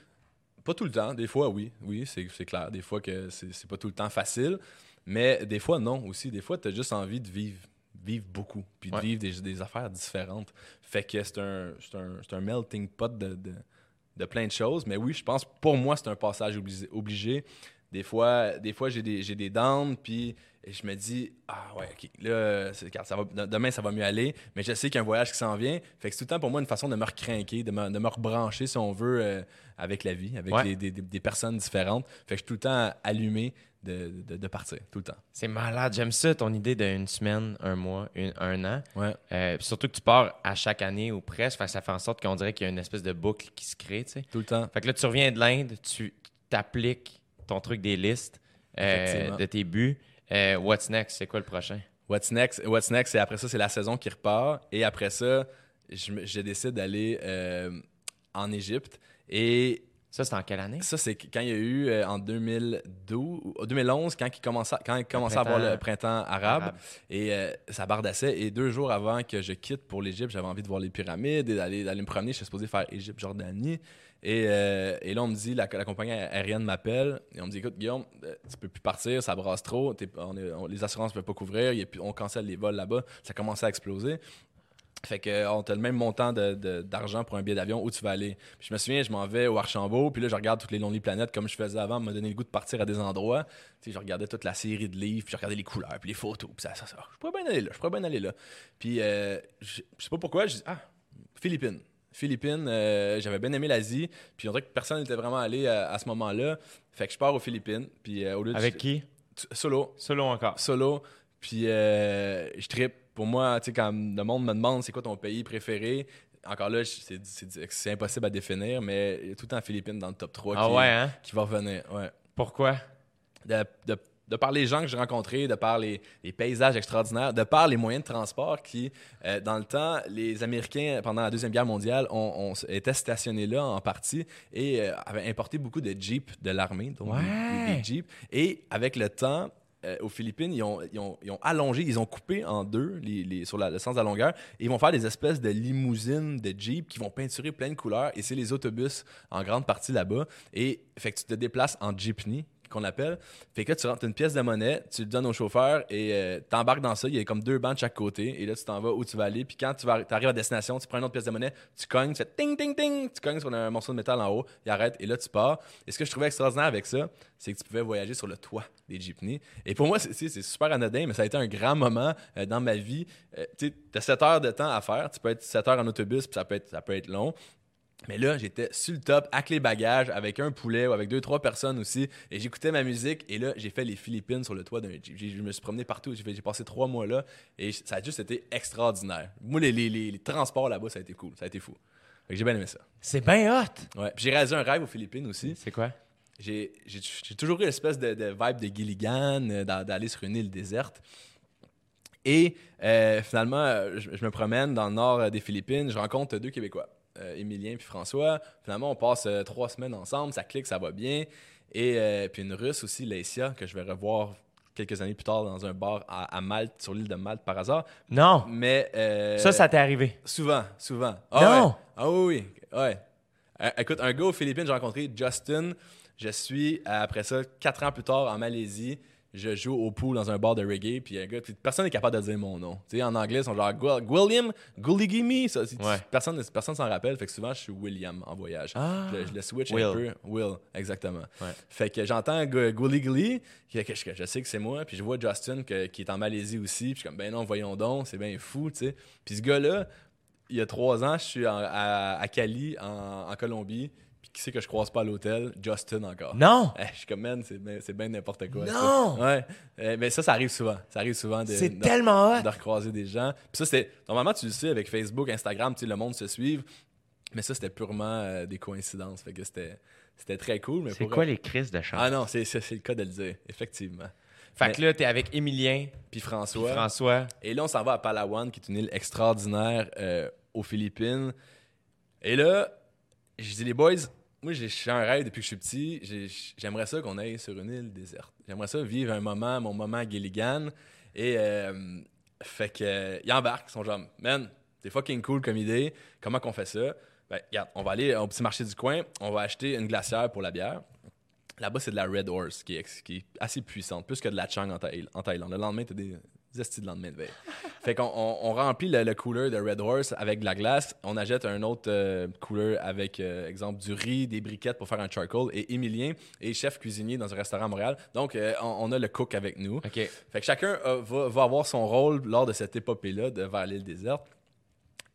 Pas tout le temps. Des fois, oui. Oui, c'est c'est clair. Des fois, que c'est c'est pas tout le temps facile. Mais des fois, non aussi. Des fois, tu as juste envie de vivre vivre beaucoup, puis de vivre des, des affaires différentes. Fait que c'est un, c'est un, c'est un melting pot de, de, de plein de choses. Mais oui, je pense, pour moi, c'est un passage obligé. obligé. Des fois, des fois j'ai des, des downs, puis je me dis, ah ouais, ok, là, ça va, demain, ça va mieux aller, mais je sais qu'il y a un voyage qui s'en vient. Fait que c'est tout le temps pour moi une façon de me recrinquer, de me, de me rebrancher, si on veut, euh, avec la vie, avec Ouais. les- des, des- des personnes différentes. Fait que je suis tout le temps allumé de, de, de partir, tout le temps. C'est malade. J'aime ça, ton idée d'une semaine, un mois, une- un an. Ouais. Euh, surtout que tu pars à chaque année ou presque. Fait que ça fait en sorte qu'on dirait qu'il y a une espèce de boucle qui se crée. tu sais. Tout le temps. Fait que là, tu reviens de l'Inde, tu t'appliques ton truc des listes, euh, de tes buts. Euh, what's next? C'est quoi le prochain? What's next? What's next? Et après ça, c'est la saison qui repart. Et après ça, je, je décide d'aller euh, en Égypte. Et Ça, c'est en quelle année? ça, c'est quand il y a eu euh, en 2012, ou 2011, quand il commençait, quand il commençait à avoir le printemps arabe. arabe. Et euh, ça bardassait. Et deux jours avant que je quitte pour l'Égypte, j'avais envie de voir les pyramides et d'aller, d'aller me promener. Je suis supposé faire Égypte-Jordanie. Et, euh, et là, on me dit, la, la compagnie aérienne m'appelle et on me dit, écoute, Guillaume, euh, tu peux plus partir, ça brasse trop, t'es- on est- on- les assurances ne peuvent pas couvrir, y a on cancelle les vols là-bas. Ça commençait à exploser. Fait que euh, on t'a le même montant de- de- d'argent pour un billet d'avion où tu vas aller. Puis je me souviens, je m'en vais au Archambault, puis là je regarde toutes les Lonely Planètes comme je faisais avant, me donner le goût de partir à des endroits. Tu sais, je regardais toute la série de livres, puis je regardais les couleurs, puis les photos, puis ça, ça, ça. Je pourrais bien aller là, je pourrais bien aller là. Puis euh, je je sais pas pourquoi, je dis ah, Philippines. Philippines, euh, j'avais bien aimé l'Asie, puis on dirait que personne n'était vraiment allé à, à ce moment-là. Fait que je pars aux Philippines, puis euh, au lieu de Avec qui? solo, Solo encore. solo. Puis euh, je trippe. Pour moi, tu sais, quand le monde me demande c'est quoi ton pays préféré, encore là, c'est, impossible à définir, mais il y a tout le temps Philippines dans le top 3 Ah qui, ouais, hein? qui va revenir. Ouais. Pourquoi? De, de- de par les gens que j'ai rencontrés, de par les, les paysages extraordinaires, de par les moyens de transport qui, euh, dans le temps, les Américains, pendant la Deuxième Guerre mondiale, ont, ont- étaient stationnés là en partie et euh, avaient importé beaucoup de Jeeps de l'armée, donc des Jeeps. Et avec le temps, euh, aux Philippines, ils ont, allongé, ils ont coupé en deux sur le sens de la longueur. Et ils vont faire des espèces de limousines de Jeep qui vont peinturer plein de couleurs. Et c'est les autobus en grande partie là-bas. Et fait que tu te déplaces en jeepney qu'on appelle. Fait que là, tu rentres une pièce de monnaie, tu le donnes au chauffeur et euh, t'embarques dans ça. Il y a comme deux bancs de chaque côté. Et là, tu t'en vas où tu vas aller. Puis quand tu vas, arrives à destination, tu prends une autre pièce de monnaie, tu cognes, tu fais ting, ting, ting. Tu cognes sur un morceau de métal en haut, il arrête et là, tu pars. Et ce que je trouvais extraordinaire avec ça, c'est que tu pouvais voyager sur le toit des jeepneys. Et pour moi, c'est- super anodin, mais ça a été un grand moment euh, dans ma vie. Euh, tu as 7 heures de temps à faire. Tu peux être 7 heures en autobus, puis ça peut être, ça peut être long. Mais là, j'étais sur le top, avec les bagages, avec un poulet ou avec deux, trois personnes aussi. Et j'écoutais ma musique. Et là, j'ai fait les Philippines sur le toit d'un Jeep. Je me suis promené partout. J'ai passé trois mois là. Et ça a juste été extraordinaire. Moi, les, les- les- les transports là-bas, ça a été cool. Ça a été fou. Fait que j'ai bien aimé ça. C'est bien hot! Ouais. J'ai réalisé un rêve aux Philippines aussi. C'est quoi? J'ai toujours eu l'espèce de, de vibe de Gilligan, euh, d'a- d'aller sur une île déserte. Et euh, finalement, euh, je, je me promène dans le nord des Philippines, je rencontre deux Québécois, Émilien puis François. Finalement, on passe euh, trois semaines ensemble, ça clique, ça va bien. Et euh, puis une Russe aussi, Laïcia, que je vais revoir quelques années plus tard dans un bar à, à Malte, sur l'île de Malte par hasard. Non. Mais euh, Ça, ça t'est arrivé. Souvent, souvent. Ah Non! ouais. Ah oui, oui. Ouais. Euh, écoute, un gars aux Philippines, j'ai rencontré Justin. Je suis, euh, après ça, quatre ans plus tard, en Malaisie. Je joue au pool dans un bar de reggae. Puis un gars, puis personne n'est capable de dire mon nom. Tu sais, en anglais, ils sont genre William, Gulligimi. Ça, Ouais. Personne personne s'en rappelle. Fait que souvent, je suis William en voyage. Ah. Je, je le switch Will. un peu. Will, exactement. Ouais. Fait que j'entends Gu- Gulliguli, que, que je, sais que c'est moi. Puis je vois Justin que- qui est en Malaisie aussi. Puis je suis comme, ben non, voyons donc, c'est bien fou, tu sais. Puis ce gars-là, il y a trois ans, je suis en- à, à Cali, en, en Colombie. Puis qui c'est que je croise pas à l'hôtel? Justin encore. Non. Eh, je suis comme, man, c'est bien bien n'importe quoi. Non! ça. Ouais. Euh, mais ça, ça arrive souvent. Ça arrive souvent de, C'est de- tellement hot. de recroiser des gens. Puis ça, c'était. Normalement, tu le sais, avec Facebook, Instagram, tu sais, le monde se suive. Mais ça, c'était purement euh, des coïncidences. Fait que c'était c'était très cool. mais C'est quoi les crises de chance? Ah non, c'est c'est- c'est le cas de le dire, effectivement. Fait mais- que là, t'es avec Émilien, Puis puis François. François. Et là, on s'en va à Palawan, qui est une île extraordinaire euh, aux Philippines. Et là, je dis, les boys, moi, j'ai un rêve depuis que je suis petit. J'ai- J'aimerais ça qu'on aille sur une île déserte. J'aimerais ça vivre un moment, mon moment Gilligan. Et euh, fait que, euh, ils embarquent, ils sont genre, man, c'est fucking cool comme idée. Comment qu'on fait ça? Ben, regarde, on va aller au petit marché du coin, on va acheter une glacière pour la bière. Là-bas, c'est de la Red Horse, qui est, assez puissante, plus que de la Chang en, en Thaïlande. Le lendemain, t'as des, des estis de lendemain de veille. fait qu'on on, on remplit le, le cooler de Red Horse avec de la glace. On achète un autre euh, cooler avec, euh, exemple, du riz, des briquettes pour faire un charcoal. Et Emilien est chef cuisinier dans un restaurant à Montréal. Donc, euh, on, on a le cook avec nous. OK. Fait que chacun euh, va, va avoir son rôle lors de cette épopée-là de vers l'île déserte.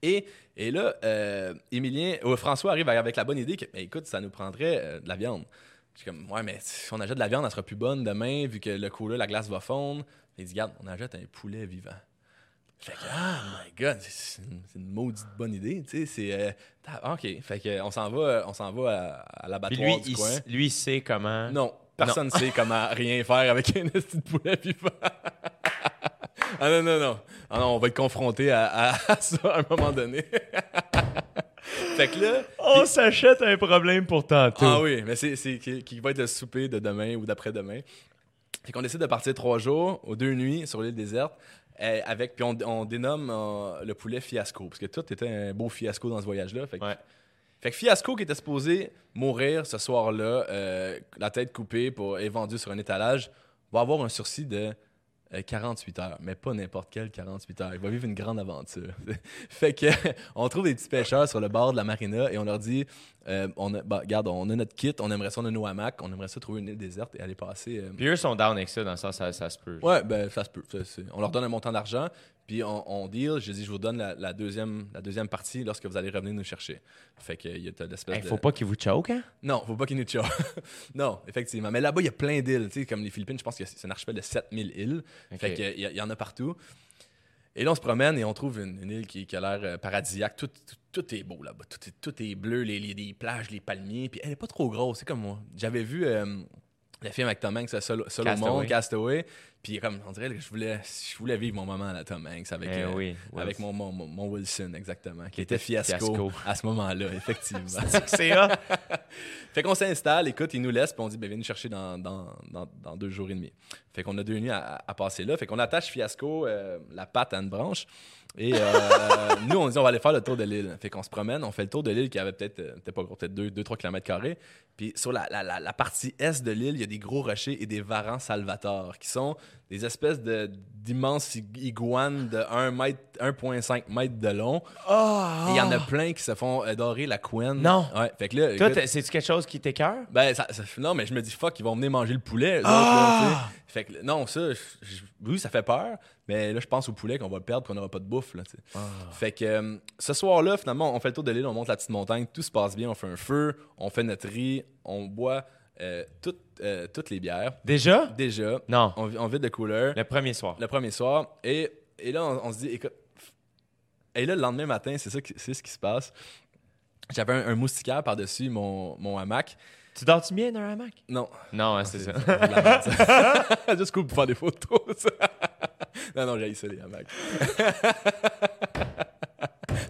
Et, et là, Émilien, euh, François arrive avec la bonne idée que, mais écoute, ça nous prendrait de la viande. Je suis comme, ouais, mais si on achète de la viande, elle sera plus bonne demain, vu que le cooler, la glace va fondre. Il dit, regarde, on achète un poulet vivant. Fait que, ah, my God, c'est- une, maudite bonne idée, tu sais. C'est, euh, ta- OK. Fait que, on s'en va, on s'en va à, à l'abattoir lui, du il, coin. s- lui, il sait comment. Non, personne ne sait comment rien faire avec un petit poulet vivant. ah non, non, non. Ah non, on va être confronté à, à- à ça à un moment donné. fait que là. On s'achète un problème pour tantôt. Ah oui, mais c'est, c'est qui, qui va être le souper de demain ou d'après-demain. Fait qu'on décide de partir trois jours, aux deux nuits, sur l'île déserte. euh, avec, puis on, on dénomme euh, le poulet fiasco, parce que tout était un beau fiasco dans ce voyage-là. Fait que, Ouais. fait que Fiasco, qui était supposé mourir ce soir-là, euh, la tête coupée pour être vendu sur un étalage, va avoir un sursis de 48 heures, mais pas n'importe quel 48 heures. Il va vivre une grande aventure. fait que on trouve des petits pêcheurs sur le bord de la marina et on leur dit euh, on a, bah, regarde, on a notre kit, on aimerait ça, on a nos hamacs, on aimerait ça trouver une île déserte et aller passer. euh, Puis eux sont down avec ça, dans le sens, ça, ça se peut. Ouais, ben ça se peut. Ça, on leur donne un montant d'argent, puis on, on deal. Je dis, je vous donne la, la deuxième, la deuxième partie lorsque vous allez revenir nous chercher. Fait que il y a l'espèce Hey, de... faut pas qu'ils vous choquent, hein? Non, faut pas qu'ils nous choquent. non, effectivement. Mais là-bas, il y a plein d'îles. Tu sais, comme les Philippines, je pense que c'est un archipel de 7000 îles. Fait qu'il y, y en a partout. Et là, on se promène et on trouve une, une île qui, qui a l'air euh, paradisiaque. Tout, tout, tout est beau là-bas. Tout, est- tout est bleu, les, les, les plages, les palmiers. Puis elle est pas trop grosse. C'est comme moi. J'avais vu euh, le film avec Tom Hanks, Sol- Solomon, Castaway. Castaway. Puis comme, on dirait je voulais, je voulais vivre mon moment à Tom Hanks avec, Eh euh, oui, avec mon, mon, mon Wilson, exactement. Qui, Qui était fiasco, fiasco. à ce moment-là, effectivement. C'est hot. Fait qu'on s'installe, écoute, ils nous laissent, puis on dit, ben, viens nous chercher dans, dans, dans, dans deux jours et demi. Fait qu'on a deux nuits à, à passer là. Fait qu'on attache Fiasco, euh, la patte à une branche. Et euh, nous, on dit, on va aller faire le tour de l'île. Fait qu'on se promène, on fait le tour de l'île qui avait peut-être, euh, peut-être pas gros, peut-être 2-3 km. Puis sur la, la, la, la partie est de l'île, il y a des gros rochers et des varans salvatore, qui sont des espèces de, d'immenses ig- iguanes de 1 mètre, 1,5 mètre de long. Et il y en a plein qui se font euh, dorer la couenne. Non. Ouais, fait que là, Toi, écoute- c'est-tu quelque chose qui t'écœure? ben, ça, ça- non, mais je me dis, fuck, ils vont venir manger le poulet. autres, Ah! là, fait que, non, ça, je- je- oui, ça fait peur, mais là, je pense au poulet qu'on va le perdre, qu'on n'aura pas de bouffe. Là. Ah. Fait que euh, ce soir-là, finalement, on fait le tour de l'île, on monte la petite montagne, tout se passe bien, on fait un feu, on fait notre riz, on boit euh, toutes, euh, toutes les bières. Déjà? Déjà, Non. on, on vide le couleur Le premier soir. le premier soir. Et, et là, on, on se dit, écoute. Et là, le lendemain matin, c'est ça c'est ce qui se passe. J'avais un, un moustiquaire par-dessus mon, mon hamac. Tu dors-tu bien dans un hamac? Non, Non, hein, c'est ça. de ça. Juste cool pour faire des photos. ça. Non, non, j'ai les hamacs.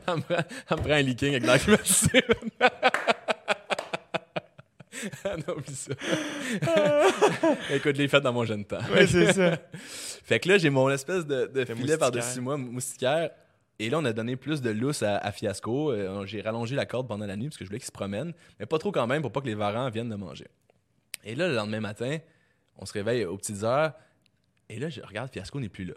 elle, me prend, elle me prend un leaking avec l'air climatisé. Ah non, oublie ça. Écoute, je l'ai fait dans mon jeune temps. Ouais, c'est ça. Fait que là, j'ai mon espèce de, de filet par-dessus moi, moustiquaire. Et là, on a donné plus de lousse à, à Fiasco. Euh, j'ai rallongé la corde pendant la nuit parce que je voulais qu'il se promène, mais pas trop quand même pour pas que les varans viennent de manger. Et là, le lendemain matin, on se réveille aux petites heures. Et là, je regarde, Fiasco n'est plus là.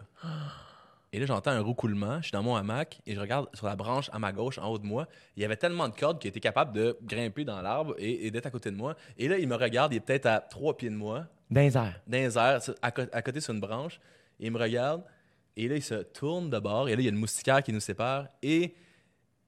Et là, j'entends un roucoulement. Je suis dans mon hamac et je regarde sur la branche à ma gauche, en haut de moi. Il y avait tellement de cordes qu'il était capable de grimper dans l'arbre et, et d'être à côté de moi. Et là, il me regarde. Il est peut-être à trois pieds de moi Dans les airs. dans les airs, à, côté sur une branche. Et il me regarde. Et là, il se tourne de bord. Et là, il y a une moustiquaire qui nous sépare. Et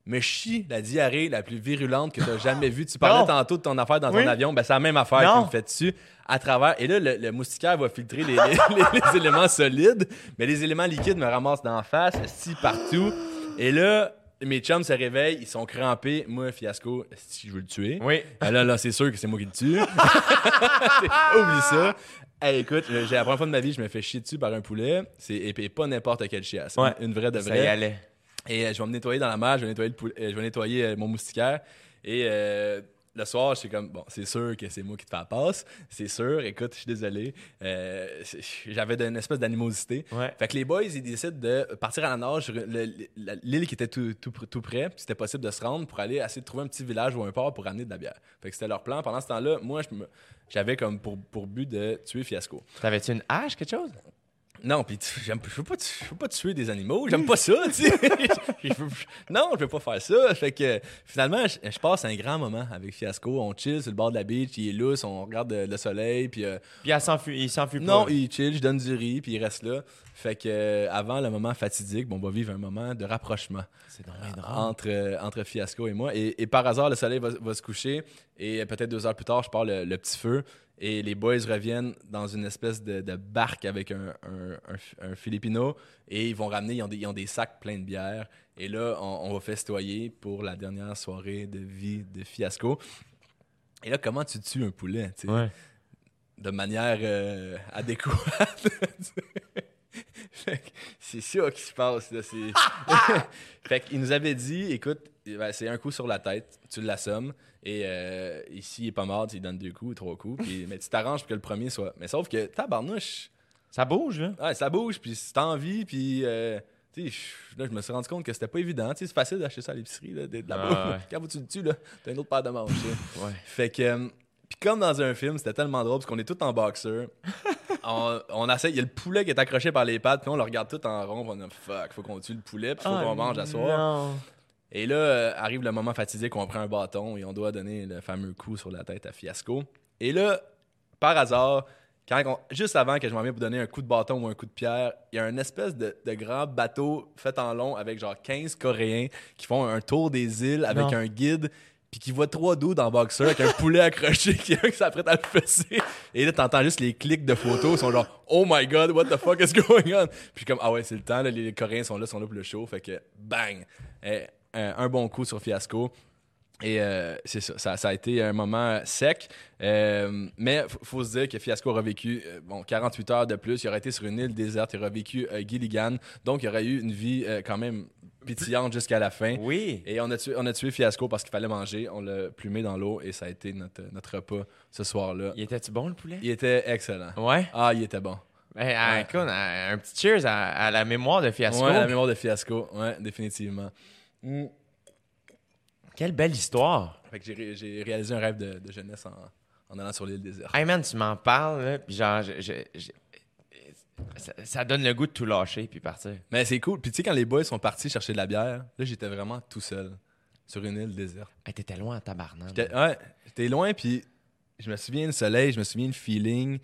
me chie la diarrhée la plus virulente que tu as jamais vue. Tu parlais tantôt de ton affaire dans Oui. ton avion. Ben, c'est la même affaire Non. qui me fait dessus à travers. Et là, le, le moustiquaire va filtrer les, les- les- les éléments solides. Mais les éléments liquides me ramassent d'en face, si partout. Et là, mes chums se réveillent. Ils sont crampés. Moi, fiasco, si je veux le tuer. Oui. Ah là, là, c'est sûr que c'est moi qui le tue. Oublie ça. Hey, écoute, j'ai la première fois de ma vie, je me fais chier dessus par un poulet. C'est et, et pas n'importe quelle chiasse. Ouais. Une vraie de Ça y vraie. allait. Et euh, je vais me nettoyer dans la mer, je vais nettoyer, le euh, je vais nettoyer euh, mon moustiquaire. Et euh, le soir, je suis comme, bon, c'est sûr que c'est moi qui te fais la passe. C'est sûr, écoute, je suis désolé. Euh, J'avais une espèce d'animosité. Ouais. Fait que les boys, ils décident de partir à la nage sur l'île qui était tout, tout, tout près, c'était possible de se rendre pour aller essayer de trouver un petit village ou un port pour amener de la bière. Fait que c'était leur plan. Pendant ce temps-là, moi, je me- j'avais comme pour, pour but de tuer Fiasco. T'avais-tu une hache, quelque chose? Non, puis je veux pas, tuer des animaux, j'aime pas ça, tu sais. Non, je veux pas faire ça. Fait que finalement, je, je passe un grand moment avec Fiasco. On chill sur le bord de la beach, il est lousse, on regarde le, le soleil, puis euh, Puis elle s'enfuit, il s'enfuit pas. non, il chill, je donne du riz, puis il reste là. Fait que euh, avant le moment fatidique, bon, on va vivre un moment de rapprochement drôle. entre, euh, entre Fiasco et moi. Et, et par hasard, le soleil va, va se coucher et peut-être deux heures plus tard, je pars le, le petit feu et les boys reviennent dans une espèce de, de barque avec un, un, un- un Filipino et ils vont ramener, ils ont, des, ils ont des sacs pleins de bière. Et là, on, on va festoyer pour la dernière soirée de vie de Fiasco. Et là, comment tu tues un poulet? tu sais? Ouais. de manière euh, adéquate. Fait c'est ça qui se passe. Là, c'est... fait qu'il nous avait dit, écoute, ben, c'est un coup sur la tête, tu l'assommes, et euh, ici, il est pas mort, tu lui donnes deux coups, trois coups, puis, mais tu t'arranges pour que le premier soit... Mais sauf que, tabarnouche, Ça bouge, là. ouais, ça bouge, puis c'est envie, puis... euh, tu là, je me suis rendu compte que c'était pas évident. Tu sais, C'est facile d'acheter ça à l'épicerie, là, de, de la Ah, bouffe. ouais. Quand tu le tues, là, t'as une autre paire de manches. Ouais. Fait que, euh, puis comme dans un film, c'était tellement drôle parce qu'on est tous en boxeur. on, on essaie, il y a le poulet qui est accroché par les pattes, puis on le regarde tout en rond, puis on a fuck, faut qu'on tue le poulet, puis faut Ah, qu'on mange à soir. Et là, euh, arrive le moment fatidique où on prend un bâton et on doit donner le fameux coup sur la tête à Fiasco. Et là, par hasard, quand on- juste avant que je m'en vienne pour donner un coup de bâton ou un coup de pierre, il y a un espèce de, de grand bateau fait en long avec genre 15 Coréens qui font un tour des îles avec Non. un guide puis qui voient trois dos dans Boxer avec un poulet accroché qui qui s'apprête à le fesser. Et là, t'entends juste les clics de photos, ils sont genre « Oh my God, what the fuck is going on? » Puis comme « Ah ouais, c'est le temps, là, les Coréens sont là, sont là pour le show. » Fait que bang! Eh, un, un bon coup sur Fiasco. Et euh, c'est ça, ça, ça a été un moment sec. Euh, mais il faut se dire que Fiasco aurait vécu euh, bon, 48 heures de plus. Il aurait été sur une île déserte. Il aurait vécu euh, Gilligan. Donc, il aurait eu une vie euh, quand même pétillante jusqu'à la fin. Oui. Et on a, tué, on a tué Fiasco parce qu'il fallait manger. On l'a plumé dans l'eau et ça a été notre, notre repas ce soir-là. Il était-tu bon, le poulet? Il était excellent. Ouais? Ah, il était bon. Ben, ah, écoute, un, un petit cheers à, à la mémoire de Fiasco. Ouais, la mémoire de Fiasco. Ouais, définitivement. Mm. Quelle belle histoire. Fait que j'ai ré- j'ai réalisé un rêve de, de jeunesse en, en allant sur l'île déserte. Hey man, tu m'en parles, là, puis genre, je- je- je- ça, ça donne le goût de tout lâcher puis partir. Mais c'est cool. Puis tu sais, quand les boys sont partis chercher de la bière, là, j'étais vraiment tout seul sur une île déserte. Hey, t'étais loin en tabarnak. J'étais ouais, j'étais loin, puis je me souviens du soleil, je me souviens le feeling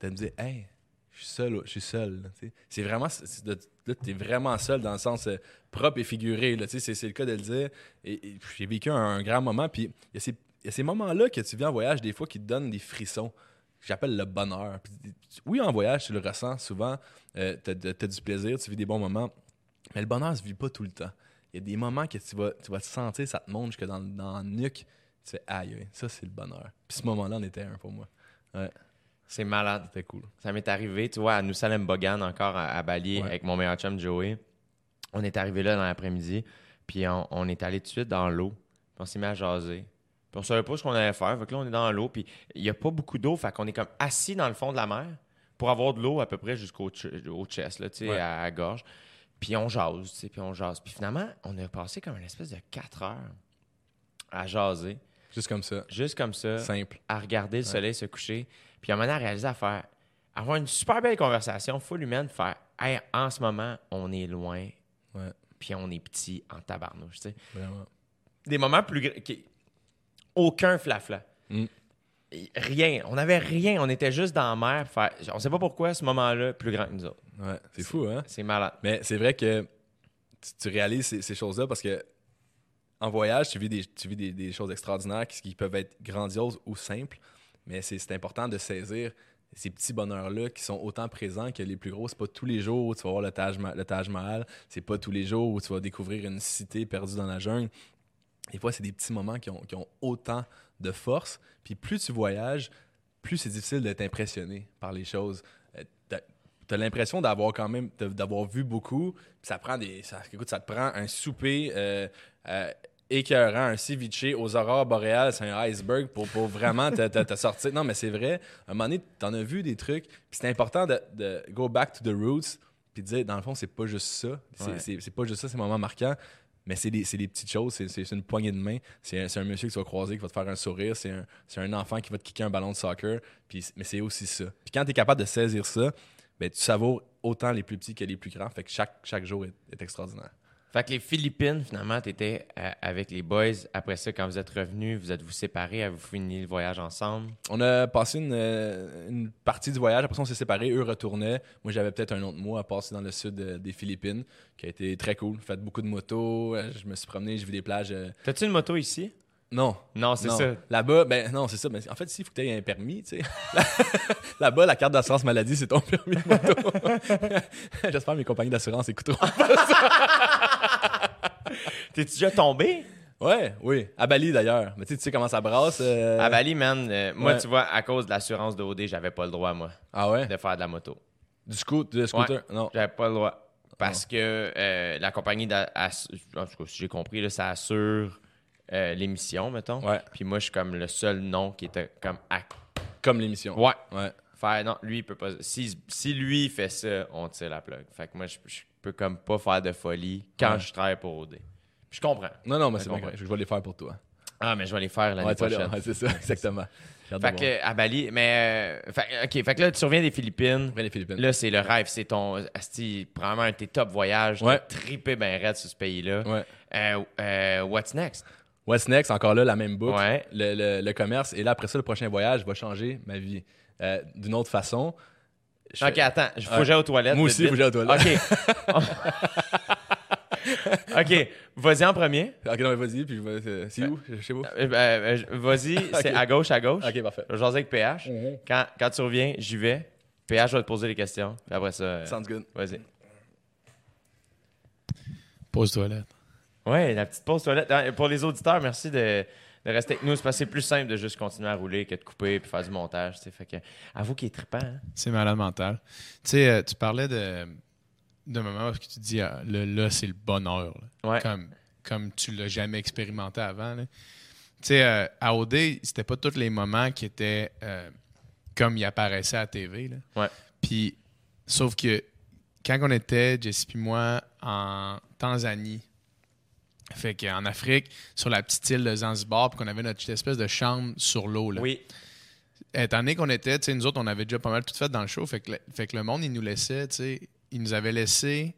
de me dire, hey, je suis seul, je suis seul. C'est vraiment, c'est de- là, t'es vraiment seul dans le sens euh, propre et figuré. Tu c'est, le cas de le dire. J'ai vécu un, grand moment, puis il y a ces, moments-là que tu vis en voyage, des fois, qui te donnent des frissons. J'appelle le bonheur. Tu- oui, en voyage, tu le ressens souvent. Euh, t'as, t'as du plaisir, tu vis des bons moments. Mais le bonheur se vit pas tout le temps. Il y a des moments que tu vas, tu vas te sentir, ça te monte jusque dans, dans la nuque. Tu fais aïe, aïe, ça c'est le bonheur. Puis ce moment-là en était un pour moi. Ouais. C'est malade. C'était cool. Ça m'est arrivé, tu vois, à Nous Salem Bogan, encore à, à Bali, Ouais. avec mon meilleur chum Joey. On est arrivé là dans l'après-midi, puis on, on est allé tout de suite dans l'eau. Puis on s'est mis à jaser. Puis on savait pas ce qu'on allait faire. Fait que là, on est dans l'eau, puis il y a pas beaucoup d'eau. Fait qu'on est comme assis dans le fond de la mer pour avoir de l'eau à peu près jusqu'au ch- au chest, là, tu sais, Ouais. à la gorge. Puis on jase, tu sais, puis on jase. Puis finalement, on a passé comme une espèce de 4 heures à jaser, Juste comme ça. juste comme ça Simple. à regarder le soleil se coucher. Puis à un moment réaliser à faire, avoir une super belle conversation, full humaine, faire, hey, en ce moment, on est loin, Ouais. puis on est petit en tabarnouche, tu sais. Vraiment. Des moments plus qui- Aucun flafla. Mm. Rien. On n'avait rien. On était juste dans la mer. Faire... On sait pas pourquoi ce moment-là plus grand que nous autres. Ouais. C'est fou, hein? C'est malade. Mais c'est vrai que tu, tu réalises ces, ces choses-là parce que en voyage, tu vis des, tu vis des, des choses extraordinaires qui, qui peuvent être grandioses ou simples, mais c'est important de saisir ces petits bonheurs-là qui sont autant présents que les plus gros. C'est pas tous les jours où tu vas voir le Taj, le Taj Mahal, c'est pas tous les jours où tu vas découvrir une cité perdue dans la jungle. Des fois, c'est des petits moments qui ont, qui ont autant de force. Puis plus tu voyages, plus c'est difficile d'être impressionné par les choses. Euh, t'as- T'as l'impression d'avoir quand même d'avoir vu beaucoup. Ça prend des. Ça, écoute, ça te prend un souper euh, euh, écœurant, un ceviche aux aurores boréales, c'est un iceberg pour, pour vraiment te, te- te sortir. Non, mais c'est vrai. À un moment donné, t'en as vu des trucs. Puis c'est important de, de go back to the roots. Puis de dire, dans le fond, c'est pas juste ça. C'est Ouais. pas juste ça, ces moments marquants. Mais c'est des, des petites choses, c'est- une poignée de main. C'est un, un monsieur que tu vas croiser qui va te faire un sourire, c'est un, un enfant qui va te kicker un ballon de soccer. Puis, mais c'est aussi ça. Puis quand tu es capable de saisir ça, ben, tu savoures autant les plus petits que les plus grands. Fait que chaque, chaque jour est, est extraordinaire. Fait que les Philippines, finalement, t'étais euh, avec les boys. Après ça, quand vous êtes revenus, vous êtes-vous séparés? Avez-vous fini le voyage ensemble? On a passé une, euh, une partie du voyage. Après ça, on s'est séparés. Eux retournaient. Moi, j'avais peut-être un autre mois à passer dans le sud euh, des Philippines, qui a été très cool. Fait beaucoup de motos. Je me suis promené, j'ai vu des plages. T'as-tu une moto ici? Non, Non, c'est ça. Là-bas, ben non, c'est ça. Mais en fait, ici, il faut que tu aies un permis, tu sais. Là-bas, la carte d'assurance maladie, c'est ton permis de moto. J'espère que mes compagnies d'assurance écouteront. T'es-tu déjà tombé? Ouais, oui. À Bali, d'ailleurs. Mais tu sais, comment ça brasse. euh, À Bali, man, euh, moi, ouais. tu vois, à cause de l'assurance de OD, j'avais pas le droit, moi, Ah ouais? de faire de la moto. Du scoot, du scooter? Ouais. Non. J'avais pas le droit. Parce que euh, la compagnie, en tout cas, si j'ai compris, là, ça assure euh, l'émission, mettons. Ouais. Puis moi, je suis comme le seul nom qui était comme à Comme l'émission. Ouais. Ouais. Faire, non, lui, il peut pas. Si, si lui fait ça, on tire la plug. Fait que moi, je, je peux comme pas faire de folie quand Ouais. je travaille pour OD. Puis je comprends. Non, non, mais c'est correct. Je vais les faire pour toi. Ah, mais je vais les faire l'année Ouais, prochaine. ouais, c'est ça, exactement. Fait que, à Bali, mais. euh, fait, OK, fait que là, tu reviens des Philippines. Les Philippines. Là, c'est le rêve. C'est ton. Asti, probablement un de tes top voyages. Ouais. Trippé ben raide sur ce pays-là. Ouais. Euh, euh, what's next? What's next? Encore là, la même boucle. Ouais. Le, le- le commerce. Et là, après ça, le prochain voyage va changer ma vie euh, d'une autre façon. Je OK, attends. Il faut que j'aille aux toilettes. Moi aussi, vite. faut que j'aille aux toilettes. OK. OK. Vas-y en premier. Ok, non, mais vas-y, puis je vais. euh, C'est où? Je sais pas. Euh, euh, euh, Vas-y, c'est à gauche, à gauche. Ok, parfait. Je vais avec PH. quand, quand tu reviens, j'y vais. PH va te poser les questions. Puis après ça, euh, Sounds good. vas-y. Pause toilette. Ouais, la petite pause toilette. Hein, Pour les auditeurs, merci de, de rester avec nous. C'est parce que c'est plus simple de juste continuer à rouler que de couper puis faire du montage. tu sais. Fait que, avoue qu'il est trippant. hein. C'est malade mental. Tu sais, euh, tu parlais de d'un moment où tu dis, ah, là, là, c'est le bonheur. Ouais. Comme, comme tu l'as jamais expérimenté avant. Tu sais, euh, à OD, c'était pas tous les moments qui étaient euh, comme ils apparaissaient à la TV. là. Ouais. Puis, sauf que quand on était, Jesse et moi, en Tanzanie, fait qu'en Afrique, sur la petite île de Zanzibar, puis qu'on avait notre petite espèce de chambre sur l'eau. là Oui. étant donné qu'on était, tu sais, nous autres, on avait déjà pas mal tout fait dans le show, fait que le, fait que le monde, il nous laissait, tu sais, il nous avait laissé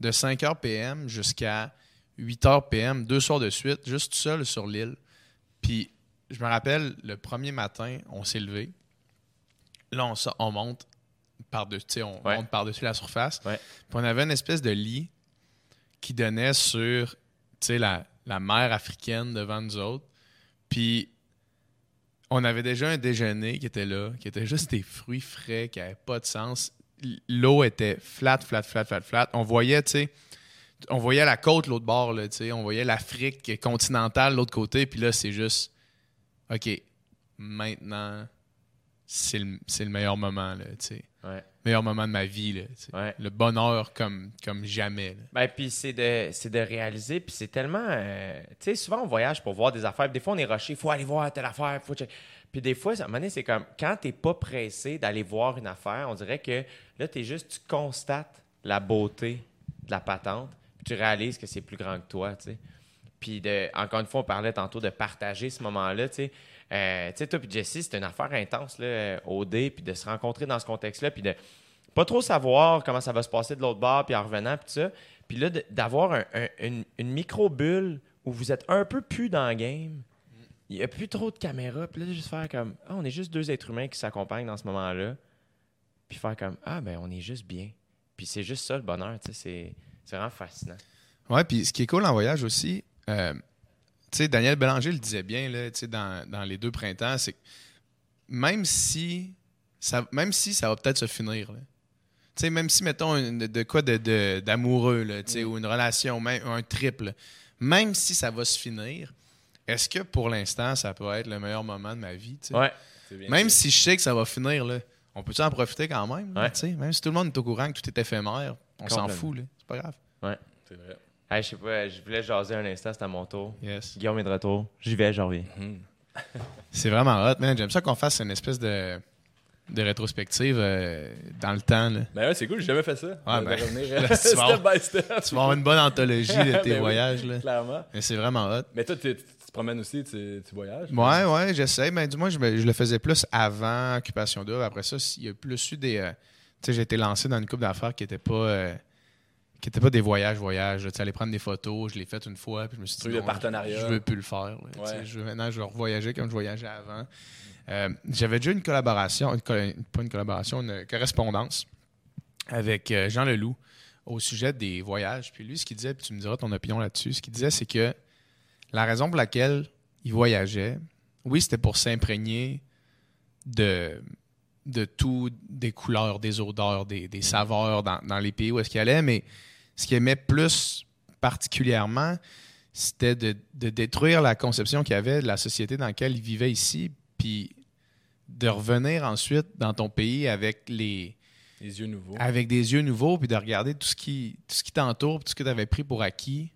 de 5h PM jusqu'à 8h PM, deux soirs de suite, juste seul sur l'île. Puis, je me rappelle, le premier matin, on s'est levé. Là, on, on monte par-dessus, on Ouais. monte par-dessus la surface. Ouais. Puis on avait une espèce de lit qui donnait sur, sais, la, la mer africaine devant nous autres. Puis on avait déjà un déjeuner qui était là, qui était juste des fruits frais, qui n'avaient pas de sens. L'eau était flat, flat, flat, flat, flat. On voyait, tu sais, on voyait la côte l'autre bord, là, tu sais, on voyait l'Afrique continentale l'autre côté, puis là, c'est juste, OK, maintenant, c'est le, le meilleur moment, là, tu sais. Ouais. Meilleur moment de ma vie, là. Ouais. Le bonheur comme, comme jamais. Ben, puis c'est de, c'est de réaliser, puis c'est tellement... euh, tu sais, souvent, on voyage pour voir des affaires, des fois, on est rushé, faut aller voir telle affaire, faut... Puis des fois, à un moment donné, c'est comme, quand t'es pas pressé d'aller voir une affaire, on dirait que là, t'es juste, tu constates la beauté de la patente, puis tu réalises que c'est plus grand que toi, tu sais. Puis, de, encore une fois, on parlait tantôt de partager ce moment-là, tu sais. Euh, tu sais, toi puis Jessie, c'était une affaire intense, là, euh, au dé, puis de se rencontrer dans ce contexte-là, puis de pas trop savoir comment ça va se passer de l'autre bord, puis en revenant, puis ça. Puis là, d'avoir un- un- une, micro-bulle où vous êtes un peu plus dans le game, il n'y a plus trop de caméras, puis là, juste faire comme, ah, on est juste deux êtres humains qui s'accompagnent dans ce moment-là, puis faire comme, ah, ben, on est juste bien. Puis c'est juste ça, le bonheur, tu sais, c'est- c'est vraiment fascinant. Ouais, puis ce qui est cool en voyage aussi, euh, sais, Daniel Bélanger le disait bien là, dans, dans les deux printemps, c'est que même si ça, même si ça va peut-être se finir, là. Même si, mettons, une- de, de quoi de- de- d'amoureux, là, tu sais, ou une relation, même un triple, même si ça va se finir, est-ce que pour l'instant, ça peut être le meilleur moment de ma vie? Ouais. Bien Même si je sais que ça va finir, là, on peut en profiter quand même? Ouais. Même si tout le monde est au courant que tout est éphémère, on s'en fout, c'est pas grave. C'est vrai. Hey, je sais pas, je voulais jaser un instant, c'est à mon tour. Yes. Guillaume est de retour. J'y vais, j'en reviens. Mhm. C'est vraiment hot, man. J'aime ça qu'on fasse une espèce de, de rétrospective euh, dans le temps. Là. Ben ouais, c'est cool, j'ai jamais fait ça. Ouais, de, ben, de revenir là, tu vas step avoir- by step. Tu vas avoir une bonne anthologie de tes Ben oui, voyages. Là. Clairement. Mais c'est vraiment hot. Mais toi, tu te promènes aussi, tu, tu voyages? Ouais, ouais, j'essaie. Mais du moins, je, le faisais plus avant Occupation Double. Après ça, il y a plus eu des. euh, tu sais, j'ai été lancé dans une coupe d'affaires qui n'était pas. euh, qui n'étaient pas des voyages, voyages. Tu sais, aller prendre des photos, je l'ai fait une fois, puis je me suis dit. Non, partenariat. Je, je veux plus le faire. là. Ouais. Je veux, maintenant, je veux revoyager comme je voyageais avant. Euh, J'avais déjà une collaboration, une pas une collaboration, une correspondance avec euh, Jean Leloup au sujet des voyages. Puis lui, ce qu'il disait, puis tu me diras ton opinion là-dessus, ce qu'il disait, c'est que la raison pour laquelle il voyageait, oui, c'était pour s'imprégner de, de tout, des couleurs, des odeurs, des, des saveurs dans, dans les pays où est-ce qu'il allait, mais ce qu'il aimait plus particulièrement, c'était de, de détruire la conception qu'il avait de la société dans laquelle il vivait ici, puis de revenir ensuite dans ton pays avec les, Les yeux nouveaux. avec des yeux nouveaux, puis de regarder tout ce qui, tout ce qui t'entoure, tout ce que tu avais pris pour acquis,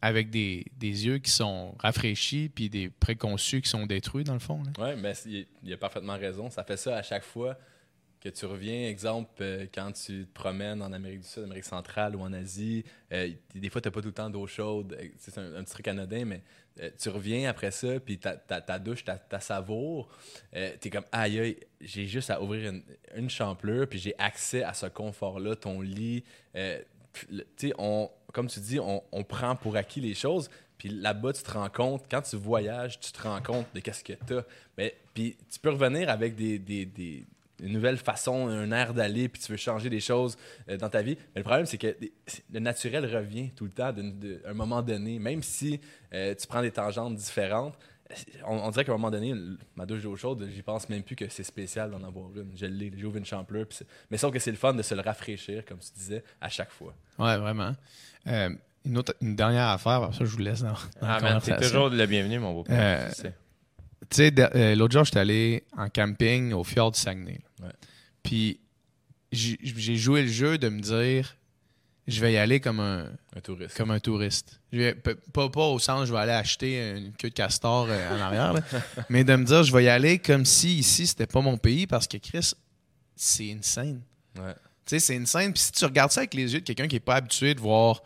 avec des, des yeux qui sont rafraîchis, puis des préconçus qui sont détruits, dans le fond. Oui, mais il, il a parfaitement raison. Ça fait ça à chaque fois que tu reviens. Exemple, euh, quand tu te promènes en Amérique du Sud, Amérique centrale ou en Asie, euh, des fois, tu n'as pas tout le temps d'eau chaude. Euh, C'est un, petit truc anodin, mais tu reviens après ça, puis ta, ta, ta douche, ta, ta savoure, tu es comme, aïe, aïe, j'ai juste à ouvrir une, une champlure, puis j'ai accès à ce confort-là, ton lit. puis le- tu sais, on, comme tu dis, on, on prend pour acquis les choses. Puis là-bas, tu te rends compte, quand tu voyages, tu te rends compte de qu'est-ce que tu as. Mais puis tu peux revenir avec des, des- une nouvelle façon, un air d'aller, puis tu veux changer des choses euh, dans ta vie. Mais le problème, c'est que le naturel revient tout le temps à un moment donné. Même si euh, tu prends des tangentes différentes, on, on dirait qu'à un moment donné, ma douche d'eau chaude, j'y pense même plus que c'est spécial d'en avoir une. Je l'ai, j'ai ouvert une c'est- Mais sauf que c'est le fun de se le rafraîchir, comme tu disais, à chaque fois. Ouais, vraiment. Euh, une, autre, une dernière affaire, après ça, je vous laisse dans, Ah, man, t'es conversation. toujours le bienvenu, mon beau. Euh, Tu sais. Euh, l'autre jour, j'étais allé en camping au fjord du Saguenay. là. Ouais. Puis j'ai joué le jeu de me dire, je vais y aller comme un, Un touriste. comme un touriste. Je vais- p- pas, pas au sens, je vais aller acheter une queue de castor euh, en arrière, là, mais de me dire, je vais y aller comme si ici, c'était pas mon pays parce que Chris, c'est une scène. Ouais. Tu sais, c'est une scène. Puis si tu regardes ça avec les yeux de quelqu'un qui n'est pas habitué de voir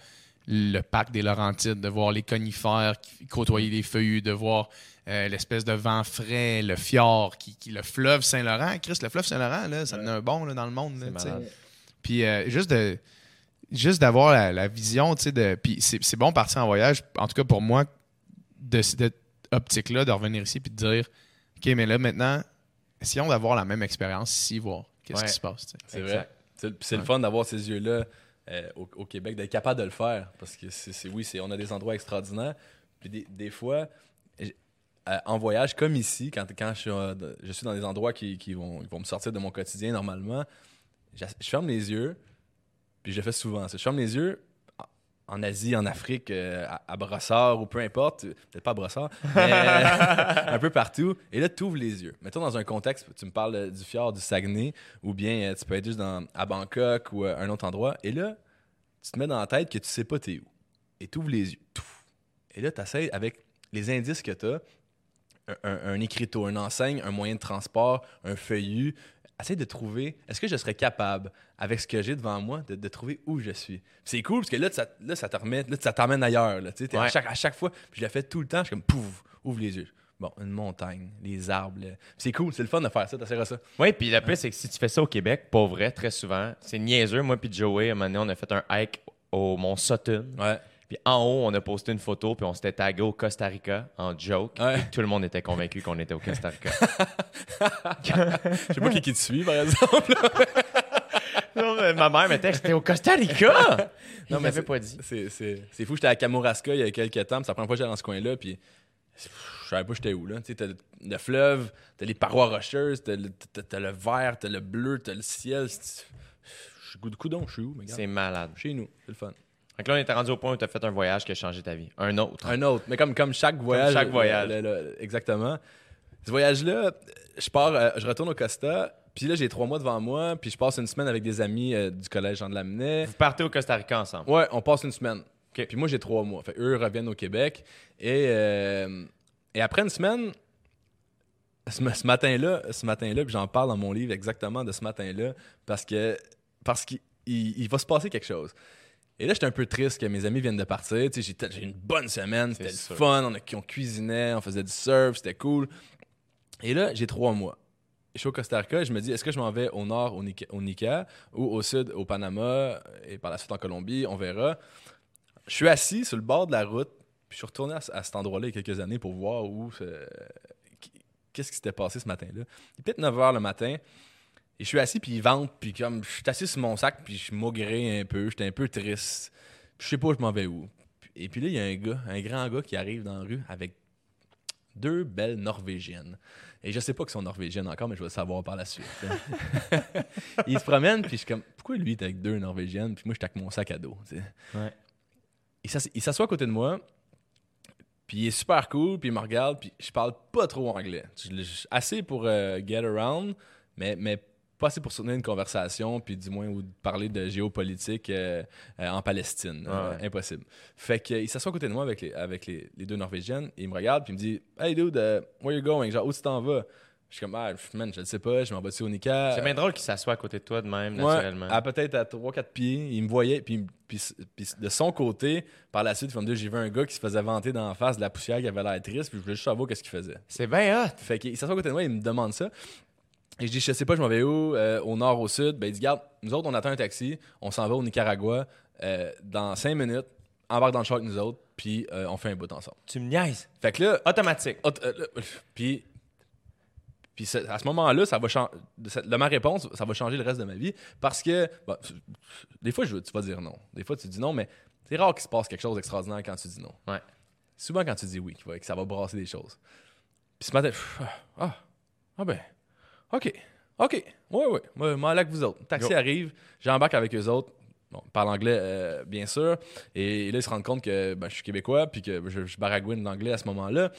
le parc des Laurentides, de voir les conifères qui côtoyer les feuillus, de voir euh, l'espèce de vent frais, le fjord, qui, qui- le fleuve Saint-Laurent. Chris, le fleuve Saint-Laurent, là, ça en a un bon là, dans le monde. là. Puis euh, juste de juste d'avoir la, la vision, tu sais, de. Puis c'est c'est bon partir en voyage, en tout cas pour moi, de cette optique-là, de revenir ici puis de dire OK, mais là maintenant, essayons d'avoir la même expérience ici, voir qu'est-ce Ouais. qui se passe. C'est Exact. vrai. C'est le- c'est le Ouais. fun d'avoir ces yeux-là euh, au, Québec, d'être capable de le faire. Parce que c'est oui, on a des endroits extraordinaires. Puis des, des fois, en voyage, comme ici, quand, quand je, suis, euh, je suis dans des endroits qui, qui vont, vont me sortir de mon quotidien normalement, je, ferme les yeux, puis je le fais souvent. Je ferme les yeux, en Asie, en Afrique, euh, à, à Brossard ou peu importe, peut-être pas à Brossard, mais euh, un peu partout. Et là, tu ouvres les yeux. Mettons dans un contexte, tu me parles du fjord du Saguenay, ou bien euh, tu peux être juste dans, à Bangkok ou un autre endroit. Et là, tu te mets dans la tête que tu sais pas t'es où. Et tu ouvres les yeux. Et là, tu essaies avec les indices que tu as, un, un- un écriteau, une enseigne, un moyen de transport, un feuillu. Essaye de trouver, est-ce que je serais capable, avec ce que j'ai devant moi, de, de trouver où je suis? C'est cool parce que là, ça, là, ça te remet, là, ça t'emmène ailleurs. Là, à, Ouais. chaque, à chaque fois, puis je le fais tout le temps, je suis comme pouf, ouvre les yeux. Bon, une montagne, les arbres. C'est cool, c'est le fun de faire ça, t'essaieras ça. Oui, puis le plus, c'est que si tu fais ça au Québec, pas vrai, très souvent, c'est niaiseux. Moi puis Joey, à un moment donné, on a fait un hike au Mont Sutton. Ouais. Puis en haut, on a posté une photo, puis on s'était tagué au Costa Rica en joke. Ouais. Tout le monde était convaincu qu'on était au Costa Rica. Je sais pas qui, qui te suit, par exemple. non, mais ma mère m'était j'étais au Costa Rica! Non, mais pas dit. C'est, fou, j'étais à Kamouraska il y a quelques temps, puis c'est la première fois que j'allais dans ce coin-là, puis je savais pas j'étais où, là. Tu sais, t'as le, le fleuve, t'as les parois rocheuses, t'as le, vert, t'as le bleu, t'as le ciel. Je suis coup de coudon, je suis où, mais C'est malade. chez nous, c'est le fun. Donc là, on était rendu au point où tu as fait un voyage qui a changé ta vie. Un autre. Un autre, mais comme, comme chaque voyage. chaque voyage. le- le- le- exactement. Ce voyage-là, je pars, euh, je retourne au Costa, puis là, j'ai trois mois devant moi, puis je passe une semaine avec des amis euh, du collège Jean de Lamennais. Vous partez au Costa Rica ensemble. Ouais, on passe une semaine. OK. Puis moi, j'ai trois mois. Fait eux reviennent au Québec. Et, euh, et après une semaine, ce, ma- ce matin-là, ce matin-là, puis j'en parle dans mon livre exactement de ce matin-là, parce que parce qu'il il- il va se passer quelque chose. Et là, j'étais un peu triste que mes amis viennent de partir. J'ai eu une bonne semaine, c'était le fun, on, a, on cuisinait, on faisait du surf, c'était cool. Et là, j'ai trois mois. Je suis au Costa Rica et je me dis, est-ce que je m'en vais au nord, au Nica, au Nica, ou au sud, au Panama, et par la suite en Colombie, on verra. Je suis assis sur le bord de la route, puis je suis retourné à, ce- à cet endroit-là il y a quelques années pour voir où, euh, qu'est-ce qui s'était passé ce matin-là. Il est peut-être 9 h le matin, et je suis assis, puis il vente, puis comme je suis assis sur mon sac, puis je maugrais un peu, j'étais un peu triste. Puis je sais pas où je m'en vais où. Et puis là, il y a un gars, un grand gars qui arrive dans la rue avec deux belles Norvégiennes. Et je sais pas qu'ils sont norvégiennes encore, mais je vais le savoir par la suite. il se promène, puis je suis comme, pourquoi lui, est avec deux Norvégiennes, puis moi, je avec mon sac à dos. Ouais. Il s'ass- il s'assoit à côté de moi, puis il est super cool, puis il me regarde, puis je parle pas trop anglais. Assez pour euh, get around, mais, mais pas assez pour soutenir une conversation, puis du moins ou de parler de géopolitique euh, euh, en Palestine. Euh, impossible. Fait qu'il s'assoit à côté de moi avec les, avec les, les deux Norvégiennes, et il me regarde, puis il me dit Hey dude, uh, where you going? Genre, où tu t'en vas Je suis comme, ah, man, je le sais pas, je m'en vais-tu au Nika C'est bien drôle qu'il s'assoie à côté de toi de même, Ouais, naturellement. à peut-être à 3-4 pieds. Il me voyait, puis, puis, puis de son côté, par la suite, il va me dire j'ai vu un gars qui se faisait vanter d'en face de la poussière qui avait l'air triste, puis je voulais juste savoir qu'est-ce qu'il faisait. C'est bien hot. Fait qu'il s'assoit à côté de moi, il me demande ça. Et je dis, je sais pas, je m'en vais où, euh, au nord, au sud. Ben, il dit, garde, nous autres, on attend un taxi, on s'en va au Nicaragua euh, dans 5 minutes, embarque dans le char avec nous autres, puis euh, on fait un bout ensemble. Tu me niaises. Fait que là, Automatique. Là, puis, puis à ce moment-là, ça va changer. De ma réponse, ça va changer le reste de ma vie parce que des fois, je, tu vas dire non. Des fois, tu dis non, mais c'est rare qu'il se passe quelque chose d'extraordinaire quand tu dis non. Ouais. Souvent, quand tu dis oui, que ça va brasser des choses. Puis ce matin, pff, ah, ah ben, OK, OK, ouais, ouais, moi, là avec vous autres. Le taxi Go. arrive, j'embarque avec eux autres. Bon, ils parlent anglais, euh, bien sûr. Et, là, ils se rendent compte que ben, je suis québécois, puis que je, je baragouine l'anglais à ce moment-là.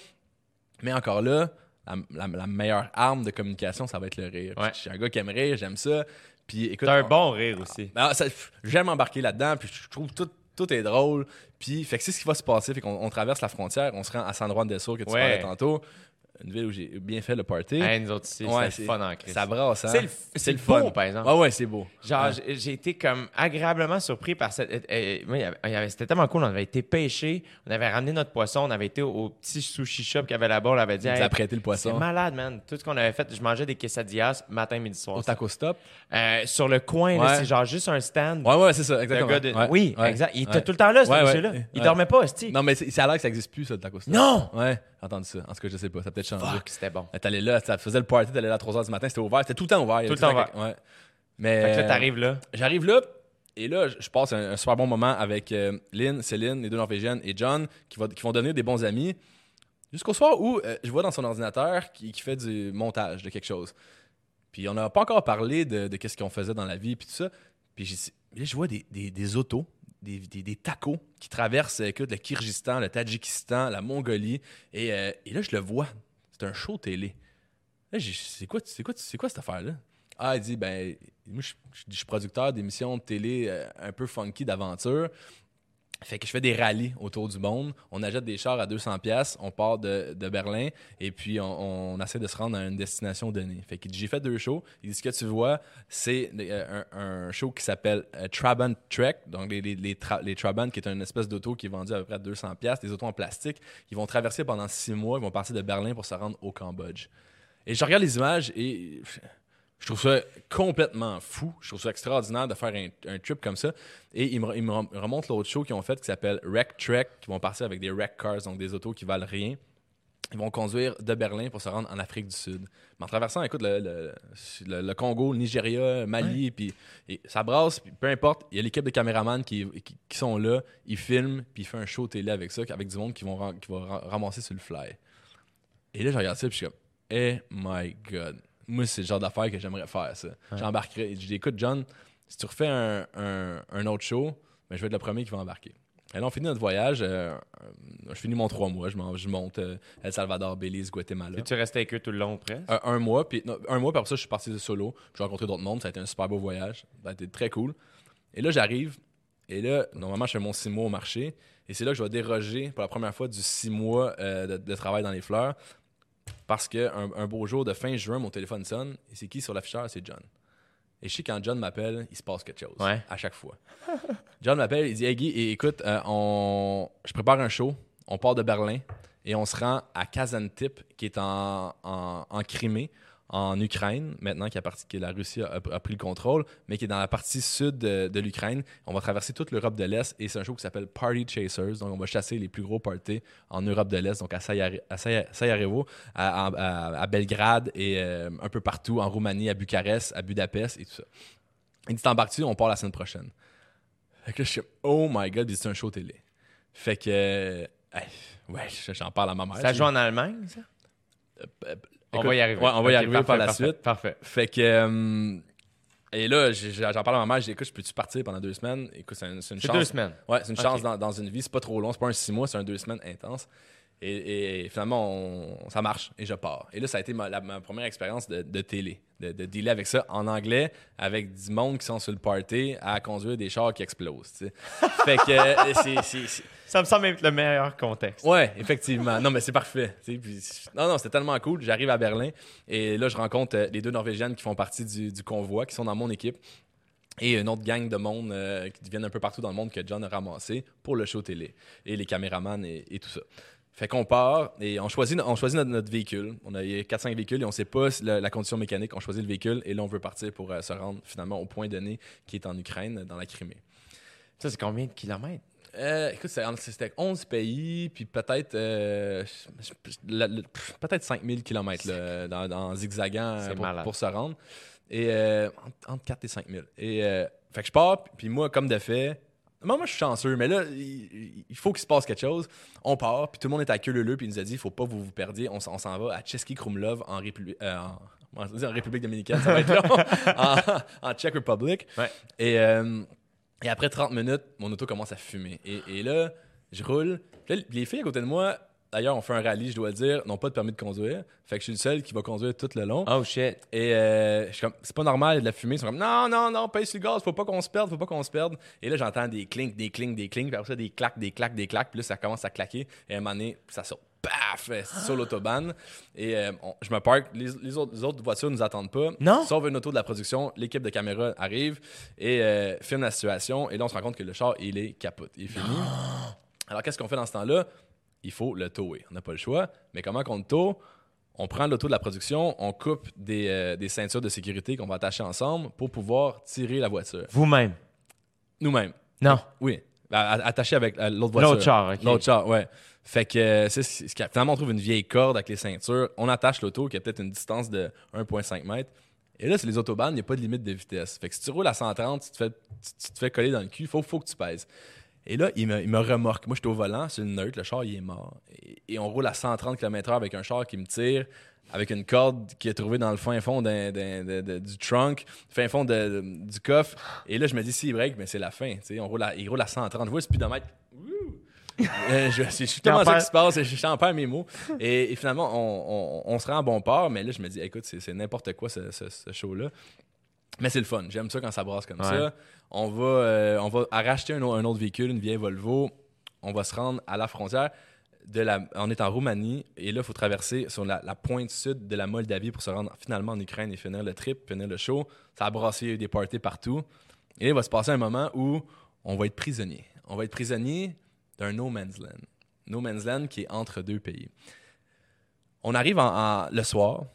Mais encore là, la, la- la meilleure arme de communication, ça va être le rire. Ouais. Je suis un gars qui aime rire, j'aime ça. Puis écoute, T'as un on- bon rire aussi. ben, ça- pff, j'aime embarquer là-dedans, puis je trouve tout, tout est drôle. Puis, fait que c'est ce qui va se passer. Fait qu'on on traverse la frontière, on se rend à San Juan del Sur, que tu Ouais. parlais tantôt. Une ville où j'ai bien fait le party. Hey, nous autres ici, Ouais, c'est le fun en crise. Ça brasse, hein? C'est le, c'est le fun, par exemple. Ouais, ouais, c'est beau. Genre, Ouais. j'ai- été comme agréablement surpris par cette. euh, euh, C'était tellement cool. On avait été pêcher, on avait ramené notre poisson, on avait été au, au petit sushi shop qu'il y avait là-bas. On avait dit. Nous Hey, a prêté le c'est poisson. malade, man. Tout ce qu'on avait fait, je mangeais des quesadillas matin, midi, soir. Au taco stop? Euh, sur le coin, Ouais. c'est genre juste un stand. Ouais, ouais, c'est ça, exactement. de- Oui, exact. Il était tout le temps là, ce monsieur-là. Il dormait pas, hostie. Non, mais c'est ça a l'air que ça existe plus, ça, le taco stop. Non! Ouais, entendu ça. En tout cas, je sais pas, ça peut-être changé. Fuck, c'était bon. T'allais là, ça faisait le party, t'allais là à 3h du matin, c'était ouvert. C'était tout le temps ouvert. Tout le temps quelque- Ouais. Mais. Fait que là, t'arrives là. J'arrive là, et là, je- passe un, un super bon moment avec euh, Lynn, Céline, les deux Norvégiennes, et John, qui, va- qui vont devenir des bons amis. Jusqu'au soir où euh, je vois dans son ordinateur qui, qui fait du montage de quelque chose. Puis on n'a pas encore parlé de, de qu'est-ce qu'on faisait dans la vie, puis tout ça. Puis là, je vois des, des, des autos, des, des- des tacos qui traversent écoute, le Kyrgyzstan, le Tadjikistan, la Mongolie. Et, euh, et là, je le vois. C'est un show télé. C'est quoi, c'est quoi, c'est quoi cette affaire-là? Ah, il dit, ben, moi, je suis producteur d'émissions de télé euh, un peu funky d'aventure. Fait que je fais des rallyes autour du monde. On achète des chars à 200 pièces, on part de, de Berlin et puis on, on essaie de se rendre à une destination donnée. Fait que j'ai fait deux shows. Il dit ce que tu vois, c'est euh, un, show qui s'appelle euh, Trabant Trek, donc les, les, les Trabant qui est une espèce d'auto qui est vendue à peu près à 200 pièces, des autos en plastique. Ils vont traverser pendant six mois, ils vont partir de Berlin pour se rendre au Cambodge. Et je regarde les images et je trouve ça complètement fou. Je trouve ça extraordinaire de faire un, un trip comme ça. Et il me, il me rem- remonte l'autre show qu'ils ont fait qui s'appelle Wreck Trek, qui vont partir avec des wreck cars, donc des autos qui valent rien. Ils vont conduire de Berlin pour se rendre en Afrique du Sud. Mais en traversant, écoute, le, le- le- le Congo, le Nigeria, Mali, puis et ça brasse, peu importe, il y a l'équipe de caméramans qui, qui, qui sont là, ils filment, puis ils font un show télé avec ça, avec du monde qui, vont, qui va ra- ramasser sur le fly. Et là, je regarde ça, puis je suis comme, eh my God. Moi, c'est le genre d'affaire que j'aimerais faire, ça. J'embarquerais. Je dis, écoute, John, si tu refais un, un- un autre show, ben, je vais être le premier qui va embarquer. Et là, on finit notre voyage. euh, euh, je finis mon trois mois. Je, monte euh, El Salvador, Belize, Guatemala. Et tu restais avec eux tout le long, presque? Un, un mois, puis non, un mois, puis après ça, je suis parti de solo. J'ai rencontré d'autres mondes. Ça a été un super beau voyage. Ça a été très cool. Et là, j'arrive. Et là, normalement, je fais mon six mois au marché. Et c'est là que je vais déroger pour la première fois du six mois euh, de, de travail dans les fleurs. Parce qu'un un beau jour de fin juin, mon téléphone sonne. Et c'est qui sur l'afficheur? C'est John. Et je sais quand John m'appelle, il se passe quelque chose. Ouais. À chaque fois. John m'appelle, il dit Hey Guy, et écoute, euh, on... je prépare un show. On part de Berlin et on se rend à Kazantip, qui est en, en, en Crimée, en Ukraine, maintenant que la, partie, que la Russie a, a pris le contrôle, mais qui est dans la partie sud de, de l'Ukraine. On va traverser toute l'Europe de l'Est et c'est un show qui s'appelle Party Chasers. Donc, on va chasser les plus gros parties en Europe de l'Est, donc à, Sayare- à Saya- Sarajevo, à, à- à Belgrade et euh, un peu partout, en Roumanie, à Bucarest, à Budapest et tout ça. Il dit T'embarques-tu? On part la semaine prochaine. Fait que là, je suis oh my god, c'est un show télé. Fait que, euh, ouais, j'en parle à ma mère. Ça joue en Allemagne, ça? On va y arriver. ouais, on va y arriver parfait, par la parfait, suite. Parfait. Fait que. euh, et là, j'ai- j'ai- j'en parle à ma mère, je dis écoute, je peux-tu partir pendant deux semaines? Écoute, c'est une, chance. deux semaines. Ouais, c'est une chance dans, dans une vie, c'est pas trop long, c'est pas un six mois, c'est un deux semaines intense. Et, et finalement, on- ça marche et je pars. Et là, ça a été ma, la- ma première expérience de, de télé, de, de dealer avec ça en anglais, avec du monde qui sont sur le party à conduire des chars qui explosent. tu sais. fait que euh, Ça me semble être le meilleur contexte. Ouais, effectivement. Non, mais c'est parfait. tu sais, puis- non, non, c'était tellement cool. J'arrive à Berlin et là, je rencontre euh, les deux Norvégiennes qui font partie du, du convoi, qui sont dans mon équipe. Et une autre gang de monde euh, qui viennent un peu partout dans le monde que John a ramassé pour le show télé. Et les caméramans et, et tout ça. Fait qu'on part et on choisit, on choisit notre, notre véhicule. On a 4-5 véhicules et on sait pas la, la condition mécanique. On choisit le véhicule et là, on veut partir pour euh, se rendre finalement au point donné qui est en Ukraine, dans la Crimée. Ça, c'est combien de kilomètres? Euh, écoute, c'était 11 pays, puis peut-être euh, peut-être 5000 km là, dans, dans zigzagant pour, se rendre. Et euh, entre, entre 4 et 5000. Et fait que je pars, puis moi, comme de fait, moi, moi je suis chanceux, mais là, il, il faut qu'il se passe quelque chose. On part, puis tout le monde est à queue leu puis il nous a dit il faut pas que vous vous perdiez. On, s'en va à Český Krumlov en, République en, en République dominicaine, ça va être long, en, en Czech Republic. Ouais. Et, euh, et après 30 minutes, mon auto commence à fumer. Et, et là, je roule. Puis là, les filles à côté de moi, d'ailleurs, on fait un rallye, je dois le dire, n'ont pas de permis de conduire. Fait que je suis le seul qui va conduire tout le long. Oh shit. Et euh, je suis comme, c'est pas normal, il y a de la fumée. Ils sont comme, non, non, non, paye sur le gaz, faut pas qu'on se perde, faut pas qu'on se perde. Et là, j'entends des clinks, des clinks, des clinks, puis après ça, des claques, des claques, des claques. Puis là, ça commence à claquer. Et à un moment donné, ça sort, paf, sur l'autobahn. Et euh, on- je me parque, les, les autres, les autres voitures nous attendent pas. Non? Sauf une auto de la production, l'équipe de caméra arrive et euh, filme la situation. Et là, on se rend compte que le char, il est capote, il est fini. Alors, qu'est-ce qu'on fait dans ce temps-là? Il faut le tower. On n'a pas le choix. Mais comment qu'on le tow? On prend l'auto de la production, on coupe des, euh, des ceintures de sécurité qu'on va attacher ensemble pour pouvoir tirer la voiture. Vous-même? Nous-mêmes. Non. Oui. Attaché avec euh, l'autre voiture. L'autre char, ok. L'autre char, ouais. Fait que euh, c'est ce qui- finalement on trouve une vieille corde avec les ceintures. On attache l'auto qui a peut-être une distance de 1,5 mètres. Et là, c'est les autobahnes, il n'y a pas de limite de vitesse. Fait que si tu roules à 130, tu te fais, tu, tu te fais coller dans le cul, il faut, faut que tu pèses. Et là, il me, il me remorque. Moi, j'étais au volant, c'est une neutre, le char, il est mort. Et, et on roule à 130 km/h avec un char qui me tire, avec une corde qui est trouvée dans le fin fond du trunk, fin fond de- du coffre. Et là, je me dis, s'il break, mais c'est la fin. On roule à, il roule à 130. Je vois le speedomètre. Euh, je, je suis tellement T'en ça qui se passe, je j'en perds mes mots. Et, et finalement, on, on- on se rend à bon port, mais là, je me dis, écoute, c'est c'est n'importe quoi ce, ce- ce show-là. Mais c'est le fun. J'aime ça quand ça brasse comme Ouais. ça. On va, euh, on va racheter un, au- un autre véhicule, une vieille Volvo. On va se rendre à la frontière. De la, on est en Roumanie et là, il faut traverser sur la, la pointe sud de la Moldavie pour se rendre finalement en Ukraine et finir le trip, finir le show. Ça a brassé, il y a eu des parties partout. Et là, il va se passer un moment où on va être prisonnier. On va être prisonnier d'un no man's land. No man's land qui est entre deux pays. On arrive en- en- le soir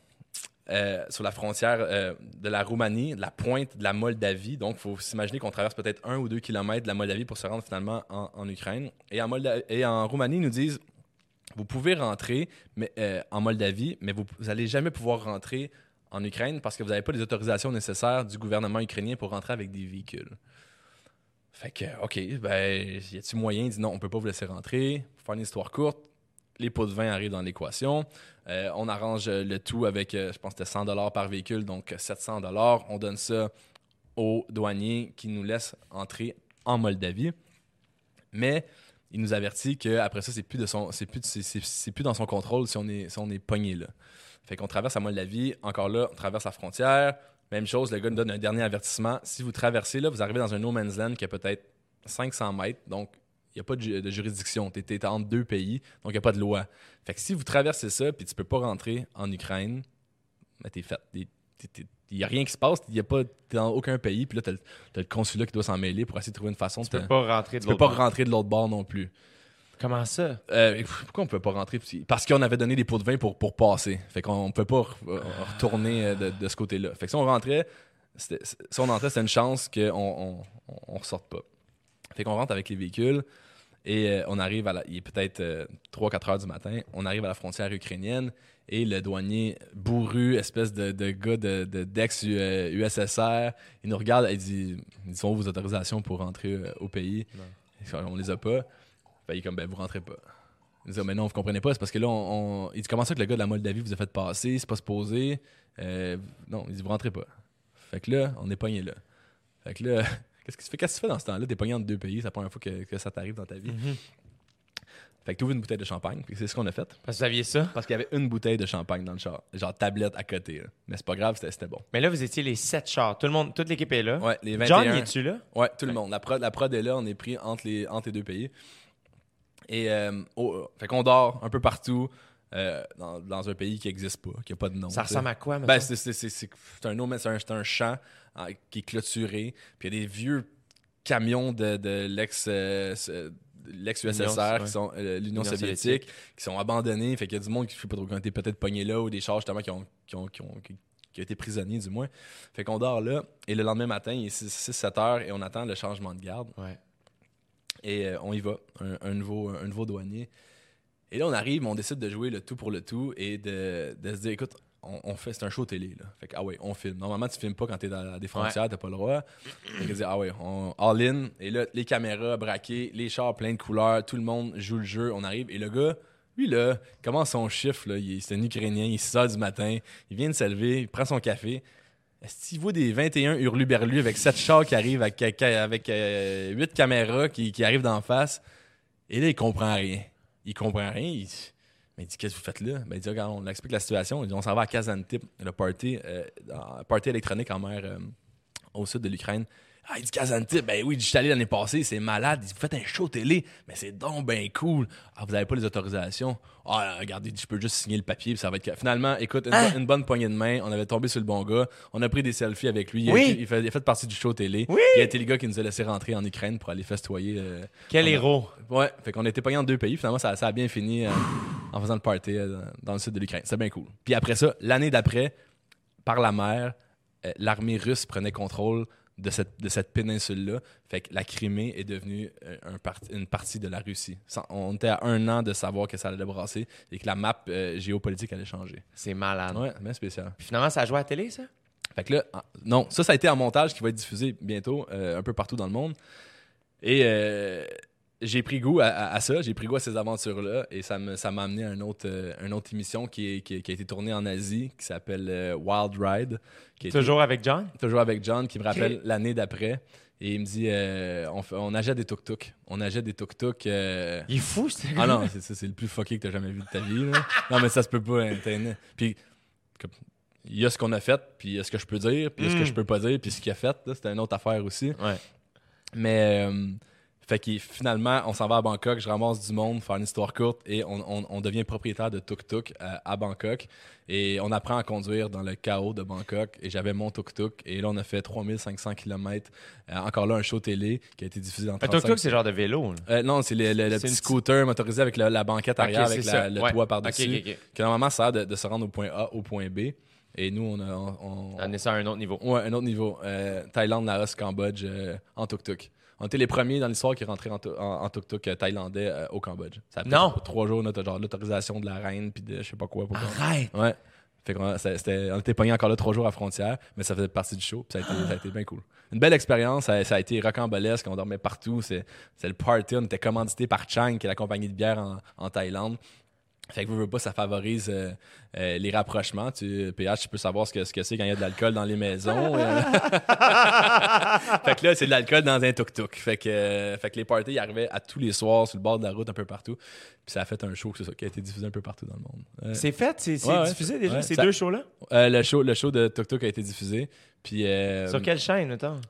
euh, sur la frontière euh, de la Roumanie, la pointe de la Moldavie. Donc, il faut s'imaginer qu'on traverse peut-être un ou deux kilomètres de la Moldavie pour se rendre finalement en, Ukraine. Et en, Roumanie, ils nous disent vous pouvez rentrer euh, en Moldavie, mais vous n'allez jamais pouvoir rentrer en Ukraine parce que vous n'avez pas les autorisations nécessaires du gouvernement ukrainien pour rentrer avec des véhicules. Fait que, OK, ben, y a-t-il moyen? Il dit non, on peut pas vous laisser rentrer. Pour faire une histoire courte, les pots de vin arrivent dans l'équation. Euh, on arrange le tout avec, euh, je pense que c'était 100 par véhicule, donc 700 On donne ça aux douaniers qui nous laissent entrer en Moldavie. Mais il nous avertit qu'après ça, c'est plus, plus, plus dans son contrôle si on est, si on est pogné là. Fait qu'on traverse la Moldavie, encore là, on traverse la frontière. Même chose, le gars nous donne un dernier avertissement. Si vous traversez là, vous arrivez dans un no man's land qui a peut-être 500 mètres, donc il n'y a pas de, ju- de juridiction. Tu es, entre deux pays, donc il n'y a pas de loi. Fait que si vous traversez ça, puis tu peux pas rentrer en Ukraine, ben t'es fait. Il n'y a rien qui se passe, il y a pas, t'es dans aucun pays, puis là, tu as, le consulat qui doit s'en mêler pour essayer de trouver une façon. Tu de peux pas rentrer de tu peux l'autre pas bord. rentrer de l'autre bord non plus. Comment ça? Euh, pourquoi on peut pas rentrer? Parce qu'on avait donné des pots de vin pour, pour passer. Fait qu'on ne peut pas re- re- retourner euh, de, de ce côté-là. Fait que si on rentrait, c'était- si on entrait, c'était une chance qu'on on, on, on ressorte pas. Fait qu'on rentre avec les véhicules et euh, on arrive à la, il est peut-être 3-4 heures du matin, on arrive à la frontière ukrainienne et le douanier bourru, espèce de, de gars de, de- d'ex-USSR, il nous regarde et il dit, ils sont vos autorisations pour rentrer euh, au pays? On les a pas. Fait, il est comme, ben, vous rentrez pas. Il dit, Ah, mais non, vous comprenez pas, c'est parce que là, on, on- il dit, comment ça que le gars de la Moldavie vous a fait passer, c'est pas supposé. Euh, non, il dit, vous rentrez pas. Fait que là, on est pogné là. Fait que là, qu'est-ce que tu fais? Qu'est-ce que tu fais dans ce temps-là? T'es pogné entre deux pays, c'est la première fois que, que ça t'arrive dans ta vie. Fait que tu ouvres une bouteille de champagne, puis c'est ce qu'on a fait. Parce que vous aviez ça? Parce qu'il y avait une bouteille de champagne dans le char, genre tablette à côté. là. Mais c'est pas grave, c'était bon. Mais là, vous étiez les sept chars. Tout le monde, toute l'équipe est là. Ouais, les 21. John, es-tu là? Ouais, tout le monde. La prod, la prod est là, on est pris entre les, entre les deux pays. Et euh, fait qu'on dort un peu partout euh, dans, dans un pays qui n'existe pas, qui n'a pas de nom. Ça ressemble à quoi, Ben, mettons? c'est, un, nom, c'est un, c'est un champ euh, qui est clôturé. Puis il y a des vieux camions de, de l'ex, euh, l'ex-USSR, L'Union, qui ouais. sont euh, l'Union L'Union soviétique, soviétique. qui sont abandonnés. Fait qu'il y a du monde qui, sais pas trop, qui ont été peut-être pognés là, ou des chars justement qui ont, qui ont, qui ont, qui- qui ont été prisonniers du moins. Fait qu'on dort là. Et le lendemain matin, il est 6-7 heures et on attend le changement de garde. Ouais. Et euh, on y va, un, un nouveau, un nouveau douanier. Et là, on arrive, on décide de jouer le tout pour le tout et de, de se dire, écoute, on, on fait, c'est un show télé. Là. Fait que, ah ouais, on filme. Normalement, tu filmes pas quand t'es dans des frontières, t'as pas le droit. Fait que ah ouais, on all in. Et là, les caméras braquées, les chars pleins de couleurs, tout le monde joue le jeu. On arrive. Et le gars, lui, là, commence son chiffre. Là, il est- c'est un Ukrainien, il est 6 heures du matin. Il vient de se lever, il prend son café. Est-ce qu'il voit des 21 hurluberlus avec 7 chars qui arrivent avec, avec 8 caméras qui, qui arrivent d'en face? Et là, il comprend rien. Il comprend rien. Il, mais dit, qu'est-ce que vous faites là? Ben, il dit, regarde, on explique la situation. Il dit, on s'en va à Kazantip, le party, euh, électronique en mer euh, au sud de l'Ukraine. Ah, il dit Kazantip, ben oui, je suis allé l'année passée, c'est malade. Il dit, vous faites un show télé, mais c'est donc ben cool. Ah, vous n'avez pas les autorisations. Ah, regardez, je peux juste signer le papier, puis ça va être. Finalement, écoute, une, Hein? bonne- une bonne poignée de main, on avait tombé sur le bon gars, on a pris des selfies avec lui. Il, a Oui. il, fait, il a fait partie du show télé. Oui. Il a été le gars qui nous a laissé rentrer en Ukraine pour aller festoyer. euh, Quel a- héros. Ouais, fait qu'on était pogné en deux pays. Finalement, ça, ça a bien fini euh, en faisant le party euh, dans, le sud de l'Ukraine. C'est bien cool. Puis après ça, l'année d'après, par la mer, l'armée russe prenait contrôle de cette, de cette péninsule-là. Fait que la Crimée est devenue euh, un part- une partie de la Russie. On était à un an de savoir que ça allait brasser et que la map euh, géopolitique allait changer. C'est malade. Ouais, bien spécial. Puis finalement, ça a joué à la télé, ça? Fait que là, ah, non, ça, ça a été en montage qui va être diffusé bientôt euh, un peu partout dans le monde. Et euh, j'ai pris goût à, à- à ça, j'ai pris goût à ces aventures-là, et ça me- ça m'a amené à une autre, euh, une autre émission qui, est- qui, est- qui a été tournée en Asie, qui s'appelle euh, Wild Ride. Qui a été- Toujours avec John? toujours avec John, qui me rappelle l'année d'après. Et il me dit, euh, on, on achète des tuk-tuk. On achète des tuk-tuk. euh, Il est fou, c'est Ah non, c'est ça, c'est le plus fucké que t'as jamais vu de ta vie. là. Non, mais ça se peut pas. hein. Puis, comme, il y a ce qu'on a fait, puis il y a ce que je peux dire, puis il y a ce que Mm. je peux pas dire, puis ce qu'il a fait, là, c'était une autre affaire aussi. Ouais. Mais euh, fait que finalement, on s'en va à Bangkok, je ramasse du monde, faire une histoire courte, et on, on- on devient propriétaire de tuk-tuk euh, à Bangkok. Et on apprend à conduire dans le chaos de Bangkok. Et j'avais mon tuk-tuk. Et là, on a fait 3500 km. encore là, un show télé qui a été diffusé dans Un 35 tuk-tuk, c'est genre de vélo. euh, non, c'est le, le- le C'est petit une scooter motorisé avec la, la banquette arrière, Ok, avec la- ça. le Ouais. toit par-dessus, Ok, ok, ok. qui normalement sert de, de se rendre au point A au point B. Et nous, on a. On, on- On est ça à un autre niveau. ouais, un autre niveau. Euh, Thaïlande, Laos, Cambodge, euh, en tuk-tuk. On était les premiers dans l'histoire qui rentraient en, en- en tuk-tuk euh, thaïlandais euh, au Cambodge. Ça a pris Non. Trois jours, a genre l'autorisation de la reine, puis de je sais pas quoi. Pour Arrête! Ouais. Fait qu'on c'était- on était pognés encore là trois jours à frontière, mais ça faisait partie du show. puis Ça a été, ça a été bien cool. Une belle expérience. Ça, ça a été rocambolesque. On dormait partout. C'est c'est le party. On était commandité par Chang, qui est la compagnie de bière en, en Thaïlande. Fait que veux, veux pas, ça favorise euh, euh, les rapprochements. Tu, PH, tu peux savoir ce que ce que c'est quand il y a de l'alcool dans les maisons. euh. fait que là, c'est de l'alcool dans un tuk-tuk. Fait que, fait que les parties ils arrivaient à tous les soirs sur le bord de la route, un peu partout. Puis ça a fait un show c'est ça, qui a été diffusé un peu partout dans le monde. C'est fait? C'est ouais. diffusé déjà, Ouais, ces ça- deux shows-là? le, show, le show de Tuk Tuk a été diffusé. Puis, Sur quelle chaîne, mettons?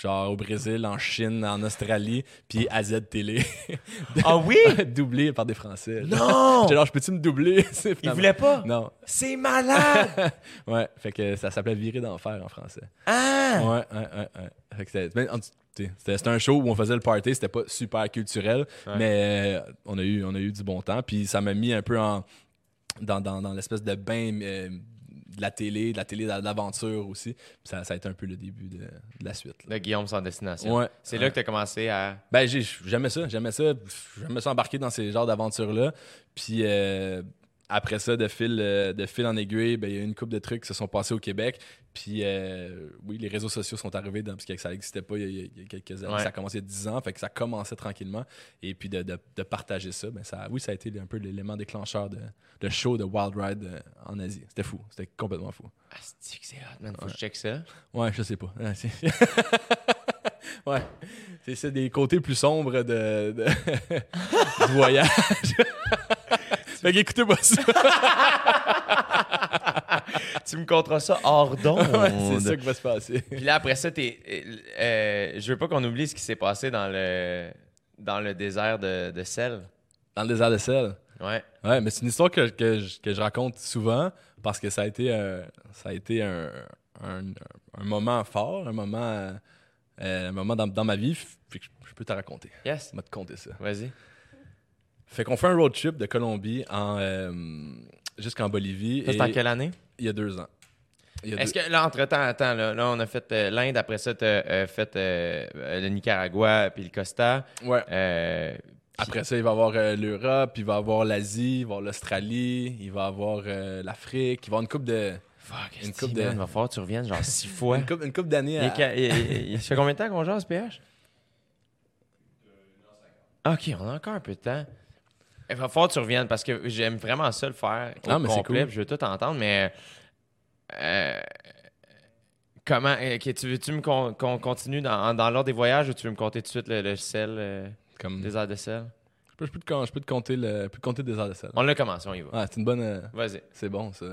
Genre au Brésil, en Chine, en Australie, puis AZ Télé. Ah oui? doublé par des Français. Non! Genre, je peux-tu me doubler? C'est Il finalement- voulait pas? Non. C'est malade! Ouais, fait que ça s'appelait Virer d'enfer en français. Ah! Ouais, ouais, ouais. ouais. Fait que c'était, ben, c'était, c'était un show où on faisait le party, c'était pas super culturel, Ouais. mais euh, on, a eu, on a eu du bon temps. Puis ça m'a mis un peu en, dans, dans, dans l'espèce de bain euh, de la télé, de la télé de l'aventure aussi. Ça, ça a été un peu le début de, de la suite. là. Le Guillaume sans destination. Ouais. C'est Ouais. là que tu as commencé à. Ben, j'ai- j'aimais ça, j'aimais ça. J'aimais ça embarquer dans ces genres d'aventures-là. Puis euh, après ça, de fil, euh, de fil en aiguille, ben, il y a eu une couple de trucs qui se sont passés au Québec. Puis euh, oui, les réseaux sociaux sont arrivés, dans, parce que ça n'existait pas il y, a, il y a quelques années. Ouais. Ça a commencé il y a 10 ans, fait que ça commençait tranquillement. Et puis de, de- de partager ça, ben ça, oui, ça a été un peu l'élément déclencheur de, de show de Wild Ride euh, en Asie. C'était fou, c'était complètement fou. Ah, c'est que c'est hot, man. Faut que je check ça. Ouais, je sais pas. Ouais, c'est ouais. C'est des côtés plus sombres de, de- du voyage. fait qu'écoutez pas ça. tu me compteras ça hors d'onde. Ouais, c'est ça qui va se passer. Puis là, après ça, t'es, euh, euh, je veux pas qu'on oublie ce qui s'est passé dans le, dans le désert de, de sel. Dans le désert de sel? Ouais. Ouais, mais c'est une histoire que, que, je, que je raconte souvent parce que ça a été, euh, ça a été un, un, un moment fort, un moment, euh, un moment dans, dans ma vie. Fait que je, je peux te raconter. Yes. Je vais te conter ça. Vas-y. Fait qu'on fait un road trip de Colombie en, euh, jusqu'en Bolivie. C'est en quelle année? Il y a deux ans. Est-ce deux- que là, entre-temps, attends, là, là, on a fait euh, l'Inde, après ça, euh, fait euh, euh, le Nicaragua puis le Costa. Ouais. Euh, Après ça, il va y avoir euh, l'Europe, il va y avoir l'Asie, il va y avoir l'Australie, il va y avoir euh, l'Afrique, il va y avoir une coupe de fuck, Une coupe de- Il va falloir que tu reviennes genre six fois. une coupe, une coupe d'années. À- ca- il- il- il- ça fait combien de temps qu'on jase, PH? Ok, on a encore un peu de temps. Il va falloir que tu reviennes parce que j'aime vraiment ça le faire au Ah, mais c'est cool. Je veux tout entendre, mais euh, comment ok, tu veux-tu me qu'on continue dans, dans l'ordre des voyages ou tu veux me compter tout de suite le, le sel, euh, Comme, des airs de sel? je, peux, je peux te, je peux te compter le, je peux te compter des heures de sel. On l'a commencé, on y va. Ouais, c'est une bonne. euh, Vas-y. c'est bon, ça.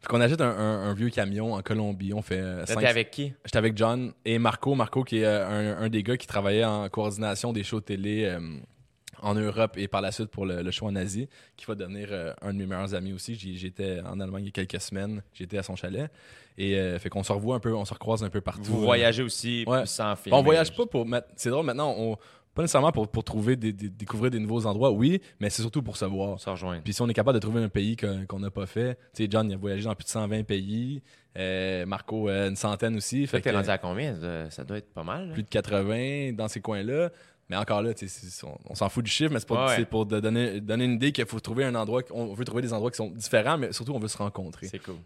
Fait qu'on achète un, un- un vieux camion en Colombie. On fait. euh, cinq- avec qui? J'étais avec John et Marco. Marco, qui est euh, un, un des gars qui travaillait en coordination des shows télé euh, en Europe et par la suite pour le, le show en Asie, qui va devenir euh, un de mes meilleurs amis aussi. J'étais en Allemagne il y a quelques semaines. J'étais à son chalet. Et euh, fait qu'on se revoit un peu, on se recroise un peu partout. Vous voyagez aussi Ouais. sans film. on voyage pas pour mettre. C'est drôle maintenant, on. Pas nécessairement pour, pour trouver des, des- découvrir des nouveaux endroits, oui, mais c'est surtout pour se voir. Se rejoint. Puis si on est capable de trouver un pays qu'on n'a pas fait, tu sais, John il a voyagé dans plus de 120 pays, euh, Marco euh, une centaine aussi, Fait fait que t'es rendu à combien? Ça- Ça doit être pas mal. là. plus de 80 dans ces coins-là. Mais encore là, on, on s'en fout du chiffre, mais c'est pour, Ouais, ouais. c'est pour de donner, donner une idée qu'il faut trouver un endroit, on veut trouver des endroits qui sont différents, mais surtout on veut se rencontrer. C'est cool.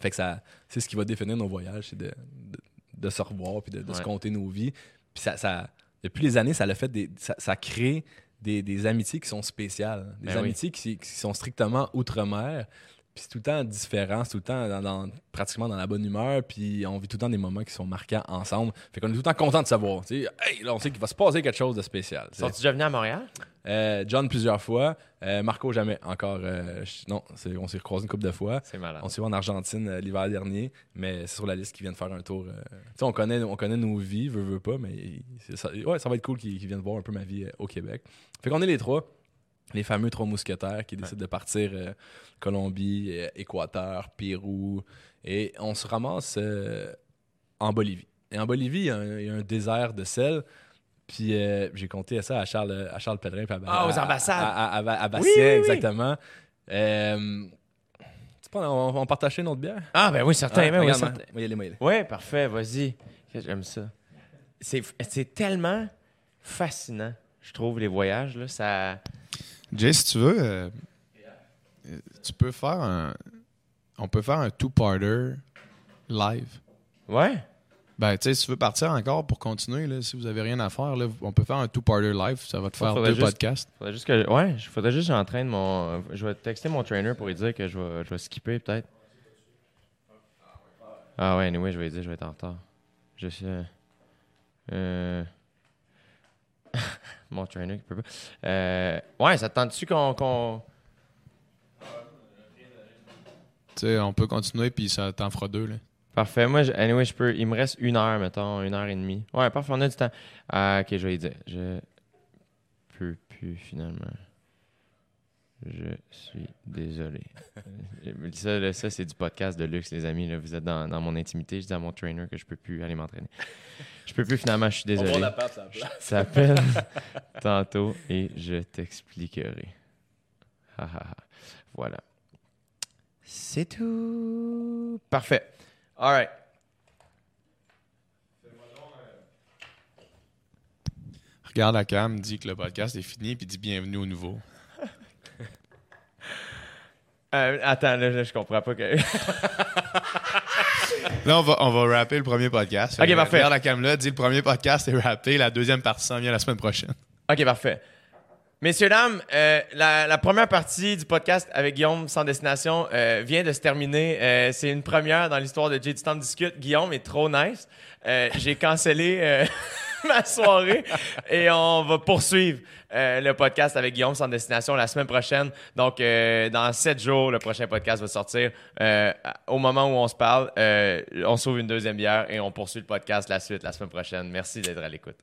Fait que ça, c'est ce qui va définir nos voyages, c'est de, de, de se revoir puis de, de se compter nos vies. Puis ça, ça, depuis les années, ça l'a fait des, ça, ça crée des, des amitiés qui sont spéciales, des Ben oui. amitiés qui, qui sont strictement outre-mer. Puis c'est tout le temps différent, c'est tout le temps dans, dans- pratiquement dans la bonne humeur, puis on vit tout le temps des moments qui sont marquants ensemble. Fait qu'on est tout le temps content de savoir. Hey, là, on sait qu'il va se passer quelque chose de spécial. Sont-tu déjà venus à Montréal? Euh, John plusieurs fois, euh, Marco jamais encore. euh, non, on s'est recroisé une couple de fois. C'est malade. On s'est vu en Argentine l'hiver dernier, mais c'est sur la liste qui viennent faire un tour. on connaît, on connaît nos vies, veut, veut pas, mais ça, ouais, ça va être cool qu'ils qu'ils viennent voir un peu ma vie au Québec. Fait qu'on est les trois, les fameux trois mousquetaires qui décident de partir euh, Colombie, euh, Équateur, Pérou, et on se ramasse euh, en Bolivie. Et en Bolivie, il y, a un- il y a un désert de sel. Puis j'ai compté ça à Charles, à Charles Pellerin. puis à- Ah, aux ambassades. À, à, à- Bastien, Oui, oui, oui. exactement. On, on partageait notre bière? Ah, ben oui, certain. Ouais, ben oui, certain. Ouais, parfait, vas-y. J'aime ça? C'est c'est tellement fascinant, je trouve, les voyages. Là, ça... Jay, si tu veux, euh, tu peux faire un. On peut faire un two-parter live. Ouais? Ben, tu sais, si tu veux partir encore pour continuer, là, si vous avez rien à faire, là, on peut faire un two-parter live. Ça va te faire faudrait deux juste- podcasts. Faudrait juste que. Ouais, il faudrait juste que j'entraîne mon. Je vais texter mon trainer pour lui dire que je vais, je vais skipper peut-être. Ah ouais, anyway, je vais lui dire je vais être en retard. Je suis. euh, euh, mon trainer qui peut pas. Euh, ouais, ça te tente-tu qu'on. qu'on- Tu sais, on peut continuer, puis ça t'en fera deux. Là. Parfait. Moi, je- anyway, je peux. Il me reste une heure, mettons, une heure et demie. Ouais, parfait, on a du temps. Ah, ok, je vais lui dire. Je peux plus finalement. Je suis désolé. Euh, ça, ça c'est du podcast de luxe, les amis. Là. Vous êtes dans, dans mon intimité. Je dis à mon trainer que je peux plus aller m'entraîner. Je peux plus finalement, je suis On désolé. la pape, ça s'appelle tantôt et je t'expliquerai. Voilà. C'est tout. Parfait. All right. Regarde la cam, dit que le podcast est fini, puis dit bienvenue au nouveau. Euh, attends, là, là, je comprends pas que. Là, on va, on va rapper le premier podcast. Ok, que parfait. Regarde la cam là, dit le premier podcast est rappé, la deuxième partie s'en vient la semaine prochaine. ok, parfait. Messieurs, dames, euh, la, la première partie du podcast avec Guillaume sans destination euh, vient de se terminer. Euh, c'est une première dans l'histoire de J du Temps discute. Guillaume est trop nice. Euh, J'ai cancellé euh, ma soirée et on va poursuivre euh, le podcast avec Guillaume sans destination la semaine prochaine. Donc, euh, dans sept jours, le prochain podcast va sortir. Euh, au moment où on se parle, on sauve une deuxième bière et on poursuit le podcast la suite la semaine prochaine. Merci d'être à l'écoute.